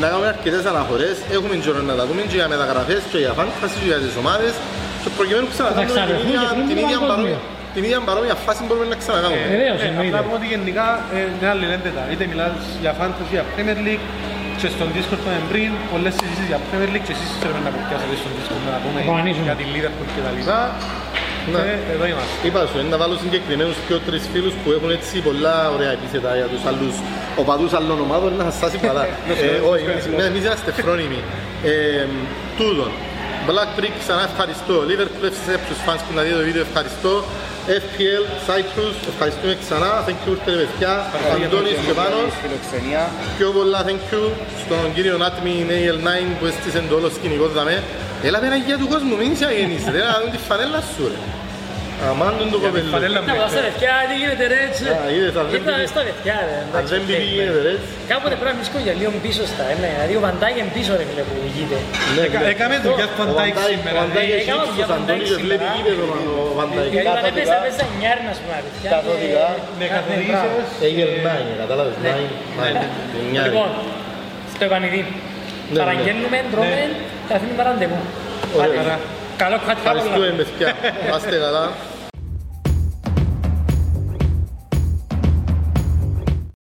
να κάνουμε αρκετές αναφορές, έχουμε καιρό να τα δούμε και για μεταγραφές και για fantasy και για τις ομάδες και προκειμένου ξανακάνουμε την ξαναρθούν ίδια, και πριν την το ίδια παγκόσμιο. παρόμοια, την ίδια παρόμοια φάση μπορούμε να ξανακάνουμε. Βεβαίως, Ε, Απλά εννοείται. πούμε ότι γενικά ε, είναι άλλη λένε Είτε μιλάς για fantasy, για Premier League και στον Discord που είναι πριν, πολλές συζήσεις για Premier League και εσείς θέλουμε να πιάσετε στον Discord να πούμε Εμφανίζουμε. για την Liverpool και τα λοιπά. Ναι. Και εδώ είμαστε. Είπα σου, είναι να βάλω συγκεκριμένους πιο τρεις φίλους που έχουν έτσι πολλά ωραία επίθετα για τους άλλους οπαδούς άλλων ομάδων να σας σάσει καλά. Ε, Όχι, εμείς- εμείς είμαστε φρόνιμοι. Ε, Τούτον, Black Brick ξανά ευχαριστώ. Liverpool FC σε τους fans που να δει το βίντεο ευχαριστώ. FPL, Cyprus, ευχαριστούμε ξανά. Thank you ήρθατε παιδιά. Αντώνης και Πάνος. φιλοξενία. Πιο πολλά thank you στον κύριο Άτμι AL9 που έστησε το όλο σκηνικός δαμε. Έλα πέρα για του κόσμου, μην είσαι αγενής, ρε, να δουν τη φανέλα σου ρε. Αμάν τον το κοπελού. Φανέλα Να πάω στα παιδιά, τι γίνεται ρε έτσι. Α, είδες, αν δεν Ήρθα πήγε- στα παιδιά ρε. Αν εντάξει, δεν οκ, πήγε ναι. γίνεται ρε. Κάποτε πρέπει να βρίσκω για λίγο πίσω στα, ε, ναι. Δηλαδή ο Βαντάγεν είναι πίσω ρε φίλε που ηγείται. Ναι, Έκα- ναι. Έκαμε δουλειά του Ο Van Dijk Van Dijk- σήμερα. Ο Van Dijk Ε, έχει έκανα ύψος, δουλειά Van Αντώνη, Dijk και βλέπει σήμερα. γήπεδο ο Van Dijk. Γιατί όταν καθοδικά. έπαιζα, έπαιζα νιάρι να σου πούμε παιδιά. Καθοδικά. Με καθορίζεις. Έγινε nine, κατάλαβες, nine, nine. Μια- Λοιπόν, στο επανειδή. ναι. Παραγγέλνουμε, τρώμε και αφήνουμε τα ραντεβού. Ωραία. Άντε. Καλό κάτι Ευχαριστούμε παιδιά. Άστε καλά.